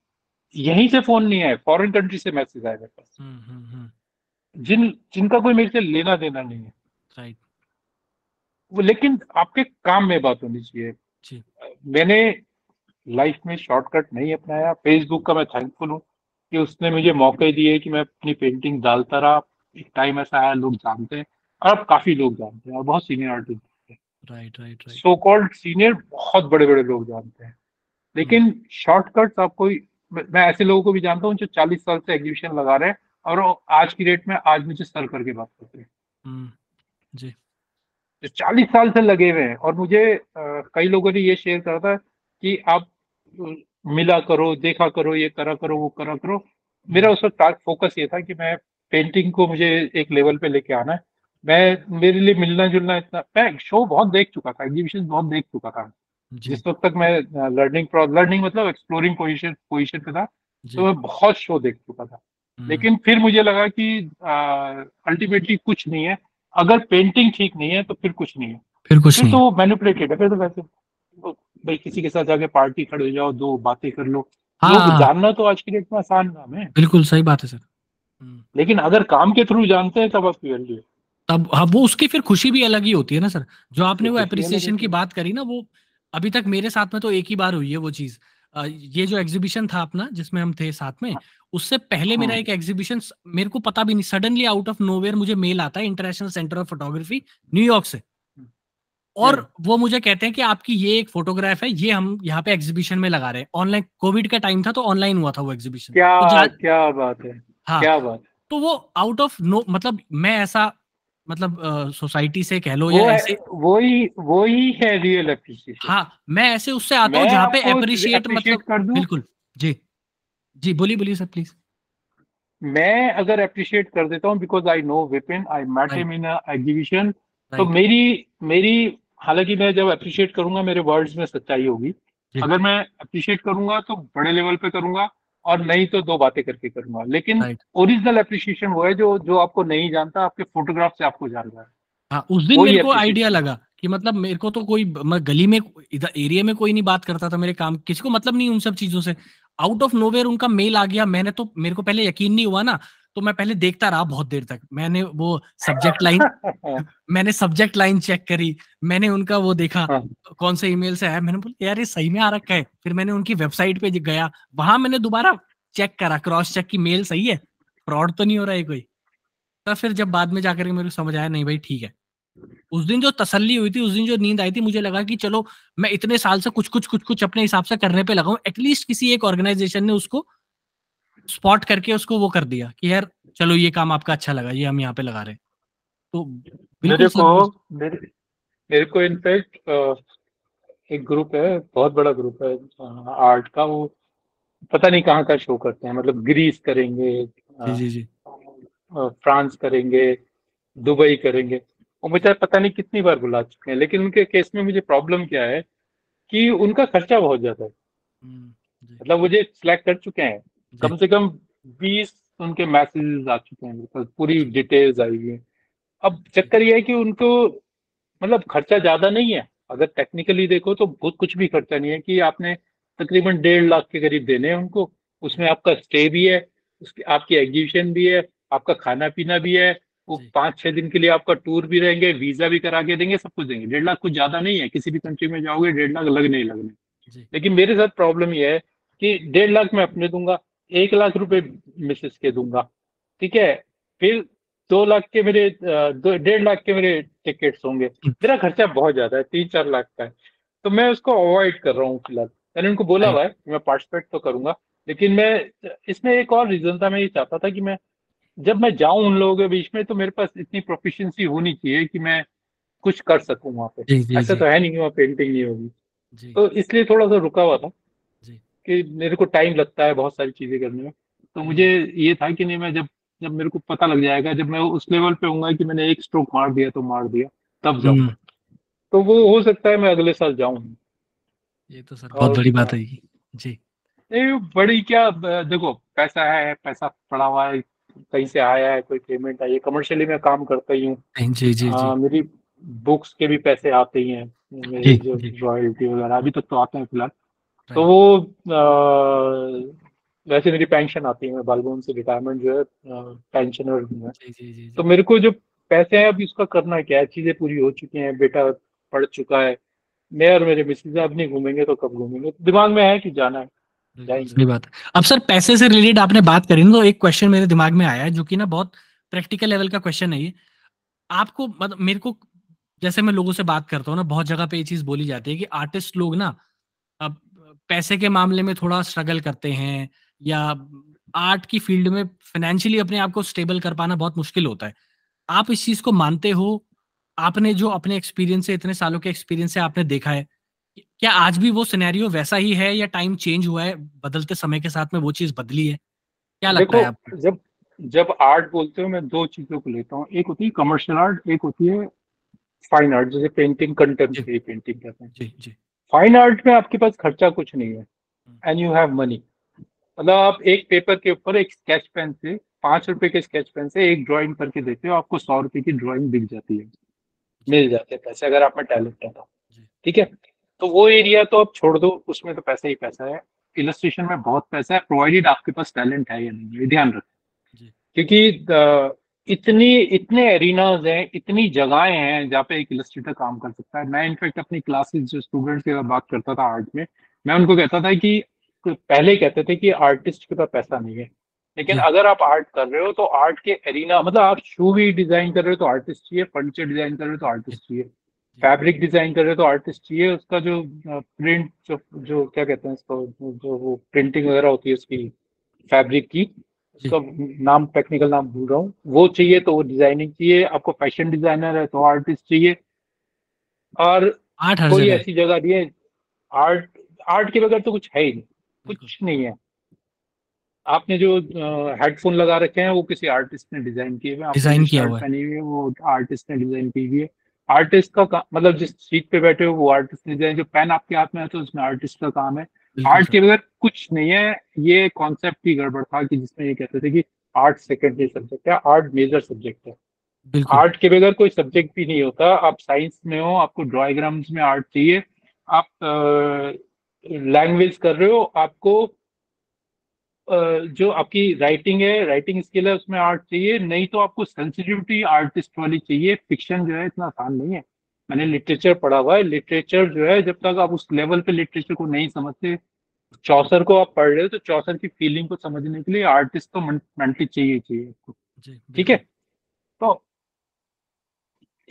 यहीं से फ़ोन नहीं आए फॉरेन कंट्री से मैसेज आए मेरे पास। हम्म, हम्म, जिन जिनका कोई मेरे से लेना देना नहीं है। राइट वो लेकिन आपके काम में बात होनी चाहिए। मैंने लाइफ में शॉर्टकट नहीं अपनाया। फेसबुक का मैं थैंकफुल हूँ कि उसने मुझे मौके दिए कि मैं अपनी पेंटिंग डालता रहा। एक टाइम ऐसा आया लोग जानते हैं। और अब काफ़ी लोग जानते हैं और बहुत senior artist right right right so called senior बहुत बड़े बड़े लोग जानते हैं। लेकिन शॉर्टकट्स आपको मैं ऐसे लोगों को भी जानता हूँ जो चालीस साल से एग्जीबिशन लगा रहे हैं और आज की डेट में आज मुझे सर करके बात करते हैं। हम्म, जी। जो चालीस साल से लगे हुए हैं और मुझे आ, कई लोगों ने ये शेयर करा था कि आप मिला करो देखा करो ये करा करो वो करा करो। मेरा उस वक्त फोकस ये था कि मैं पेंटिंग को मुझे एक लेवल पे लेके आना है। मैं मेरे लिए मिलना जुलना इतना मैं शो बहुत देख चुका था एग्जीबिशन बहुत देख चुका था। जिस वक्त तक मैं लर्निंग लर्निंग मतलब एक्सप्लोरिंग पोजिशन पोजीशन पे था तो मैं बहुत शो देख चुका था। हम्म। लेकिन फिर मुझे लगा कि अल्टीमेटली कुछ नहीं है। अगर पेंटिंग ठीक नहीं है तो फिर कुछ नहीं है। फिर कुछ फिर नहीं तो मैनिपुलेटेड है फिर तो वैसे। तो भाई किसी के साथ जाके पार्टी खड़े हो जाओ दो बातें कर लो। हाँ, जानना तो आज की डेट में आसान काम है। बिल्कुल सही बात है सर। हम्म। लेकिन अगर काम के थ्रू जानते हैं तब आप वैल्यू तब हाँ वो उसकी फिर खुशी भी अलग ही होती है ना सर। जो आपने वो अप्रिसिएशन की बात करी ना वो अभी तक मेरे साथ में तो एक ही बार हुई है वो चीज़। ये जो एग्जीबिशन था अपना जिसमें हम थे साथ में उससे पहले मेरा हाँ। एक एग्जीबिशन मेरे को पता भी नहीं सडनली आउट ऑफ़ नोवेयर मुझे मेल आता है international centre of photography New York से। और हम्म। वो मुझे कहते हैं कि आपकी ये एक फोटोग्राफ है ये हम यहाँ पे एग्जीबिशन में लगा रहे हैं। ऑनलाइन कोविड का टाइम था तो ऑनलाइन हुआ था वो एग्जीबिशन क्या तो क्या बात है हाँ। क्या बात तो वो आउट ऑफ़ नो मतलब मैं ऐसा मतलब सोसाइटी से कह लो या ऐसे वही वही है रियल अप्रिशिएशन हाँ मैं ऐसे उससे आता हूँ जहाँ पे अप्रिशिएट मतलब कर बिल्कुल जी। जी बोलिए बोलिए सर प्लीज़ मैं अगर अप्रिशिएट कर देता हूँ because I know Vipin I met him in exhibition तो मेरी मेरी हालाँकि मैं जब अप्रिशिएट करूँगा मेरे वर्ड्स में सच्चाई होगी। अगर मैं अप्रिशिएट करूँगा तो बड़े लेवल पे करूँगा। और नहीं तो दो बातें करके करूँगा। लेकिन ओरिजिनल अप्रिशिएशन वो है जो जो आपको नहीं जानता आपके फोटोग्राफ से आपको जान रहा है। हाँ उस दिन मेरे को आइडिया लगा कि मतलब मेरे को तो कोई मैं गली में इधर एरिया में कोई नहीं बात करता था मेरे काम किसी को मतलब नहीं उन सब चीज़ों से। आउट ऑफ़ नोवेयर उनका मेल आ गया। मैंने तो मेरे को पहले यकीन नहीं हुआ ना तो मैं पहले देखता रहा बहुत देर तक। मैंने वो सब्जेक्ट लाइन मैंने सब्जेक्ट लाइन चेक करी मैंने उनका वो देखा हाँ। कौन से ईमेल से आया। मैंने बोला यार ये सही में आ रखा है। फिर मैंने उनकी वेबसाइट पे गया। वहाँ मैंने दोबारा चेक करा क्रॉस चेक की मेल सही है? फ्रॉड तो नहीं हो रहा है कोई? तो फिर जब बाद में जाकर मेरे को समझ आया नहीं भाई ठीक है। उस दिन जो तसल्ली हुई थी उस दिन जो नींद आई थी मुझे लगा कि चलो मैं इतने साल से कुछ कुछ कुछ कुछ अपने हिसाब से करने पे लगाऊँ। एटलीस्ट किसी एक ऑर्गेनाइजेशन ने उसको स्पॉट करके उसको वो कर दिया कि यार चलो ये काम आपका अच्छा लगा ये हम यहाँ पे लगा रहे तो मेरे को मेरे, मेरे को इनफैक्ट एक ग्रुप है बहुत बड़ा ग्रुप है आर्ट का वो पता नहीं कहाँ का शो करते हैं मतलब ग्रीस करेंगे जी जी जी। फ्रांस करेंगे दुबई करेंगे। और मुझे पता नहीं कितनी बार बुला चुके हैं लेकिन उनके केस में मुझे प्रॉब्लम क्या है कि उनका खर्चा बहुत ज़्यादा है। हम्म, मतलब मुझे सिलेक्ट कर चुके हैं। कम से कम बीस उनके मैसेजेस आ चुके हैं मेरे पूरी डिटेल्स आई हुई है। अब चक्कर यह है कि उनको मतलब खर्चा ज़्यादा नहीं है। अगर टेक्निकली देखो तो बहुत कुछ भी खर्चा नहीं है कि आपने तकरीबन डेढ़ लाख के करीब देने हैं उनको। उसमें आपका स्टे भी है उसकी आपकी एग्जीबिशन भी है आपका खाना पीना भी है वो पाँच छह दिन के लिए आपका टूर भी रहेंगे वीज़ा भी करा के देंगे सब कुछ देंगे। डेढ़ लाख कुछ ज़्यादा नहीं है किसी भी कंट्री में जाओगे डेढ़ लाख लगने ही लगने। लेकिन मेरे साथ प्रॉब्लम ये है कि डेढ़ लाख मैं अपने दूँगा एक लाख रुपए मिसेस के दूँगा ठीक है? फिर दो लाख के मेरे डेढ़ लाख के मेरे टिकट्स होंगे। मेरा खर्चा बहुत ज़्यादा है तीन चार लाख का है। तो मैं उसको अवॉइड कर रहा हूँ फ़िलहाल। मैंने उनको बोला हुआ है मैं पार्टिसिपेट तो करूँगा लेकिन मैं इसमें एक और रीजन था मैं ये चाहता था कि मैं जब मैं जाऊँ उन लोगों के बीच में तो मेरे पास इतनी प्रोफिशिएंसी होनी चाहिए कि मैं कुछ कर सकूँ वहाँ पे। ऐसा तो है नहीं कि वहाँ पेंटिंग नहीं होगी। तो इसलिए थोड़ा सा रुका हुआ था कि मेरे को टाइम लगता है बहुत सारी चीज़ें करने में। तो हम्म। मुझे ये था कि नहीं मैं जब जब मेरे को पता लग जाएगा जब मैं उस लेवल पे हूँ कि मैंने एक स्ट्रोक मार दिया तो मार दिया तब जाऊँगा। हम्म। तो वो हो सकता है मैं अगले साल जाऊँ। ये तो सर बहुत बड़ी बात है जी। नहीं बड़ी क्या देखो पैसा है पैसा पड़ा हुआ है कहीं से आया है कोई पेमेंट आई है कमर्शियली मैं काम करता ही हूँ। जी जी जी मेरी बुक्स के भी पैसे आते ही हैं मेरी जो रॉयल्टी वगैरह अभी तक तो आते हैं फ़िलहाल। तो वो आ, वैसे मेरी पेंशन आती है मैं बालबोन से रिटायरमेंट जो है पेंशनर हूँ मैं। तो मेरे को जो पैसे हैं अभी उसका करना है क्या है? चीज़ें पूरी हो चुकी हैं बेटा पढ़ चुका है मैं और मेरे मिसेज अब नहीं घूमेंगे तो कब घूमेंगे? तो दिमाग में है कि जाना है। सही बात। अब सर, पैसे से रिलेटेड आपने बात करी ना तो एक क्वेश्चन मेरे दिमाग में आया है, जो कि ना बहुत प्रैक्टिकल लेवल का क्वेश्चन है ये। आपको मतलब मेरे को, जैसे मैं लोगों से बात करता हूँ ना, बहुत जगह पे ये चीज़ बोली जाती है कि आर्टिस्ट लोग ना, अब पैसे के मामले में थोड़ा स्ट्रगल करते हैं, या आर्ट की फ़ील्ड में फाइनेंशियली अपने आप को स्टेबल कर पाना बहुत मुश्किल होता है। आप इस चीज़ को मानते हो? आपने जो अपने एक्सपीरियंस से, इतने सालों के एक्सपीरियंस से आपने देखा है क्या आज भी वो सिनेरियो वैसा ही है या टाइम चेंज हुआ है? बदलते समय के साथ में वो चीज़ बदली है। क्या लगता है आपको? जब जब आर्ट बोलते हो मैं दो चीज़ों को लेता हूँ। एक होती है कमर्शियल आर्ट एक होती है फाइन आर्ट जैसे पेंटिंग कंटेम्प्रेरी पेंटिंग कहते हैं। जी जी। फाइन आर्ट में आपके पास खर्चा कुछ नहीं है। एंड यू हैव मनी मतलब आप एक पेपर के ऊपर एक स्केच पेन से पाँच रुपए के स्केच पेन से एक ड्राइंग करके देते हो आपको सौ रुपए की ड्राइंग बिक जाती है। मिल जाते हैं पैसे अगर आप में टैलेंट है तो। ठीक है? तो वो एरिया तो आप छोड़ दो उसमें तो पैसा ही पैसा है। इलस्ट्रेशन में बहुत पैसा है प्रोवाइडेड आपके पास टैलेंट है या नहीं ये ध्यान रखें। क्योंकि इतनी इतने एरिनाज हैं इतनी जगहें हैं जहाँ पे एक इलस्ट्रेटर काम कर सकता है। मैं इनफेक्ट अपनी क्लासेस जो स्टूडेंट्स की बात करता था आर्ट में मैं उनको कहता था कि पहले कहते थे कि आर्टिस्ट के पास पैसा नहीं है। लेकिन अगर आप आर्ट कर रहे हो तो आर्ट के एरिना मतलब आप शू भी डिज़ाइन कर रहे हो तो आर्टिस्ट चाहिए फर्नीचर डिज़ाइन कर रहे हो तो आर्टिस्ट चाहिए। फैब्रिक डिज़ाइन कर रहे हो तो आर्टिस्ट चाहिए उसका जो प्रिंट जो जो क्या कहते हैं इसको जो वो प्रिंटिंग वगैरह होती है उसकी फैब्रिक की उसका नाम टेक्निकल नाम भूल रहा हूँ। वो चाहिए तो वो डिज़ाइनिंग चाहिए आपको फ़ैशन डिज़ाइनर है तो आर्टिस्ट चाहिए। और कोई ऐसी जगह नहीं है आर्ट आर्ट के बगैर तो कुछ है ही नहीं कुछ नहीं है। आपने जो हेडफोन लगा रखे हैं वो किसी आर्टिस्ट ने डिज़ाइन किए हुए डिज़ाइन किया हुआ है। वो आर्टिस्ट ने डिज़ाइन की हुई है। आर्टिस्ट का मतलब जिस सीट पे बैठे हो वो आर्टिस्ट ने जो पेन आपके हाथ में है तो उसमें आर्टिस्ट का काम है। आर्ट के बगैर कुछ नहीं है। ये कॉन्सेप्ट ही गड़बड़ था कि जिसमें ये कहते थे कि आर्ट सेकेंडरी सब्जेक्ट है आर्ट मेजर सब्जेक्ट है। आर्ट के बगैर कोई सब्जेक्ट भी नहीं होता। आप साइंस में हो आपको ड्राइग्राम्स में आर्ट चाहिए। आप लैंग्वेज कर रहे हो आपको जो आपकी राइटिंग है राइटिंग स्किल है उसमें आर्ट चाहिए। नहीं तो आपको सेंसिटिविटी आर्टिस्ट वाली चाहिए। फिक्शन जो है इतना आसान नहीं है। मैंने लिटरेचर पढ़ा हुआ है। लिटरेचर जो है जब तक आप उस लेवल पे लिटरेचर को नहीं समझते चौसर को आप पढ़ रहे हो तो चौसर की फीलिंग को समझने के लिए आर्टिस्ट तो मेंटली चाहिए चाहिए आपको। ठीक है? तो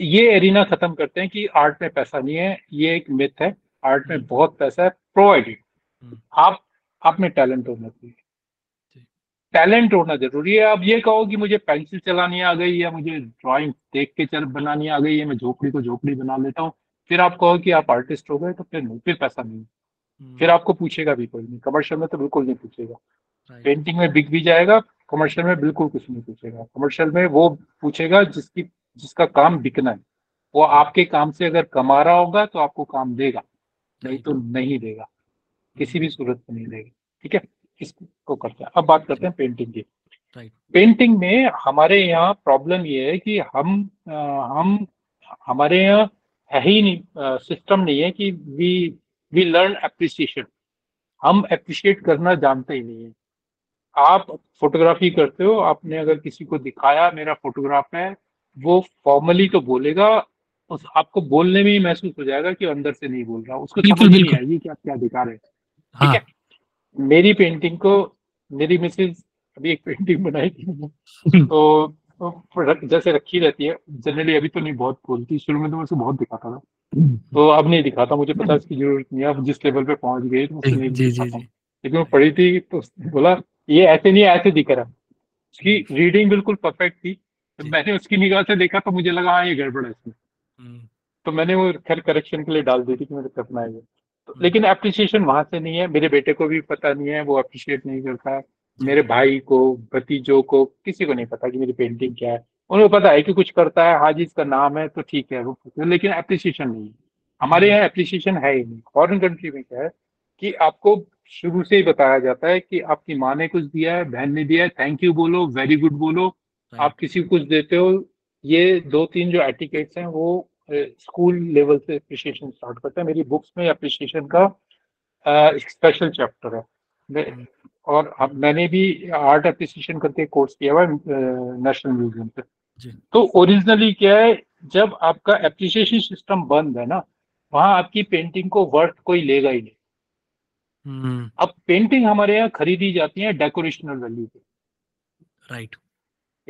ये एरिना खत्म करते हैं कि आर्ट में पैसा नहीं है। ये एक मिथ है। आर्ट में हम्म। बहुत पैसा है। प्रोवाइडेड हम्म। आप आप में टैलेंट होना चाहिए। टैलेंट होना ज़रूरी है। आप ये कहो कि मुझे पेंसिल चलानी आ गई या मुझे ड्राइंग देख के चल बनानी आ गई है मैं झोपड़ी को झोपड़ी बना लेता हूँ फिर आप कहो कि आप आर्टिस्ट हो गए तो फिर नहीं फिर पैसा नहीं। हम्म। फिर आपको पूछेगा भी कोई नहीं। कमर्शियल में तो बिल्कुल नहीं पूछेगा। पेंटिंग में बिक भी जाएगा कमर्शियल में बिल्कुल कुछ नहीं पूछेगा। कमर्शियल में वो पूछेगा जिसकी जिसका काम बिकना है। वो आपके काम से अगर कमा रहा होगा तो आपको काम देगा नहीं तो नहीं देगा। किसी भी सूरत में नहीं देगा। ठीक है? इसको करते हैं। अब बात करते हैं पेंटिंग की। पेंटिंग में हमारे यहाँ प्रॉब्लम ये है कि हम आ, हम हमारे यहाँ है ही नहीं सिस्टम नहीं है कि वी वी लर्न अप्रिसिएशन हम अप्रिशिएट करना जानते ही नहीं है। आप फोटोग्राफी करते हो आपने अगर किसी को दिखाया मेरा फोटोग्राफ है वो फॉर्मली तो बोलेगा उस आपको बोलने में ही महसूस हो जाएगा कि अंदर से नहीं बोल रहा उसको समझ नहीं आएगी कि आप क्या दिखा रहे हैं। ठीक हाँ। मेरी पेंटिंग को मेरी मिसेज अभी एक पेंटिंग बनाई थी तो, तो जैसे रखी रहती है जनरली अभी तो नहीं बहुत बोलती शुरू में तो मैं उसको बहुत दिखाता था। तो अब नहीं दिखाता मुझे पता इसकी ज़रूरत नहीं है। अब जिस लेवल पे पहुँच गई तो जी, जी, जी, लेकिन वो पढ़ी थी तो बोला ये ऐसे नहीं ऐसे दिख रहा उसकी रीडिंग बिल्कुल परफेक्ट थी। तो मैंने उसकी निगाह से देखा तो मुझे लगा हाँ ये गड़बड़ है इसमें। हम्म। तो मैंने वो खैर करेक्शन के लिए डाल दी थी कि मेरे करना है लेकिन अप्रिसिएशन वहाँ से नहीं है। मेरे बेटे को भी पता नहीं है वो अप्रिशिएट नहीं करता। है मेरे भाई को भतीजों को किसी को नहीं पता कि मेरी पेंटिंग क्या है। उन्हें पता है कि कुछ करता है हाँ जी इसका नाम है तो ठीक है वो लेकिन अप्रिसिएशन नहीं है। हमारे यहाँ अप्रिसिएशन है ही नहीं। फॉरेन कंट्री में क्या है कि आपको शुरू से ही बताया जाता है कि आपकी माँ ने कुछ दिया है बहन ने दिया है थैंक यू बोलो वेरी गुड बोलो। आप किसी को कुछ देते हो ये दो तीन जो एटिकेट्स हैं वो स्कूल लेवल से अप्रिशिएशन स्टार्ट करते हैं। मेरी बुक्स में अप्रिशिएशन का स्पेशल चैप्टर है। हम्म। और मैंने भी आर्ट अप्रिसिएशन करके कोर्स किया हुआ नेशनल म्यूज़ियम से तो ओरिजिनली क्या है जब आपका एप्रिसिएशन सिस्टम बंद है ना वहाँ आपकी पेंटिंग को वर्थ कोई लेगा ही नहीं। हम्म। अब पेंटिंग हमारे यहाँ खरीदी जाती है डेकोरेशनल वैल्यू पे। राइट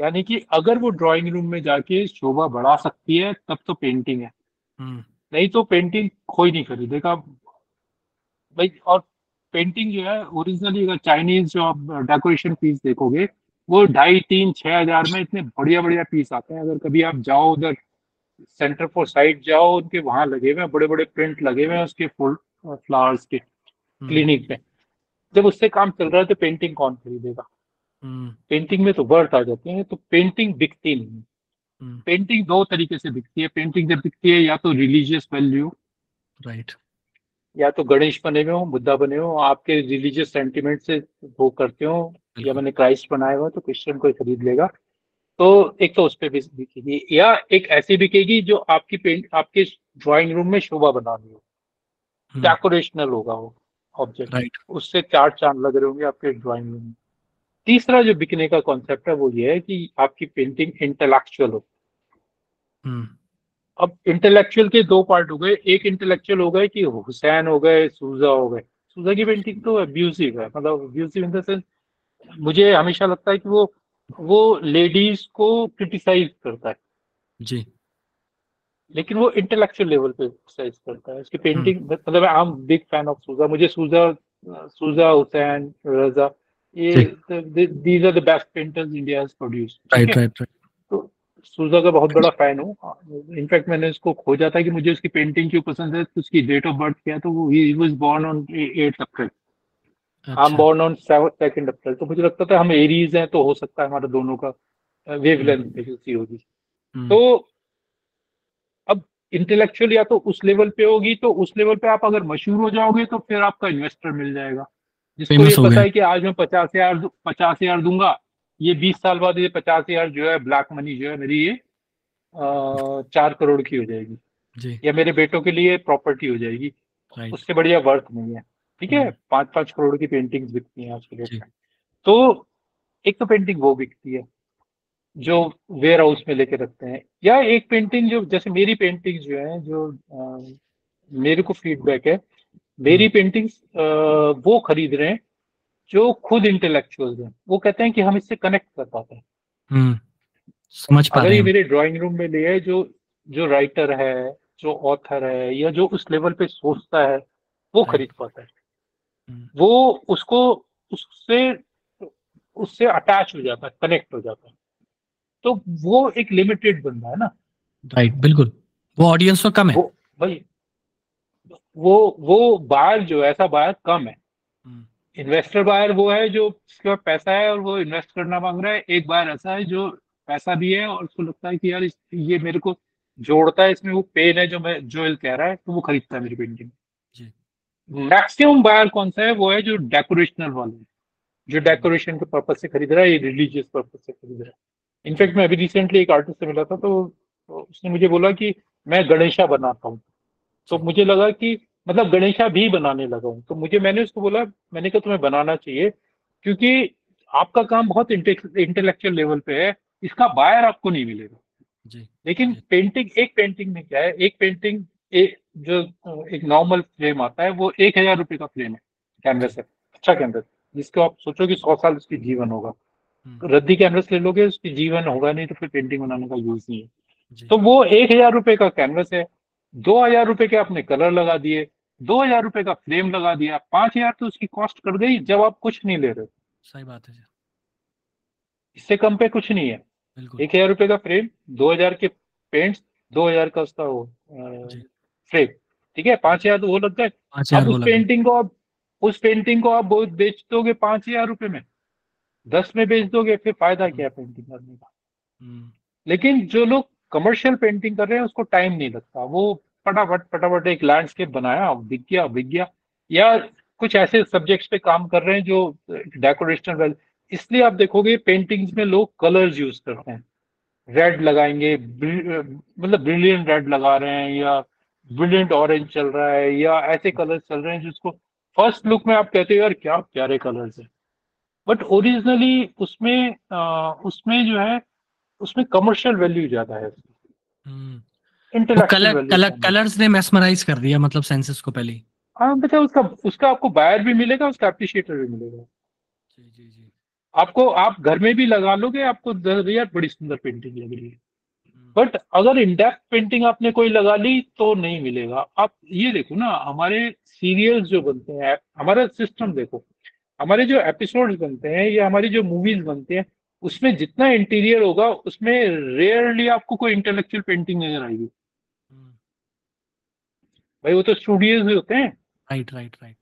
यानी कि अगर वो ड्राइंग रूम में जाके शोभा बढ़ा सकती है तब तो पेंटिंग है। हम्म। नहीं तो पेंटिंग कोई नहीं खरीदेगा भाई और पेंटिंग जो है ओरिजिनली अगर चाइनीज़ जो आप डेकोरेशन पीस देखोगे वो ढाई तीन छह हज़ार में इतने बढ़िया बढ़िया पीस आते हैं। अगर कभी आप जाओ उधर सेंटर फॉर साइड जाओ उनके वहाँ लगे हुए हैं बड़े बड़े प्रिंट लगे हुए हैं उसके फुल फ्लावर्स के क्लिनिक में जब उससे काम चल रहा है तो पेंटिंग कौन खरीदेगा? पेंटिंग में तो वर्थ आ जाते हैं तो पेंटिंग बिकती नहीं। पेंटिंग दो तरीके से बिकती है। पेंटिंग जब बिकती है या तो रिलीजियस वैल्यू राइट या तो गणेश बने हुए हो बुद्धा बने हो आपके रिलीजियस सेंटिमेंट से वो करते हो या मैंने क्राइस्ट बनाया हुआ तो क्रिश्चियन कोई खरीद लेगा। तो एक तो उस पर भी बिकेगी या एक ऐसी बिकेगी जो आपकी पेंट आपके ड्राइंग रूम में शोभा बना रही हो। डेकोरेशनल हम्म। होगा वो ऑब्जेक्ट right. उससे चार चाँद लग रहे होंगे आपके ड्राइंग रूम में। तीसरा जो बिकने का कॉन्सेप्ट है वो ये है कि आपकी पेंटिंग इंटेलेक्चुअल हो। hmm. अब इंटेलेक्चुअल के दो पार्ट हो गए। एक इंटेलेक्चुअल हो गए कि हुसैन हो गए सूजा हो गए। सूजा की पेंटिंग तो अब्यूसिव है मतलब अब्यूसिव इन द सेंस मुझे हमेशा लगता है कि वो वो लेडीज़ को क्रिटिसाइज करता है। जी। लेकिन वो इंटेलेक्चुअल लेवल पे क्रिटिसाइज करता है। उसकी पेंटिंग हम्म। मतलब I am big fan of Souza मुझे सूजा सूजा हुसैन रजा ये these are the best painters India has produced right right right Souza का बहुत बड़ा फ़ैन हूँ। इनफैक्ट मैंने उसको खोजा था कि मुझे उसकी पेंटिंग क्यों पसंद है उसकी डेट ऑफ़ बर्थ क्या तो वो he was born on eight April I am born on second April तो मुझे लगता था हम एरीज हैं तो हो सकता है हमारा दोनों का वेवलेंथ बेसिसी होगी। हम्म। तो अब इंटेलेक्चुअल या तो उस लेवल पे होगी तो उस लेवल पे आप अगर मशहूर हो जाओगे तो फिर आपका इन्वेस्टर मिल जाएगा। जिसको ये पता है कि आज मैं पचास हज़ार पचास हज़ार दूँगा। ये बीस साल बाद ये पचास हज़ार जो है ब्लैक मनी जो है मेरी ये चार करोड़ की हो जाएगी। जी। या मेरे बेटों के लिए प्रॉपर्टी हो जाएगी। उससे बढ़िया वर्थ नहीं है। ठीक है। पाँच पाँच करोड़ की पेंटिंग्स बिकती हैं आज के डेट में। तो एक तो पेंटिंग वो बिकती है जो वेयर हाउस में लेके रखते हैं। या एक पेंटिंग जो जैसे मेरी पेंटिंग जो है जो आ, मेरे को फीडबैक है मेरी पेंटिंग्स। वो खरीद रहे हैं जो खुद इंटेलेक्चुअल हैं। वो कहते हैं कि हम इससे कनेक्ट कर पाते हैं। हम्म, समझ पा अगर ये मेरे ड्राइंग रूम में लिए जो जो राइटर है जो ऑथर है या जो उस लेवल पे सोचता है वो खरीद पाता है। हम्म। वो उसको उससे उससे अटैच हो जाता है कनेक्ट हो जाता है। तो वो एक लिमिटेड बंदा है ना। राइट बिल्कुल। वो ऑडियंस तो कम है। भाई वो वो बायर जो ऐसा बायर कम है। हम्म। इन्वेस्टर बायर वो है जो उसके पास पैसा है और वो इन्वेस्ट करना मांग रहा है। एक बायर ऐसा है जो पैसा भी है और उसको लगता है कि यार ये मेरे को जोड़ता है इसमें वो पेन है जो मैं जोएल कह रहा है तो वो खरीदता है मेरी पेंटिंग। मैक्सिमम बायर कौन सा है? वो है जो डेकोरेशनल वाले जो डेकोरेशन के पर्पज से खरीद रहा है ये रिलीजियस पर्पज से खरीद रहा है। इनफैक्ट मैं अभी रिसेंटली एक आर्टिस्ट से मिला था तो उसने मुझे बोला कि मैं गणेशा बनाता हूँ। तो मुझे लगा कि मतलब गणेशा भी बनाने लगा हूँ। तो मुझे मैंने उसको बोला मैंने कहा तुम्हें बनाना चाहिए क्योंकि आपका काम बहुत इंटेलेक्चुअल लेवल पे है इसका बायर आपको नहीं मिलेगा। जी लेकिन पेंटिंग एक पेंटिंग में क्या है एक पेंटिंग एक जो एक नॉर्मल फ्रेम आता है वो एक हज़ार रुपए का फ्रेम है कैनवस है अच्छा कैनवस जिसको आप सोचो कि सौ साल उसकी जीवन होगा। हम्म। रद्दी कैनवस ले लोगे उसकी जीवन होगा नहीं तो फिर पेंटिंग बनाने का यूज़ नहीं है। तो वो एक हज़ार रुपए का कैनवस है दो हज़ार रुपए के आपने कलर लगा दिए दो हज़ार रुपए का फ्रेम लगा दिया पाँच हज़ार तो उसकी कॉस्ट कर गई जब आप कुछ नहीं ले रहे सही बात है इससे कम पे कुछ नहीं है। एक हज़ार रुपए का फ्रेम दो हज़ार के पेंट्स दो हज़ार का उसका वो फ्रेम ठीक है? पाँच हज़ार तो वो लग गए। अब उस पेंटिंग को आप उस पेंटिंग को आप बहुत बेच दोगे पाँच हज़ार रुपए में। दस में बेच दोगे फिर फ़ायदा क्या पेंटिंग करने का? हम्म। लेकिन जो लोग कमर्शियल पेंटिंग कर रहे हैं उसको टाइम नहीं लगता। वो फटाफट फटाफट एक लैंडस्केप बनाया बिक गया बिक गया या कुछ ऐसे सब्जेक्ट्स पे काम कर रहे हैं जो डेकोरेशनल वेल इसलिए आप देखोगे पेंटिंग्स में लोग कलर्स यूज़ करते हैं। रेड लगाएँगे मतलब ब्रिलियंट रेड लगा रहे हैं या ब्रिलियंट ऑरेंज चल रहा है या ऐसे कलर्स चल रहे हैं जिसको फ़र्स्ट लुक में आप कहते हो यार क्या प्यारे कलर्स है। बट ओरिजिनली उसमें आ, उसमें जो है उसमें कमर्शियल वैल्यू ज़्यादा है। हम्म। कलर कलर कलर्स ने मेस्मराइज कर दिया मतलब सेंसेस को पहले। हाँ बेटा उसका उसका आपको बायर भी मिलेगा उसका एप्रिशिएटर भी मिलेगा। जी जी जी। आपको आप घर में भी लगा लोगे आपको यार बड़ी सुंदर पेंटिंग लग रही है। बट हम्म। अगर इनडेप्थ पेंटिंग आपने कोई लगा ली तो नहीं मिलेगा। आप ये देखो ना हमारे सीरियल्स जो बनते हैं हमारा सिस्टम देखो। हमारे जो एपिसोड्स बनते हैं या हमारी जो मूवीज़ बनते हैं उसमें जितना इंटीरियर होगा उसमें रेयरली आपको कोई इंटेलेक्चुअल पेंटिंग नज़र आएगी। भाई वो तो स्टूडियोज होते हैं। राइट राइट राइट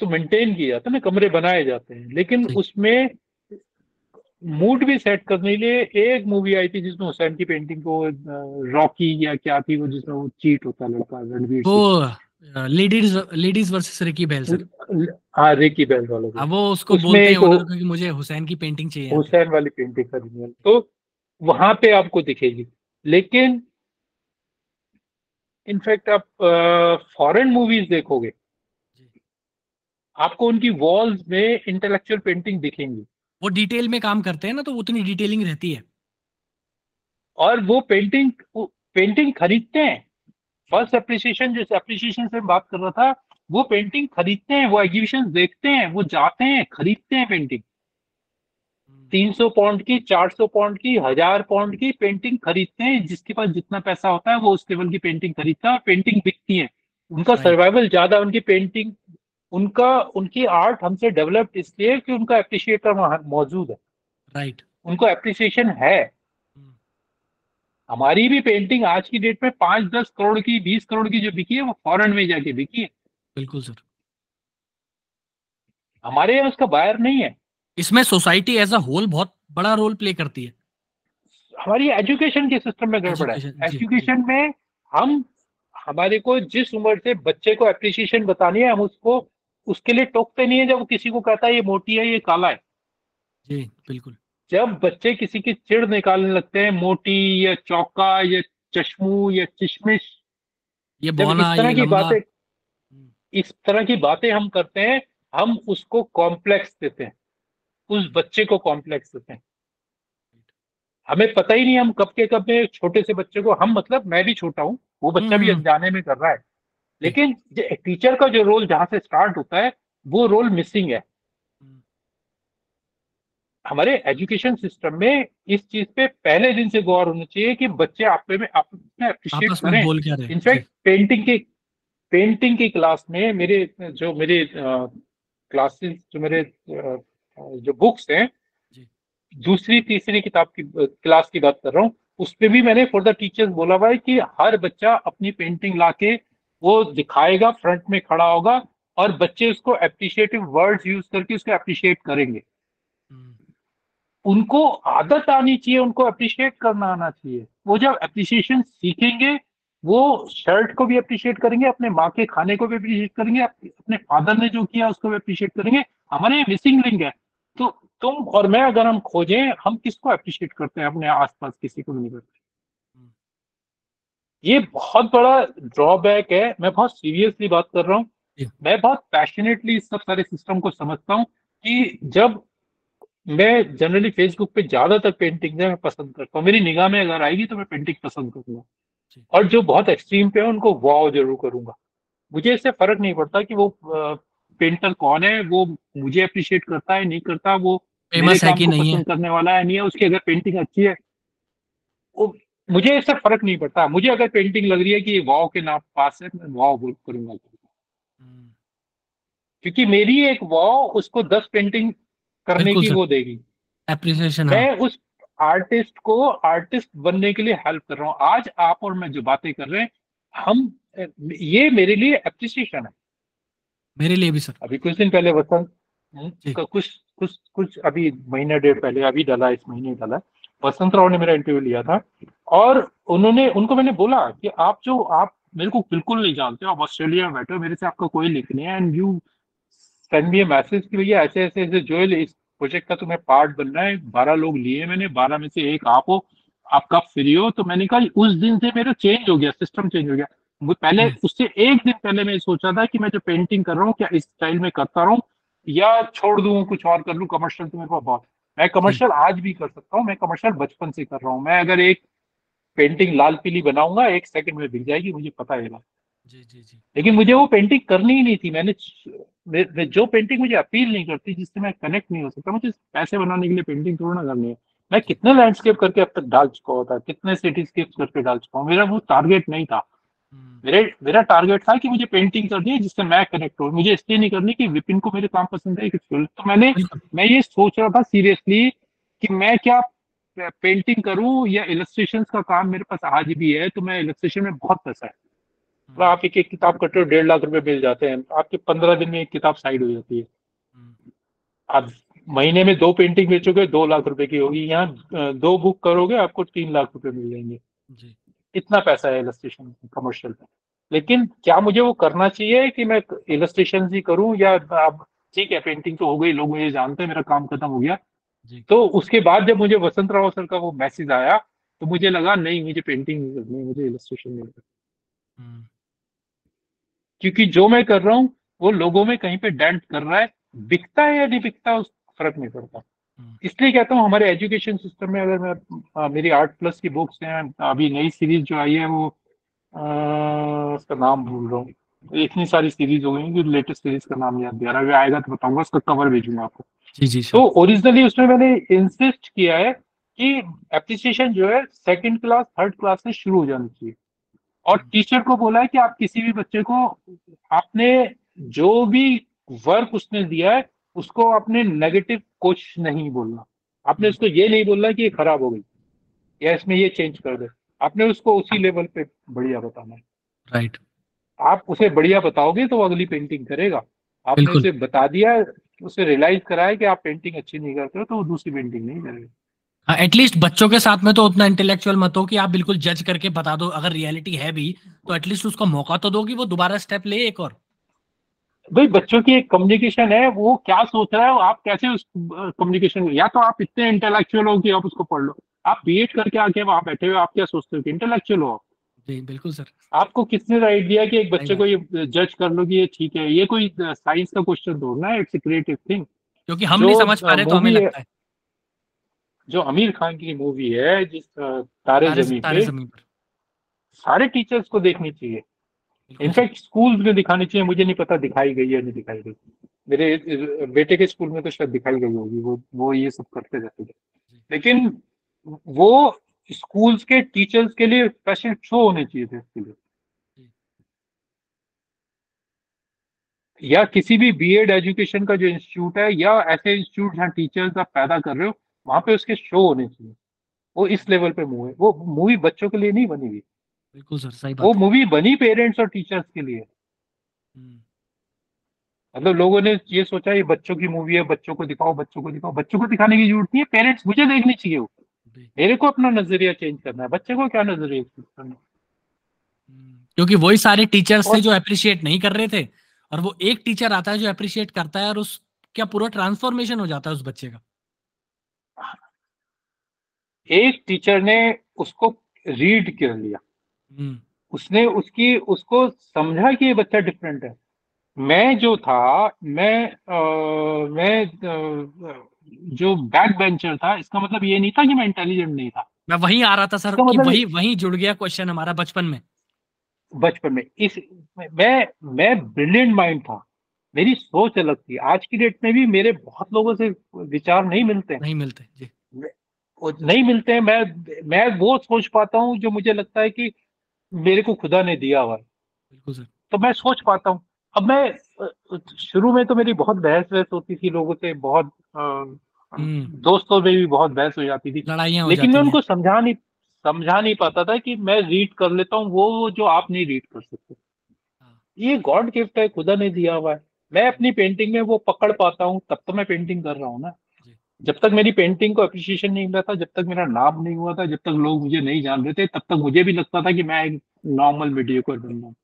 तो मेंटेन किया जाता है ना कमरे बनाए जाते हैं। लेकिन उसमें मूड भी सेट करने के लिए एक मूवी आई थी जिसमें हुसैन की पेंटिंग को रॉकी या क्या थी वो जिसमें वो चीट होता लड़का Ranveer ladies ladies versus Ricky Bell sir. हाँ रिकी बेल वाला हाँ वो उसको बोलते हैं ओनर को कि मुझे हुसैन की पेंटिंग चाहिए। हुसैन वाली पेंटिंग खरीदनी है। तो वहाँ पे आपको दिखेगी। लेकिन इनफैक्ट आप फॉरेन मूवीज़ देखोगे आपको उनकी वॉल्स में इंटेलेक्चुअल पेंटिंग दिखेंगी। वो डिटेल में काम करते हैं ना तो उतनी डिटेलिंग रहती है। और वो पेंटिंग पेंटिंग खरीदते हैं। फ़र्स्ट अप्रिसिएशन जैसे अप्रिसिएशन से बात कर रहा था वो पेंटिंग खरीदते हैं वो एग्जीबिशन देखते हैं वो जाते हैं खरीदते हैं पेंटिंग हम्म। तीन सौ पाउंड की चार सौ पाउंड की हज़ार पाउंड की पेंटिंग खरीदते हैं जिसके पास जितना पैसा होता है वो उस लेवल की पेंटिंग खरीदता है और पेंटिंग बिकती है उनका सर्वाइवल ज़्यादा उनकी पेंटिंग उनका उनकी आर्ट हमसे डेवलप्ड इसलिए कि उनका अप्रिशिएटर मौजूद है राइट right. उनको अप्रिसिएशन है. हमारी भी पेंटिंग आज की डेट में पाँच दस करोड़ की बीस करोड़ की जो बिकी है वो फॉरेन में जाके बिकी है। बिल्कुल सर। हमारे यहाँ उसका बायर नहीं है। इसमें सोसाइटी एज अ होल बहुत बड़ा रोल प्ले करती है। हमारी एजुकेशन के सिस्टम में गड़बड़ है। एजुकेशन में हम हमारे को जिस उम्र से बच्चे को अप्रिसिएशन बतानी है हम उसको उसके लिए टोकते नहीं है जब वो किसी को कहता है ये मोटी है ये काला है। जी बिल्कुल। जब बच्चे किसी की चिड़ निकालने लगते हैं मोटी या चौका या चश्मू या चिशमिश ये बोना, इस तरह की बातें हम्म। इस तरह की बातें हम करते हैं हम उसको कॉम्प्लेक्स देते हैं। उस बच्चे को कॉम्प्लेक्स देते हैं। हमें पता ही नहीं हम कब के कब में छोटे से बच्चे को हम मतलब मैं भी छोटा हूँ वो बच्चा भी हम्म। अनजाने में कर रहा है। लेकिन टीचर का जो रोल जहाँ से स्टार्ट होता है वो रोल मिसिंग है। हमारे एजुकेशन सिस्टम में इस चीज़ पे पहले दिन से गौर होना चाहिए कि बच्चे आप में आप में अप्रिशिएट करें इनफैक्ट पेंटिंग की पेंटिंग की क्लास में मेरे जो मेरे क्लासेस जो मेरे जो बुक्स हैं दूसरी तीसरी किताब की क्लास की बात कर रहा हूँ उसपे भी मैंने फॉर द टीचर्स बोला हुआ है कि हर बच्चा अपनी पेंटिंग लाके वो दिखाएगा फ्रंट में खड़ा होगा और बच्चे उसको अप्रिशिएटिव वर्ड्स यूज़ करके उसको अप्रिशिएट करेंगे। उनको आदत आनी चाहिए उनको अप्रिशिएट करना आना चाहिए। वो जब अप्रिशिएशन सीखेंगे वो शर्ट को भी अप्रिशिएट करेंगे अपने माँ के खाने को भी अप्रिशिएट करेंगे अपने फादर ने जो किया उसको भी अप्रिशिएट करेंगे। हमारे मिसिंग लिंक है। तो तुम और मैं अगर हम खोजें हम किसको अप्रिशिएट करते हैं अपने आसपास किसी को भी नहीं करते? ये बहुत बड़ा ड्रॉबैक है। मैं बहुत सीरियसली बात कर रहा हूँ। मैं बहुत पैशनेटली इस सब सारे सिस्टम को समझता हूँ कि जब मैं जनरली फेसबुक पे ज़्यादातर पेंटिंग मैं पसंद करता हूँ। मेरी निगाह में अगर आएगी तो मैं पेंटिंग पसंद करूँगा। और जो बहुत एक्सट्रीम पे है उनको वाव ज़रूर करूँगा। मुझे इससे फ़र्क नहीं पड़ता कि वो पेंटर कौन है वो मुझे अप्रिशिएट करता है नहीं करता वो फ़ेमस है कि नहीं है? करने वाला है नहीं है उसकी अगर पेंटिंग अच्छी है वो मुझे इससे फ़र्क नहीं पड़ता। मुझे अगर पेंटिंग लग रही है कि वाव के नाम पास है मैं वाव बोल करूँगा। हम्म। क्योंकि मेरी एक वाव उसको दस पेंटिंग करने की वो देगी। एप्रिसिएशन मैं उस आर्टिस्ट को आर्टिस्ट बनने के लिए हेल्प कर रहा हूँ। आज आप और मैं जो बातें कर रहे हैं हम ये मेरे लिए एप्रिसिएशन है। मेरे लिए भी सर। अभी कुछ दिन पहले वसंत हम्म, कुछ कुछ कुछ अभी महीने डेढ़ पहले अभी डाला इस महीने डाला वसंत राव ने मेरा इंटरव्यू लिया था और उन्होंने उनको मैंने बोला कि आप जो आप मेरे को बिल्कुल नहीं जानते आप ऑस्ट्रेलिया में बैठे हो मेरे से आपका कोई लिंक नहीं है। And you send me message कि भैया ऐसे ऐसे ऐसे जो इस प्रोजेक्ट का तुम्हें पार्ट बनना है बारह लोग लिए मैंने बारह में से एक आप हो आप कब फ्री हो तो मैंने कहा उस दिन से मेरा चेंज हो गया सिस्टम चेंज हो गया। पहले हम्म। उससे एक दिन पहले मैं सोचा था कि मैं जो पेंटिंग कर रहा हूँ क्या इस स्टाइल में करता रहूँ या छोड़ दूँ कुछ और कर लूँ कमर्शियल तो मेरे पास बहुत मैं कमर्शियल आज भी कर सकता हूँ मैं कमर्शियल बचपन से कर रहा हूँ। मैं अगर एक पेंटिंग लाल पीली बनाऊँगा एक सेकंड में बिक जाएगी मुझे पता है जी जी जी। लेकिन मुझे वो पेंटिंग करनी ही नहीं थी। मैंने जो पेंटिंग मुझे अपील नहीं करती जिससे मैं कनेक्ट नहीं हो सकता मुझे पैसे बनाने के लिए पेंटिंग थोड़ा ना करनी है। मैं कितने लैंडस्केप करके अब तक डाल चुका होता कितने सिटीस्केप करके डाल चुका हूँ मेरा वो टारगेट नहीं था। हम्म। मेरे मेरा टारगेट था कि मुझे पेंटिंग करनी है जिससे मैं कनेक्ट हूँ। मुझे इसलिए नहीं करनी कि विपिन को मेरे काम पसंद है तो मैंने मैं ये सोच रहा था सीरियसली कि मैं क्या पेंटिंग करूँ या इलस्ट्रेशन का काम मेरे पास आज भी है तो मैं इलस्ट्रेशन में बहुत पैसा है। तो आप एक एक किताब करते हो डेढ़ लाख रुपए मिल जाते हैं। आपके पंद्रह दिन में एक किताब साइड हो जाती है। हम्म। आप महीने में दो पेंटिंग बेचोगे दो लाख रुपए की होगी। यहाँ दो बुक करोगे आपको तीन लाख रुपए मिल जाएँगे। इतना पैसा है इलस्ट्रेशन कमर्शियल में। लेकिन क्या मुझे वो करना चाहिए कि मैं इलस्ट्रेशन ही करूँ या अब ठीक है पेंटिंग तो हो गई लोग मुझे जानते हैं मेरा काम खत्म हो गया। तो उसके बाद जब मुझे वसंत राव सर का वो मैसेज आया तो मुझे लगा नहीं मुझे पेंटिंग नहीं करनी मुझे इलस्ट्रेशन नहीं करनी। क्योंकि जो मैं कर रहा हूँ वो लोगों में कहीं पे डेंट कर रहा है। बिकता है या नहीं बिकता उस फ़र्क नहीं पड़ता। हम्म। इसलिए कहता हूँ हमारे एजुकेशन सिस्टम में अगर मैं आ, मेरी आर्ट प्लस की बुक्स हैं अभी नई सीरीज़ जो आई है वो आ, उसका नाम भूल रहा हूँ। इतनी सारी सीरीज़ हो गई लेटेस्ट सीरीज़ का नाम याद दिया रहा। आएगा तो बताऊँगा उसका कवर भेजूँगा आपको। जी जी तो ओरिजिनली उसमें मैंने इंसिस्ट किया है कि एप्रिसिएशन जो है सेकंड क्लास थर्ड क्लास से शुरू हो जानी चाहिए। और टीचर। को बोला है कि आप किसी भी बच्चे को आपने जो भी वर्क उसने दिया है उसको आपने नेगेटिव कुछ नहीं बोलना आपने। उसको ये नहीं बोलना कि ये खराब हो गई। या इसमें ये चेंज कर दे। आपने उसको उसी लेवल पे बढ़िया बताना है। राइट आप उसे बढ़िया बताओगे तो वो अगली पेंटिंग करेगा। आपने उसे बता दिया उसे रियलाइज़ कराया कि आप पेंटिंग अच्छी नहीं करते हो तो वो दूसरी पेंटिंग नहीं करेगा। एटलीस्ट हाँ, बच्चों के साथ में तो उतना इंटेलेक्चुअल मत हो कि आप बिल्कुल जज करके बता दो अगर रियलिटी है भी तो एटलीस्ट उसको मौका तो दो कि वो दोबारा स्टेप ले एक और। भाई बच्चों की एक कम्युनिकेशन है वो क्या सोच रहा है आप कैसे उस कम्युनिकेशन या तो आप इतने इंटेलेक्चुअल हो कि आप उसको पढ़ लो। आप बी करके आके वहाँ बैठे हुए आप क्या सोचते हो कि इंटेलेक्चुअल हो जी बिल्कुल सर। आपको किसने राइट दिया कि एक बच्चे को ये जज कर लो कि ये ठीक है ये कोई साइंस का क्वेश्चन थोड़ा है इट्स क्रिएटिव थिंग क्योंकि हम नहीं समझ पा रहे तो हमें लगता है। जो आमिर खान की मूवी है जिस तारे, ज़मीन पे सारे टीचर्स को देखनी चाहिए। इनफैक्ट स्कूल में दिखानी चाहिए मुझे नहीं पता दिखाई गई या नहीं दिखाई गई। मेरे बेटे के स्कूल में तो शायद दिखाई गई होगी वो वो ये सब करते रहते थे। लेकिन वो स्कूल्स के टीचर्स के लिए स्पेशल शो होने चाहिए थे इसके लिए। या किसी भी बीएड एजुकेशन का जो इंस्टीट्यूट है या ऐसे इंस्टीट्यूट जहाँ टीचर्स आप पैदा कर रहे हो वहाँ पे उसके शो होने चाहिए। वो इस लेवल पे मूवी वो मूवी बच्चों के लिए नहीं बनी हुई। बिल्कुल सर सही बात वो मूवी बनी पेरेंट्स और टीचर्स के लिए। हम्म। मतलब लोगों ने ये सोचा ये बच्चों की मूवी है बच्चों को दिखाओ बच्चों को दिखाओ। बच्चों को दिखाने की ज़रूरत नहीं है पेरेंट्स मुझे देखनी चाहिए वो। मेरे को अपना नज़रिया चेंज करना है बच्चे को क्या नज़रिया चेंज करना हम्म, क्योंकि वही सारे टीचर्स थे जो अप्रिशिएट नहीं कर रहे थे और वो एक टीचर आता है जो अप्रिशिएट करता है और उस क्या पूरा ट्रांसफॉर्मेशन हो जाता है उस बच्चे का। एक टीचर ने उसको रीड कर लिया। हम्म। उसने उसकी उसको समझा कि ये बच्चा डिफरेंट है। मैं जो था मैं आ, मैं आ, जो बैक बेंचर था इसका मतलब ये नहीं था कि मैं इंटेलिजेंट नहीं था। मैं वहीं आ रहा था सर कि मतलब वही वहीं जुड़ गया क्वेश्चन हमारा बचपन में। बचपन में। इस मैं मैं ब्रिलियंट माइंड था। मेरी सोच अलग थी। आज की डेट में भी मेरे बहुत लोगों से विचार नहीं मिलते नहीं मिलते जी। नहीं मिलते हैं मैं मैं वो सोच पाता हूँ जो मुझे लगता है कि मेरे को खुदा ने दिया हुआ है। तो मैं सोच पाता हूँ। अब मैं शुरू में तो मेरी बहुत बहस वहस होती थी लोगों से बहुत हम्म। दोस्तों में भी बहुत बहस हो जाती थी। लेकिन मैं उनको समझा नहीं समझा नहीं पाता था कि मैं रीड कर लेता हूँ वो जो आप नहीं रीड कर सकते। हाँ। ये गॉड गिफ्ट है खुदा ने दिया हुआ है। मैं अपनी पेंटिंग में वो पकड़ पाता हूँ तब तो मैं पेंटिंग कर रहा हूँ ना। जब तक मेरी पेंटिंग को अप्रिशिएशन नहीं मिला था जब तक मेरा नाम नहीं हुआ था जब तक लोग मुझे नहीं जान रहे थे तब तक मुझे भी लगता था कि मैं एक नॉर्मल मीडियो को बन हूँ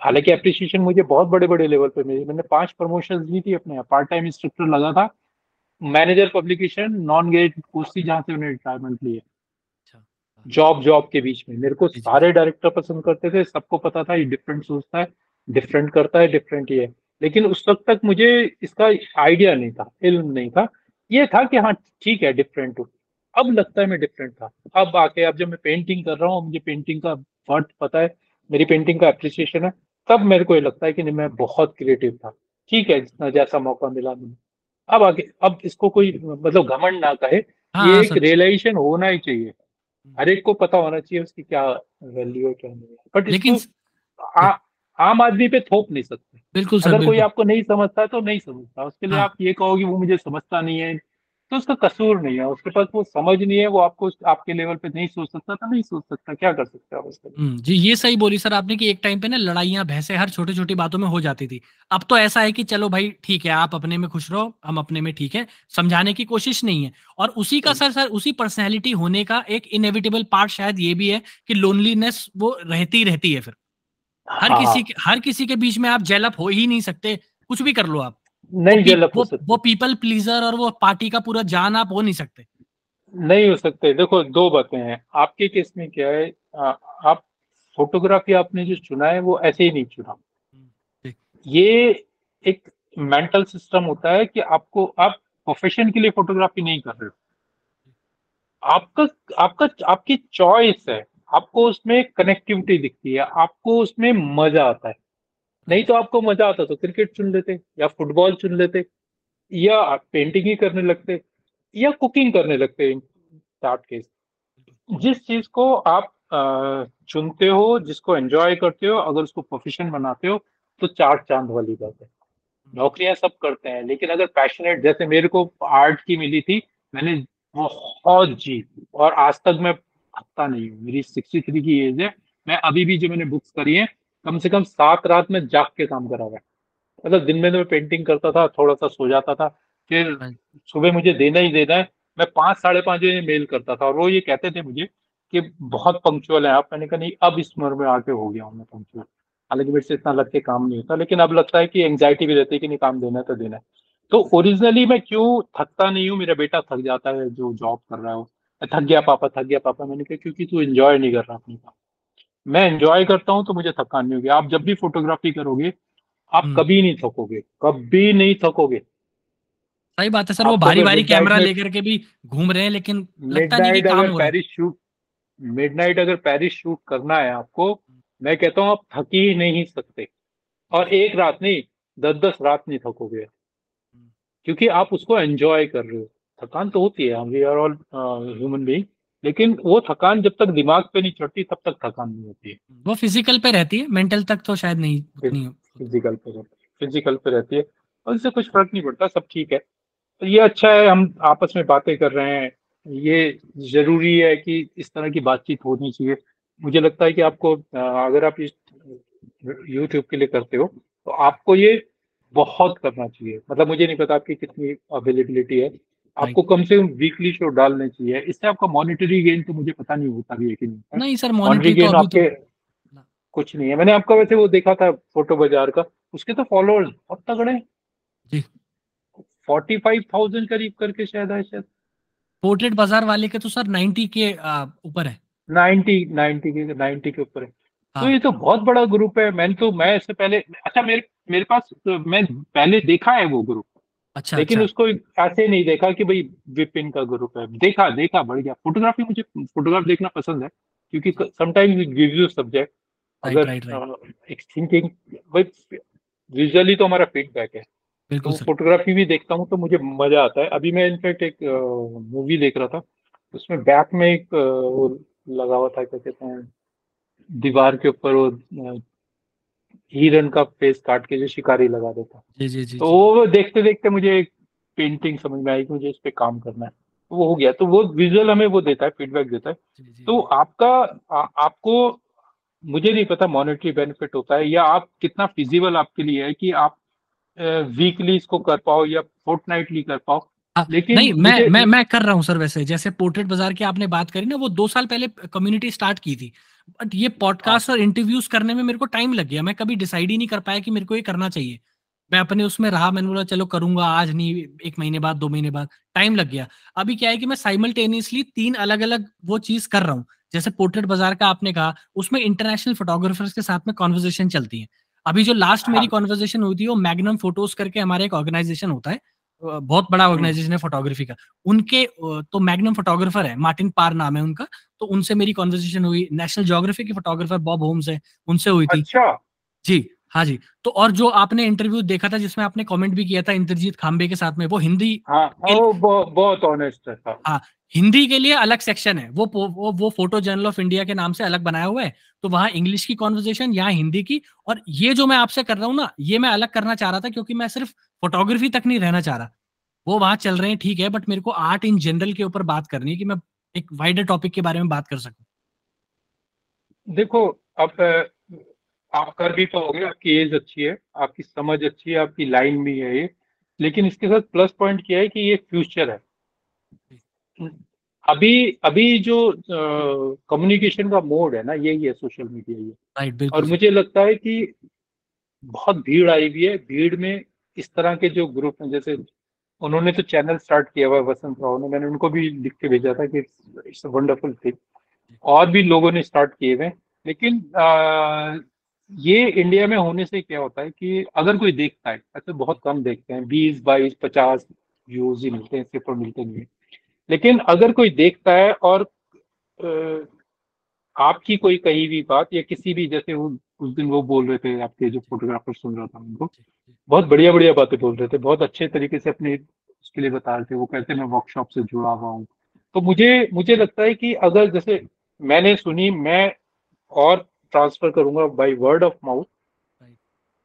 हालाँकि अप्रिशिएशन मुझे बहुत बड़े बड़े लेवल पे मिली। मैंने पाँच प्रमोशन ली थी अपने पार्ट टाइम इंस्ट्रक्टर लगा था मैनेजर पब्लिकेशन नॉन गेट कुर्सी जहाँ से मैंने रिटायरमेंट लिया जॉब जॉब के बीच में। मेरे को सारे डायरेक्टर पसंद करते थे सबको पता था ये डिफरेंट सोचता है डिफरेंट करता है डिफरेंट ये। लेकिन उस वक्त तक मुझे इसका आइडिया नहीं था इल्म नहीं था। ये था कि हाँ ठीक है डिफरेंट हूँ। अब लगता है मैं डिफरेंट था। अब आके अब जब मैं पेंटिंग कर रहा हूँ मुझे पेंटिंग का वर्थ पता है मेरी पेंटिंग का अप्रिसिएशन है तब मेरे को ये लगता है कि नहीं मैं बहुत क्रिएटिव था। ठीक है जितना जैसा मौका मिला मुझे। अब आगे अब इसको कोई मतलब घमंड ना कहे हाँ, ये एक रियलाइजेशन होना ही चाहिए। हर एक को पता होना चाहिए उसकी क्या वैल्यू है क्या नहीं है। बट लेकिन आ, आम आदमी पे थोप नहीं सकते। बिल्कुल सर अगर बिल्कुल। कोई आपको नहीं समझता तो नहीं समझता। उसके लिए हाँ। आप ये कहोगे वो मुझे समझता नहीं है। तो उसका कसूर नहीं है। उसके पास वो समझ नहीं है वो आपको आपके लेवल पे नहीं सोच सकता तो नहीं सोच सकता। क्या कर सकते आप उसके हम्म, जी ये सही बोली सर आपने कि एक टाइम पे ना लड़ाइयाँ भैंसे हर छोटी छोटी बातों में हो जाती थी। अब तो ऐसा है कि चलो भाई ठीक है आप अपने में खुश रहो हम अपने में ठीक है समझाने की कोशिश नहीं है। और उसी का सर सर उसी पर्सनैलिटी होने का एक इनएविटेबल पार्ट शायद ये भी है कि लोनलीनेस वो रहती रहती है फिर। हर हाँ, किसी के हर किसी के बीच में आप जेलअप हो ही नहीं सकते। कुछ भी कर लो आप। नहीं जेलअप हो वो, सकते। वो पीपल प्लीजर और वो पार्टी का पूरा जान आप हो नहीं सकते। नहीं हो सकते। देखो दो बातें हैं। आपके केस में क्या है? आ, आप फोटोग्राफी आपने जो चुना है वो ऐसे ही नहीं चुना। ये एक मेंटल सिस्टम होता है कि आपको आप प्रोफेशन के लिए फोटोग्राफी नहीं कर रहे हो। आपका आपका आपकी चॉइस है आपको उसमें कनेक्टिविटी दिखती है, आपको उसमें मज़ा आता है। नहीं तो आपको मज़ा आता तो क्रिकेट चुन लेते, या फुटबॉल चुन लेते, या पेंटिंग ही करने लगते, या कुकिंग करने लगते केस जिस चीज़ को आप चुनते हो, जिसको एंजॉय करते हो, अगर उसको प्रोफेशन बनाते हो तो चार चाँद वाली बात है। नौकरियाँ सब करते हैं, लेकिन अगर पैशनेट जैसे मेरे को आर्ट की मिली थी, मैंने बहुत जी और आज तक मैं थकता नहीं हूँ मेरी सिक्सटी थ्री की एज है। मैं अभी भी जो मैंने बुक्स करी है कम से कम सात रात में जाग के काम करा हुआ है। मतलब दिन में तो मैं पेंटिंग करता था थोड़ा सा सो जाता था फिर हाँ सुबह मुझे देना ही देना है। मैं पाँच साढ़े पाँच बजे मेल करता था और वो ये कहते थे मुझे कि बहुत पंक्चुअल है आप। मैंने कहा नहीं अब इस उम्र में आके हो गया हूँ मैं पंक्चुअल हालाँकि मेरे से इतना लग के काम नहीं होता लेकिन अब लगता है कि एंग्जाइटी भी रहती है कि नहीं काम देना है तो देना है। तो ओरिजिनली मैं क्यों थकता नहीं हूँ? मेरा बेटा थक जाता है जो जॉब कर रहा है थक गया पापा थक गया पापा मैंने कहा क्योंकि तू एंजॉय नहीं कर रहा अपनी काम. मैं एंजॉय करता हूँ तो मुझे थकान नहीं होगी। आप जब भी फोटोग्राफी करोगे आप हम्म। कभी नहीं थकोगे कभी नहीं थकोगे। सही बात है सर वो भारी भारी कैमरा लेकर के भी घूम रहे हैं लेकिन लगता नहीं कि काम हो पेरिस शूट मिडनाइट अगर पेरिस शूट करना है आपको मैं कहता हूँ आप थक ही नहीं सकते। और एक रात नहीं दस दस रात नहीं थकोगे। क्योंकि आप उसको एंजॉय कर रहे हो। थकान तो होती है we are all human being लेकिन वो थकान जब तक दिमाग पे नहीं चढ़ती तब तक थकान नहीं होती है। वो फ़िज़िकल पे रहती है मेंटल तक तो शायद नहीं फ़िज़िकल पे रहती है फ़िज़िकल पे रहती है और इससे कुछ फ़र्क नहीं पड़ता सब ठीक है। तो ये अच्छा है हम आपस में बातें कर रहे हैं ये ज़रूरी है कि इस तरह की बातचीत होनी चाहिए। मुझे लगता है कि आपको अगर आप इस यूट्यूब के लिए करते हो तो आपको ये बहुत करना चाहिए। मतलब मुझे नहीं पता आपकी कितनी अवेलेबिलिटी है। आपको कम से कम वीकली शो डालने चाहिए। इससे आपका मॉनिटरी गेन तो मुझे पता नहीं होता भी है कि नहीं नहीं सर मॉनिटरी गेन तो आपके तो... कुछ नहीं है। मैंने आपका वैसे वो देखा था फ़ोटो बाज़ार का। उसके तो फॉलोअर्स बहुत तगड़े जी। फोर्टी फाइव थाउज़ेंड करीब करके शायद है शायद। पोर्ट्रेट बाज़ार वाले के तो सर नाइनटी के ऊपर है। नाइनटी नाइनटी के नाइनटी के ऊपर है। तो हाँ. तो ये तो बहुत बड़ा ग्रुप है। मैंने तो मैं इससे पहले अच्छा मेरे मेरे पास तो मैं पहले देखा है वो ग्रुप अच्छा लेकिन अच्छा। उसको ऐसे नहीं देखा कि भाई विपिन का ग्रुप है। देखा देखा बढ़ गया। फोटोग्राफी मुझे फोटोग्राफ देखना पसंद है क्योंकि sometimes it gives you subject अगर एक थिंकिंग भाई विजुअली तो हमारा फीडबैक है। तो फोटोग्राफी भी देखता हूँ तो मुझे मज़ा आता है। अभी मैं इनफैक्ट एक मूवी देख रहा था। उसमें बैक में एक वो लगा हुआ था क्या कहते हैं दीवार के ऊपर वो हिरन का फेस काट के जो शिकारी लगा देता। जी जी जी तो वो देखते देखते मुझे एक पेंटिंग समझ में आई कि मुझे इस पे काम करना है। तो वो हो गया। तो वो विजुअल हमें वो देता है फीडबैक देता है। जी, जी, तो आपका आ, आपको मुझे नहीं पता मॉनेटरी बेनिफिट होता है या आप कितना फिजिबल आपके लिए है कि आप वीकली इसको कर पाओ या फोर्टनाइटली कर पाओ। लेकिन नहीं मैं मैं मैं कर रहा हूँ सर वैसे जैसे पोर्ट्रेट बाज़ार की आपने बात करी ना वो दो साल पहले कम्युनिटी स्टार्ट की थी। बट ये पॉडकास्ट हाँ। और इंटरव्यूज़ करने में मेरे को टाइम लग गया। मैं कभी डिसाइड ही नहीं कर पाया कि मेरे को ये करना चाहिए। मैं अपने उसमें रहा मैंने बोला चलो करूँगा आज नहीं एक महीने बाद दो महीने बाद। टाइम लग गया। अभी क्या है कि मैं साइमल्टेनियसली तीन अलग अलग वो चीज़ कर रहा हूँ। जैसे पोर्ट्रेट बाज़ार का आपने कहा उसमें इंटरनेशनल फोटोग्राफर्स के साथ में कॉन्वर्जेशन चलती है। अभी जो लास्ट मेरी कॉन्वर्जेशन हाँ। हुई थी वो मैग्नम फ़ोटोज़ करके हमारे एक ऑर्गेनाइजेशन होता है। बहुत बड़ा ऑर्गेनाइजेशन है फोटोग्राफी का। उनके तो मैग्नम फोटोग्राफर है मार्टिन पार नाम है उनका। तो उनसे मेरी कॉन्वर्जेशन हुई। नेशनल ज्योग्राफी के फोटोग्राफर बॉब होम्स है उनसे हुई थी। अच्छा। जी हाँ जी। तो और जो आपने इंटरव्यू देखा था जिसमें आपने कमेंट भी किया था इंद्रजीत खाम्बे के साथ में वो हिंदी हाँ, वो बहुत ऑनेस्ट है हाँ हिंदी के लिए अलग सेक्शन है। वो वो वो फ़ोटो जर्नल ऑफ़ इंडिया के नाम से अलग बनाया हुआ है। तो वहाँ इंग्लिश की कॉन्वर्जेशन यहाँ हिंदी की। और ये जो मैं आपसे कर रहा हूँ ना ये मैं अलग करना चाह रहा था क्योंकि मैं सिर्फ़ फोटोग्राफी तक नहीं रहना चाह रहा। वो वहाँ चल रहे हैं ठीक है बट मेरे को आर्ट इन जनरल के ऊपर बात करनी है कि मैं एक वाइडर टॉपिक के बारे में बात कर सकूँ। देखो अब आप कर भी पाओगे आपकी एज अच्छी है आपकी समझ अच्छी है आपकी लाइन भी है ये लेकिन इसके साथ प्लस पॉइंट क्या है कि ये फ्यूचर है। अभी अभी जो कम्युनिकेशन का मोड है ना यही है सोशल मीडिया ये। और मुझे लगता है कि बहुत भीड़ आई हुई है भीड़ में इस तरह के जो ग्रुप हैं जैसे उन्होंने तो चैनल स्टार्ट किया हुआ वसंत राव ने मैंने उनको भी लिख के भेजा था कि इट्स वंडरफुल थिंग और भी लोगों ने स्टार्ट किए हुए लेकिन आ, ये इंडिया में होने से क्या होता है कि अगर कोई देखता है ऐसे बहुत कम देखते हैं बीस बाईस पचास व्यूज़ ही मिलते हैं इसके मिलते नहीं है। लेकिन अगर कोई देखता है और आ, आपकी कोई कही हुई बात या किसी भी जैसे वो उस दिन वो बोल रहे थे आपके जो फोटोग्राफर सुन रहा था उनको। बहुत बढ़िया बढ़िया बातें बोल रहे थे बहुत अच्छे तरीके से अपने उसके लिए बता रहे थे वो कहते मैं वर्कशॉप से जुड़ा हुआ हूँ। तो मुझे मुझे लगता है कि अगर जैसे मैंने सुनी मैं और ट्रांसफ़र करूँगा बाय वर्ड ऑफ़ माउथ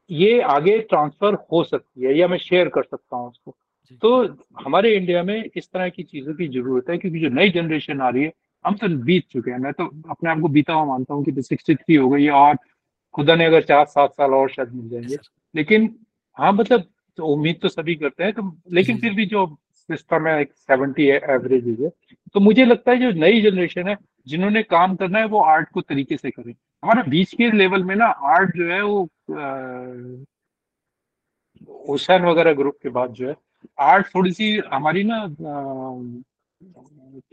ये आगे ट्रांसफ़र हो सकती है या मैं शेयर कर सकता हूँ उसको। तो हमारे इंडिया में इस तरह की चीज़ों की ज़रूरत है क्योंकि जो नई जनरेशन आ रही है हम तो बीत चुके हैं। मैं तो अपने आप को बीता हुआ मानता हूँ कि सिक्सटी थ्री हो गई है और खुदा ने अगर चार सात साल और शायद मिल जाएँगे। लेकिन हाँ मतलब तो उम्मीद तो सभी करते हैं तो लेकिन फिर भी जो सिस्टम है एक सेवेंटी एवरेज है तो मुझे लगता है जो नई जनरेशन है जिन्होंने काम करना है वो आर्ट को तरीके से करें। हमारे बीच के लेवल में ना आर्ट जो है वो हुसैन वगैरह ग्रुप के बाद जो है आर्ट थोड़ी सी हमारी ना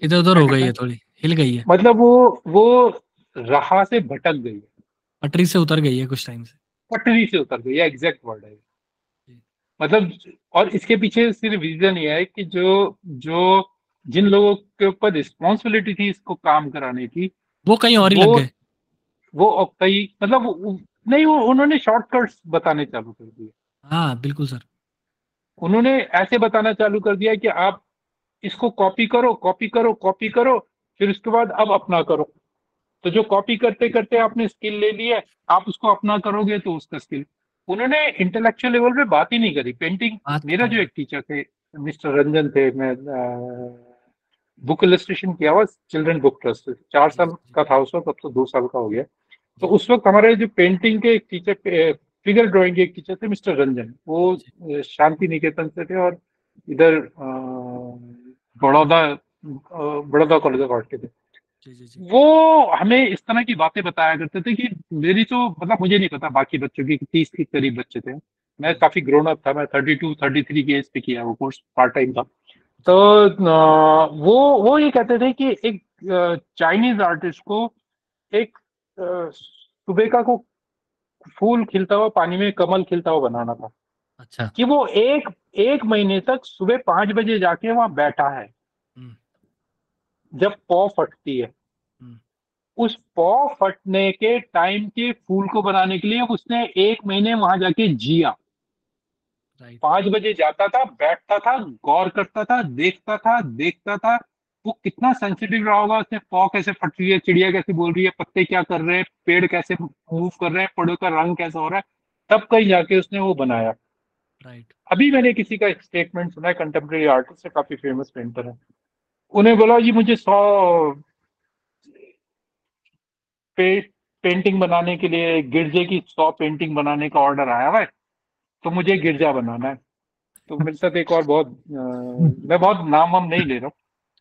इधर उधर हो गई है थोड़ी हिल गई है। मतलब वो वो राह से भटक गई है। पटरी से उतर गई है कुछ टाइम से। पटरी से उतर गई है एग्जैक्ट वर्ड है मतलब और इसके पीछे सिर्फ़ रीजन ये है कि जो जो जिन लोगों के ऊपर रिस्पॉन्सिबिलिटी थी इसको काम कराने की वो कहीं और ही लग गए। वो कई मतलब नहीं वो उन्होंने शॉर्टकट्स बताने चालू कर दिए। हाँ बिल्कुल सर। उन्होंने ऐसे बताना चालू कर दिया कि आप इसको कॉपी करो कॉपी करो कॉपी करो फिर उसके बाद अब अपना करो। तो जो कॉपी करते करते आपने स्किल ले लिया आप उसको अपना करोगे तो उसका स्किल उन्होंने इंटेलेक्चुअल लेवल पे बात ही नहीं करी। पेंटिंग मेरा जो एक टीचर थे मिस्टर रंजन थे मैं बुक इलस्ट्रेशन किया हुआ चिल्ड्रन बुक ट्रस्ट चार साल का था उस वक्त अब तो दो साल का हो गया। तो उस वक्त हमारे जो पेंटिंग के एक टीचर फिगर ड्राइंग के एक टीचर थे मिस्टर रंजन वो शांति निकेतन से थे और इधर Baroda Baroda college of art के थे। वो हमें इस तरह की बातें बताया करते थे कि मेरी तो मतलब मुझे नहीं पता बाकी बच्चों की तीस के करीब बच्चे थे। मैं काफ़ी ग्रोन अप था मैं थर्टी टू थर्टी थ्री की एज पे किया वो कोर्स पार्ट टाइम था। तो वो वो ये कहते थे कि एक चाइनीज़ आर्टिस्ट को एक सुबेका को फूल खिलता हुआ पानी में कमल खिलता हुआ बनाना था। अच्छा। कि वो एक एक महीने तक सुबह पाँच बजे जाके वहाँ बैठा है। हम्म। जब पौ फटती है। उस पौ फटने के टाइम के फूल को बनाने के लिए उसने एक महीने वहाँ जाके जिया। पाँच बजे जाता था बैठता था गौर करता था देखता था देखता था। वो कितना सेंसिटिव रहा होगा उसने पौ कैसे फट रही है चिड़िया कैसे बोल रही है पत्ते क्या कर रहे हैं पेड़ कैसे मूव कर रहे हैं पेड़ों का रंग कैसा हो रहा है तब कहीं जाके उसने वो बनाया। राइट अभी मैंने किसी का एक स्टेटमेंट सुना है कंटेम्प्रेरी आर्टिस्ट है काफ़ी फ़ेमस पेंटर है। उन्हें बोला जी मुझे सौ पे, पेंटिंग बनाने के लिए गिरजे की सौ पेंटिंग बनाने का ऑर्डर आया हुआ है तो मुझे गिरजा बनाना है। तो मेरे साथ एक और बहुत आ, मैं बहुत नाम हम नहीं ले रहा हूँ।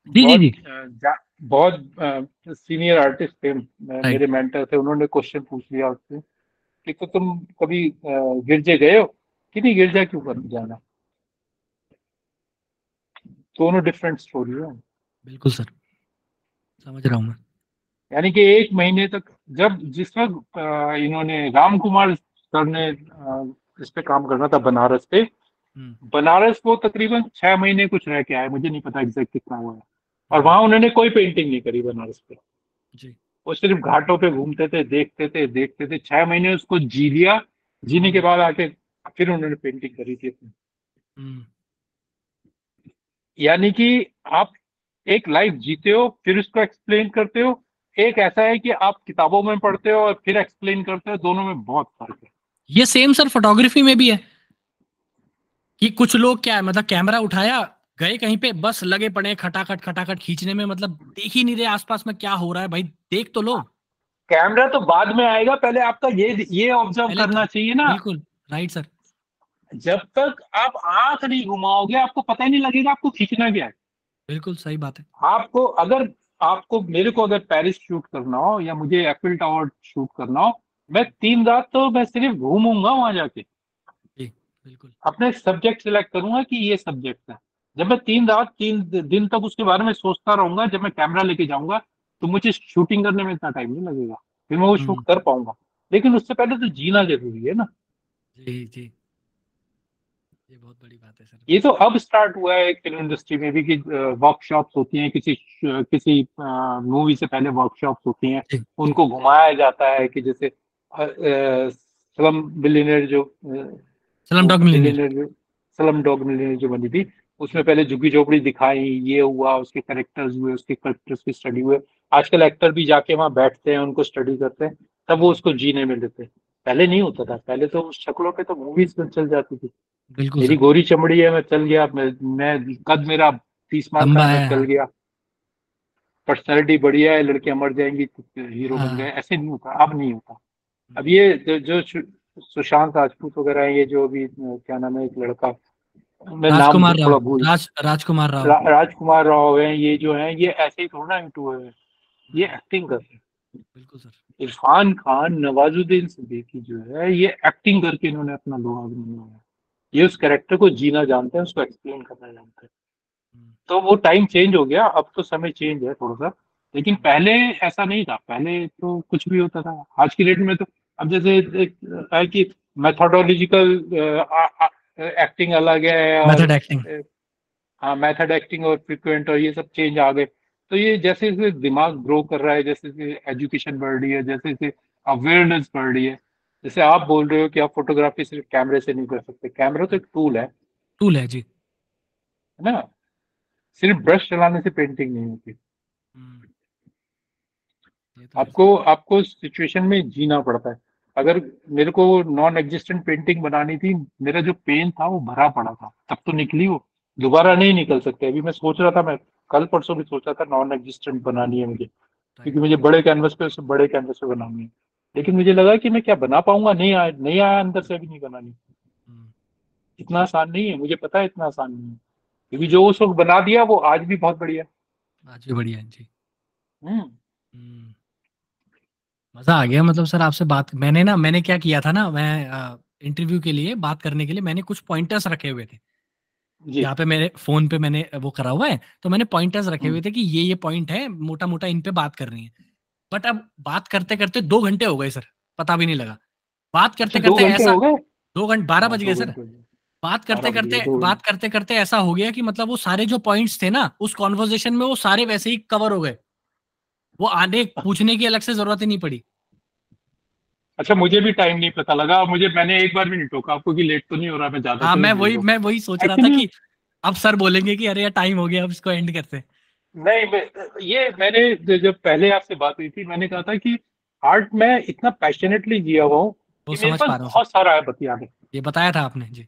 जी जी बहुत सीनियर आर्टिस्ट थे मेरे मेंटर थे उन्होंने क्वेश्चन पूछ लिया उससे कि तो तुम कभी गिरजे गए हो? कि नहीं गिरजा क्यों कर जाना? दोनों डिफरेंट स्टोरी है। बिल्कुल सर। समझ रहा हूँ मैं। यानी कि एक महीने तक जब जिस वक्त इन्होंने राम कुमार सर ने इस पे काम करना था बनारस पे हम्म। बनारस वो तकरीबन छह महीने कुछ रह के आए मुझे नहीं पता एग्जैक्ट कितना हुआ है। और वहाँ उन्होंने कोई पेंटिंग नहीं करी बनारस पे। जी। वो सिर्फ़ घाटों पे घूमते थे देखते थे देखते थे। छह महीने उसको जी लिया जीने के बाद आके फिर उन्होंने पेंटिंग करी थी अपनी। हम्म। यानी कि आप एक लाइफ जीते हो फिर उसको एक्सप्लेन करते हो एक ऐसा है कि आप किताबों में पढ़ते हो और फिर एक्सप्लेन करते हो दोनों में बहुत फ़र्क है। ये सेम सर फोटोग्राफी में भी है कि कुछ लोग क्या है मतलब कैमरा उठाया गए कहीं पे बस लगे पड़े खटाखट खटाखट खींचने में मतलब देख ही नहीं रहे आसपास में क्या हो रहा है भाई देख तो लो। कैमरा तो बाद में आएगा पहले आपका ये ये ऑब्ज़र्व करना चाहिए ना। बिल्कुल राइट सर जब तक आप आँख नहीं घुमाओगे आपको पता ही नहीं लगेगा आपको खींचना क्या है। बिल्कुल सही बात है। आपको अगर आपको मेरे को अगर पेरिस शूट करना हो या मुझे एफिल टावर शूट करना हो मैं तीन रात तो मैं सिर्फ़ घूमूँगा वहाँ जाके। बिल्कुल। अपने सब्जेक्ट सिलेक्ट करूँगा कि ये सब्जेक्ट है। जब मैं तीन रात तीन दिन तक उसके बारे में सोचता रहूँगा जब मैं कैमरा लेके जाऊँगा तो मुझे शूटिंग करने में इतना टाइम नहीं लगेगा। फिर मैं वो शूट हम्म। कर पाऊँगा। लेकिन उससे पहले तो जीना ज़रूरी है ना। जी जी। ये बहुत बड़ी बात है सर। ये तो अब स्टार्ट हुआ है फ़िल्म इंडस्ट्री में भी कि वर्कशॉप्स होती हैं किसी किसी मूवी से पहले वर्कशॉप्स होती हैं उनको घुमाया जाता है कि जैसे स्लम बिलियनर जो slum dog millionaire slum dog millionaire जो बनी थी उसमें पहले झुग्गी झोपड़ी दिखाई ये हुआ उसके करेक्टर्स हुए उसके करेक्टर्स की स्टडी हुए। आजकल एक्टर भी जाके वहाँ बैठते हैं उनको स्टडी करते हैं तब वो उसको जीने में लेते हैं। पहले नहीं होता था पहले तो उस शक्लों पे तो मूवीज़ चल जाती थी। बिल्कुल मेरी गोरी चमड़ी है मैं चल गया मैं, मैं कद मेरा तीस मार्क का चल गया। पर्सनैलिटी बढ़िया है लड़कियाँ मर जाएँगी हीरो बन हाँ। गए ऐसे नहीं होता अब नहीं होता। अब ये जो, जो सुशांत राजपूत वगैरह है ये जो अभी क्या नाम है एक लड़का मैं राजकुमार राव राज राजकुमार राव। रा, राजकुमार राव है ये जो है ये ऐसे ही थोड़ा इंटू है। ये एक्टिंग कर रहे हैं। बिल्कुल सर। इरफान खान नवाजुद्दीन सिद्दीकी जो है ये एक्टिंग करके इन्होंने अपना लोहा बनाया ये उस कैरेक्टर को जीना जानते हैं उसको एक्सप्लेन करना जानते हैं। हम्म। तो वो टाइम चेंज हो गया अब तो समय चेंज है थोड़ा सा लेकिन पहले ऐसा नहीं था पहले तो कुछ भी होता था। आज की डेट में तो अब जैसे है कि मेथोडोलॉजिकल एक्टिंग अलग है मेथड एक्टिंग हाँ मेथड एक्टिंग और फ्रिक्वेंट और ये सब चेंज आ गए। तो ये जैसे जैसे दिमाग ग्रो कर रहा है जैसे जैसे एजुकेशन बढ़ रही है जैसे जैसे अवेयरनेस बढ़ रही है जैसे आप बोल रहे हो कि आप फोटोग्राफी सिर्फ़ कैमरे से नहीं कर सकते। कैमरा तो एक टूल है। टूल है जी। है ना? सिर्फ़ ब्रश चलाने से पेंटिंग नहीं होती। हम्म। तो आपको आपको सिचुएशन में जीना पड़ता है। अगर मेरे को नॉन एग्जिस्टेंट पेंटिंग बनानी थी मेरा जो पेन था वो भरा पड़ा था। तब तो निकली वो। दोबारा नहीं निकल सकते। अभी मैं सोच रहा था मैं कल परसों भी सोच रहा था नॉन एग्जिस्टेंट बनानी है मुझे। क्योंकि मुझे बड़े कैनवस पे बड़े कैनवस पे बनानी है। लेकिन मुझे लगा कि मैं क्या बना पाऊँगा? नहीं आया नहीं आया अंदर से अभी नहीं बनानी। हम्म। इतना आसान नहीं है मुझे पता है इतना आसान नहीं है। क्योंकि जो उस वक्त बना दिया वो आज भी बहुत बढ़िया आज भी बढ़िया है जी। हम्म, हम्म। मज़ा आ गया मतलब सर आपसे बात मैंने ना मैंने क्या किया था ना मैं इंटरव्यू के लिए बात करने के लिए मैंने कुछ पॉइंटर्स रखे हुए थे। यहाँ पे मेरे फ़ोन पे मैंने वो करा हुआ है तो मैंने पॉइंटर्स रखे हुए थे कि ये ये पॉइंट है मोटा मोटा इन पे बात करनी है। बट अब बात करते करते दो घंटे हो गए सर। पता भी नहीं लगा। बात करते करते ऐसा दो घंटे बारह हाँ, बज गए सर। बात करते करते बात करते करते ऐसा हो गया कि मतलब वो सारे जो पॉइंट्स थे ना उस कॉन्वर्जेशन में वो सारे वैसे ही कवर हो गए। वो आने पूछने की अलग से ज़रूरत ही नहीं पड़ी। अच्छा मुझे भी टाइम नहीं पता लगा। मुझे मैंने एक बार भी नहीं टोका। आपको कि लेट तो नहीं हो रहा मैं ज़्यादा हाँ मैं वही मैं वही सोच रहा था कि अब सर बोलेंगे कि अरे यार टाइम हो गया अब इसको एंड करते नहीं ये मैंने जब पहले आपसे बात हुई थी मैंने कहा था कि आर्ट में इतना पैशनेटली जिया हुआ हूँ बहुत सारा। है बतियाने। ये बताया था आपने जी।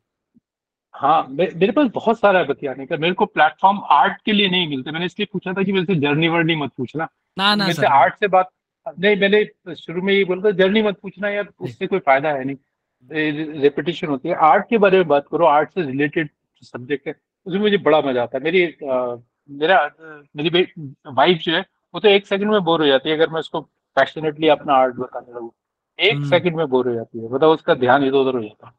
हाँ मेरे पास बहुत सारा है बतियाने का। मेरे को प्लेटफॉर्म आर्ट के लिए नहीं मिलते। मैंने इसलिए पूछा था कि मेरे से जर्नी वर्नी मत पूछना। ना ना मेरे आर्ट से बात नहीं मैंने शुरू में ये बोला था जर्नी मत पूछना यार उससे कोई फ़ायदा है नहीं। रेपिटेशन होती है। आर्ट के बारे में बात करो आर्ट से रिलेटेड सब्जेक्ट है उसमें मुझे बड़ा मज़ा आता है। मेरी मेरा मेरी वाइफ जो है वो तो एक सेकंड में बोर हो जाती है अगर मैं उसको पैशनेटली अपना आर्ट बताने लगू। एक सेकंड हम्म। में बोर हो जाती है बताओ उसका ध्यान इधर उधर हो जाता है।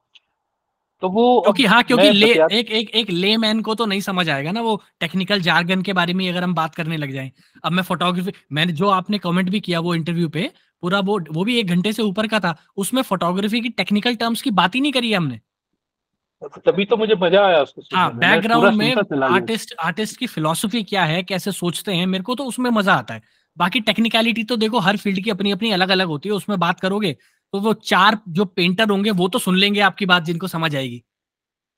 तो वो क्योंकि हाँ क्योंकि ले एक एक एक ले मैन को तो नहीं समझ आएगा ना वो टेक्निकल जार्गन के बारे में अगर हम बात करने लग जाएँ। अब मैं फोटोग्राफी मैंने जो आपने कमेंट भी किया वो इंटरव्यू पे पूरा वो वो भी एक घंटे से ऊपर का था उसमें फोटोग्राफी की टेक्निकल टर्म्स की बात ही नहीं करी है हमने। तभी तो मुझे मज़ा आया उसको हाँ बैकग्राउंड में आर्टिस्ट आर्टिस्ट की फिलोसफी क्या है कैसे सोचते हैं मेरे को तो उसमें मज़ा आता है। बाकी टेक्निकलिटी तो देखो हर फ़ील्ड की अपनी अपनी अलग अलग होती है उसमें बात करोगे तो वो चार जो पेंटर होंगे वो तो सुन लेंगे आपकी बात जिनको समझ आएगी।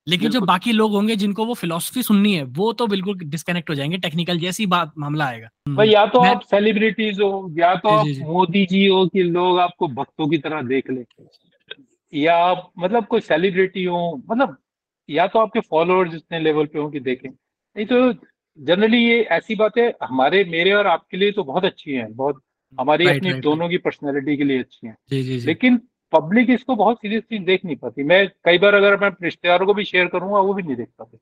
लेकिन जो बाकी लोग होंगे जिनको वो फिलोसफी सुननी है वो तो बिल्कुल डिस्कनेक्ट हो जाएँगे टेक्निकल जैसी बात मामला आएगा। हम्म। भाई या तो आप सेलिब्रिटीज हो या तो आप मोदी जी हो कि लोग आपको भक्तों की तरह देख ले। या आप मतलब कोई सेलिब्रिटी हो मतलब या तो आपके फॉलोअर्स जितने लेवल पे हो कि देखें। नहीं तो जनरली ये ऐसी बातें हमारे मेरे और आपके लिए तो बहुत अच्छी हैं बहुत हमारी अपनी right, दोनों की पर्सनैलिटी के लिए अच्छी हैं। जी, जी, जी. लेकिन पब्लिक इसको बहुत सीरियसली देख नहीं पाती। मैं कई बार अगर मैं रिश्तेदारों को भी शेयर करूँगा वो भी नहीं देख पाते।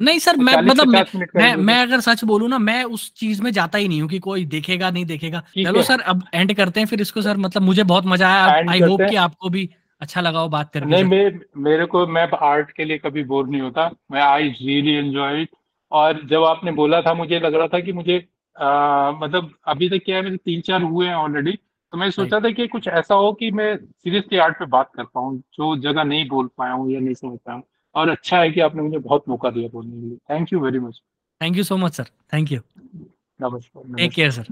नहीं सर मैं मतलब मैं मैं, मैं अगर सच बोलूँ ना मैं उस चीज़ में जाता ही नहीं हूँ कि कोई देखेगा नहीं देखेगा। चलो सर अब एंड करते हैं फिर इसको सर मतलब मुझे बहुत मज़ा आया। आई होप कि आपको भी अच्छा लगा हो बात करके नहीं मैं मेरे को मैं आर्ट के लिए कभी बोर नहीं होता। मैं आई रियली एंजॉय इट और जब आपने बोला था मुझे लग रहा था कि मुझे आ, मतलब अभी तक क्या है मेरे तीन चार हुए हैं ऑलरेडी तो मैं सोचा था कि कुछ ऐसा हो कि मैं सीरियसली आर्ट पे बात कर पाऊँ जो जगह नहीं बोल पाया हूँ या नहीं समझ पाया हूँ। और अच्छा है कि आपने मुझे बहुत मौका दिया बोलने के लिए। Thank you very much thank you so much sir thank you नमस्कार टेक केयर सर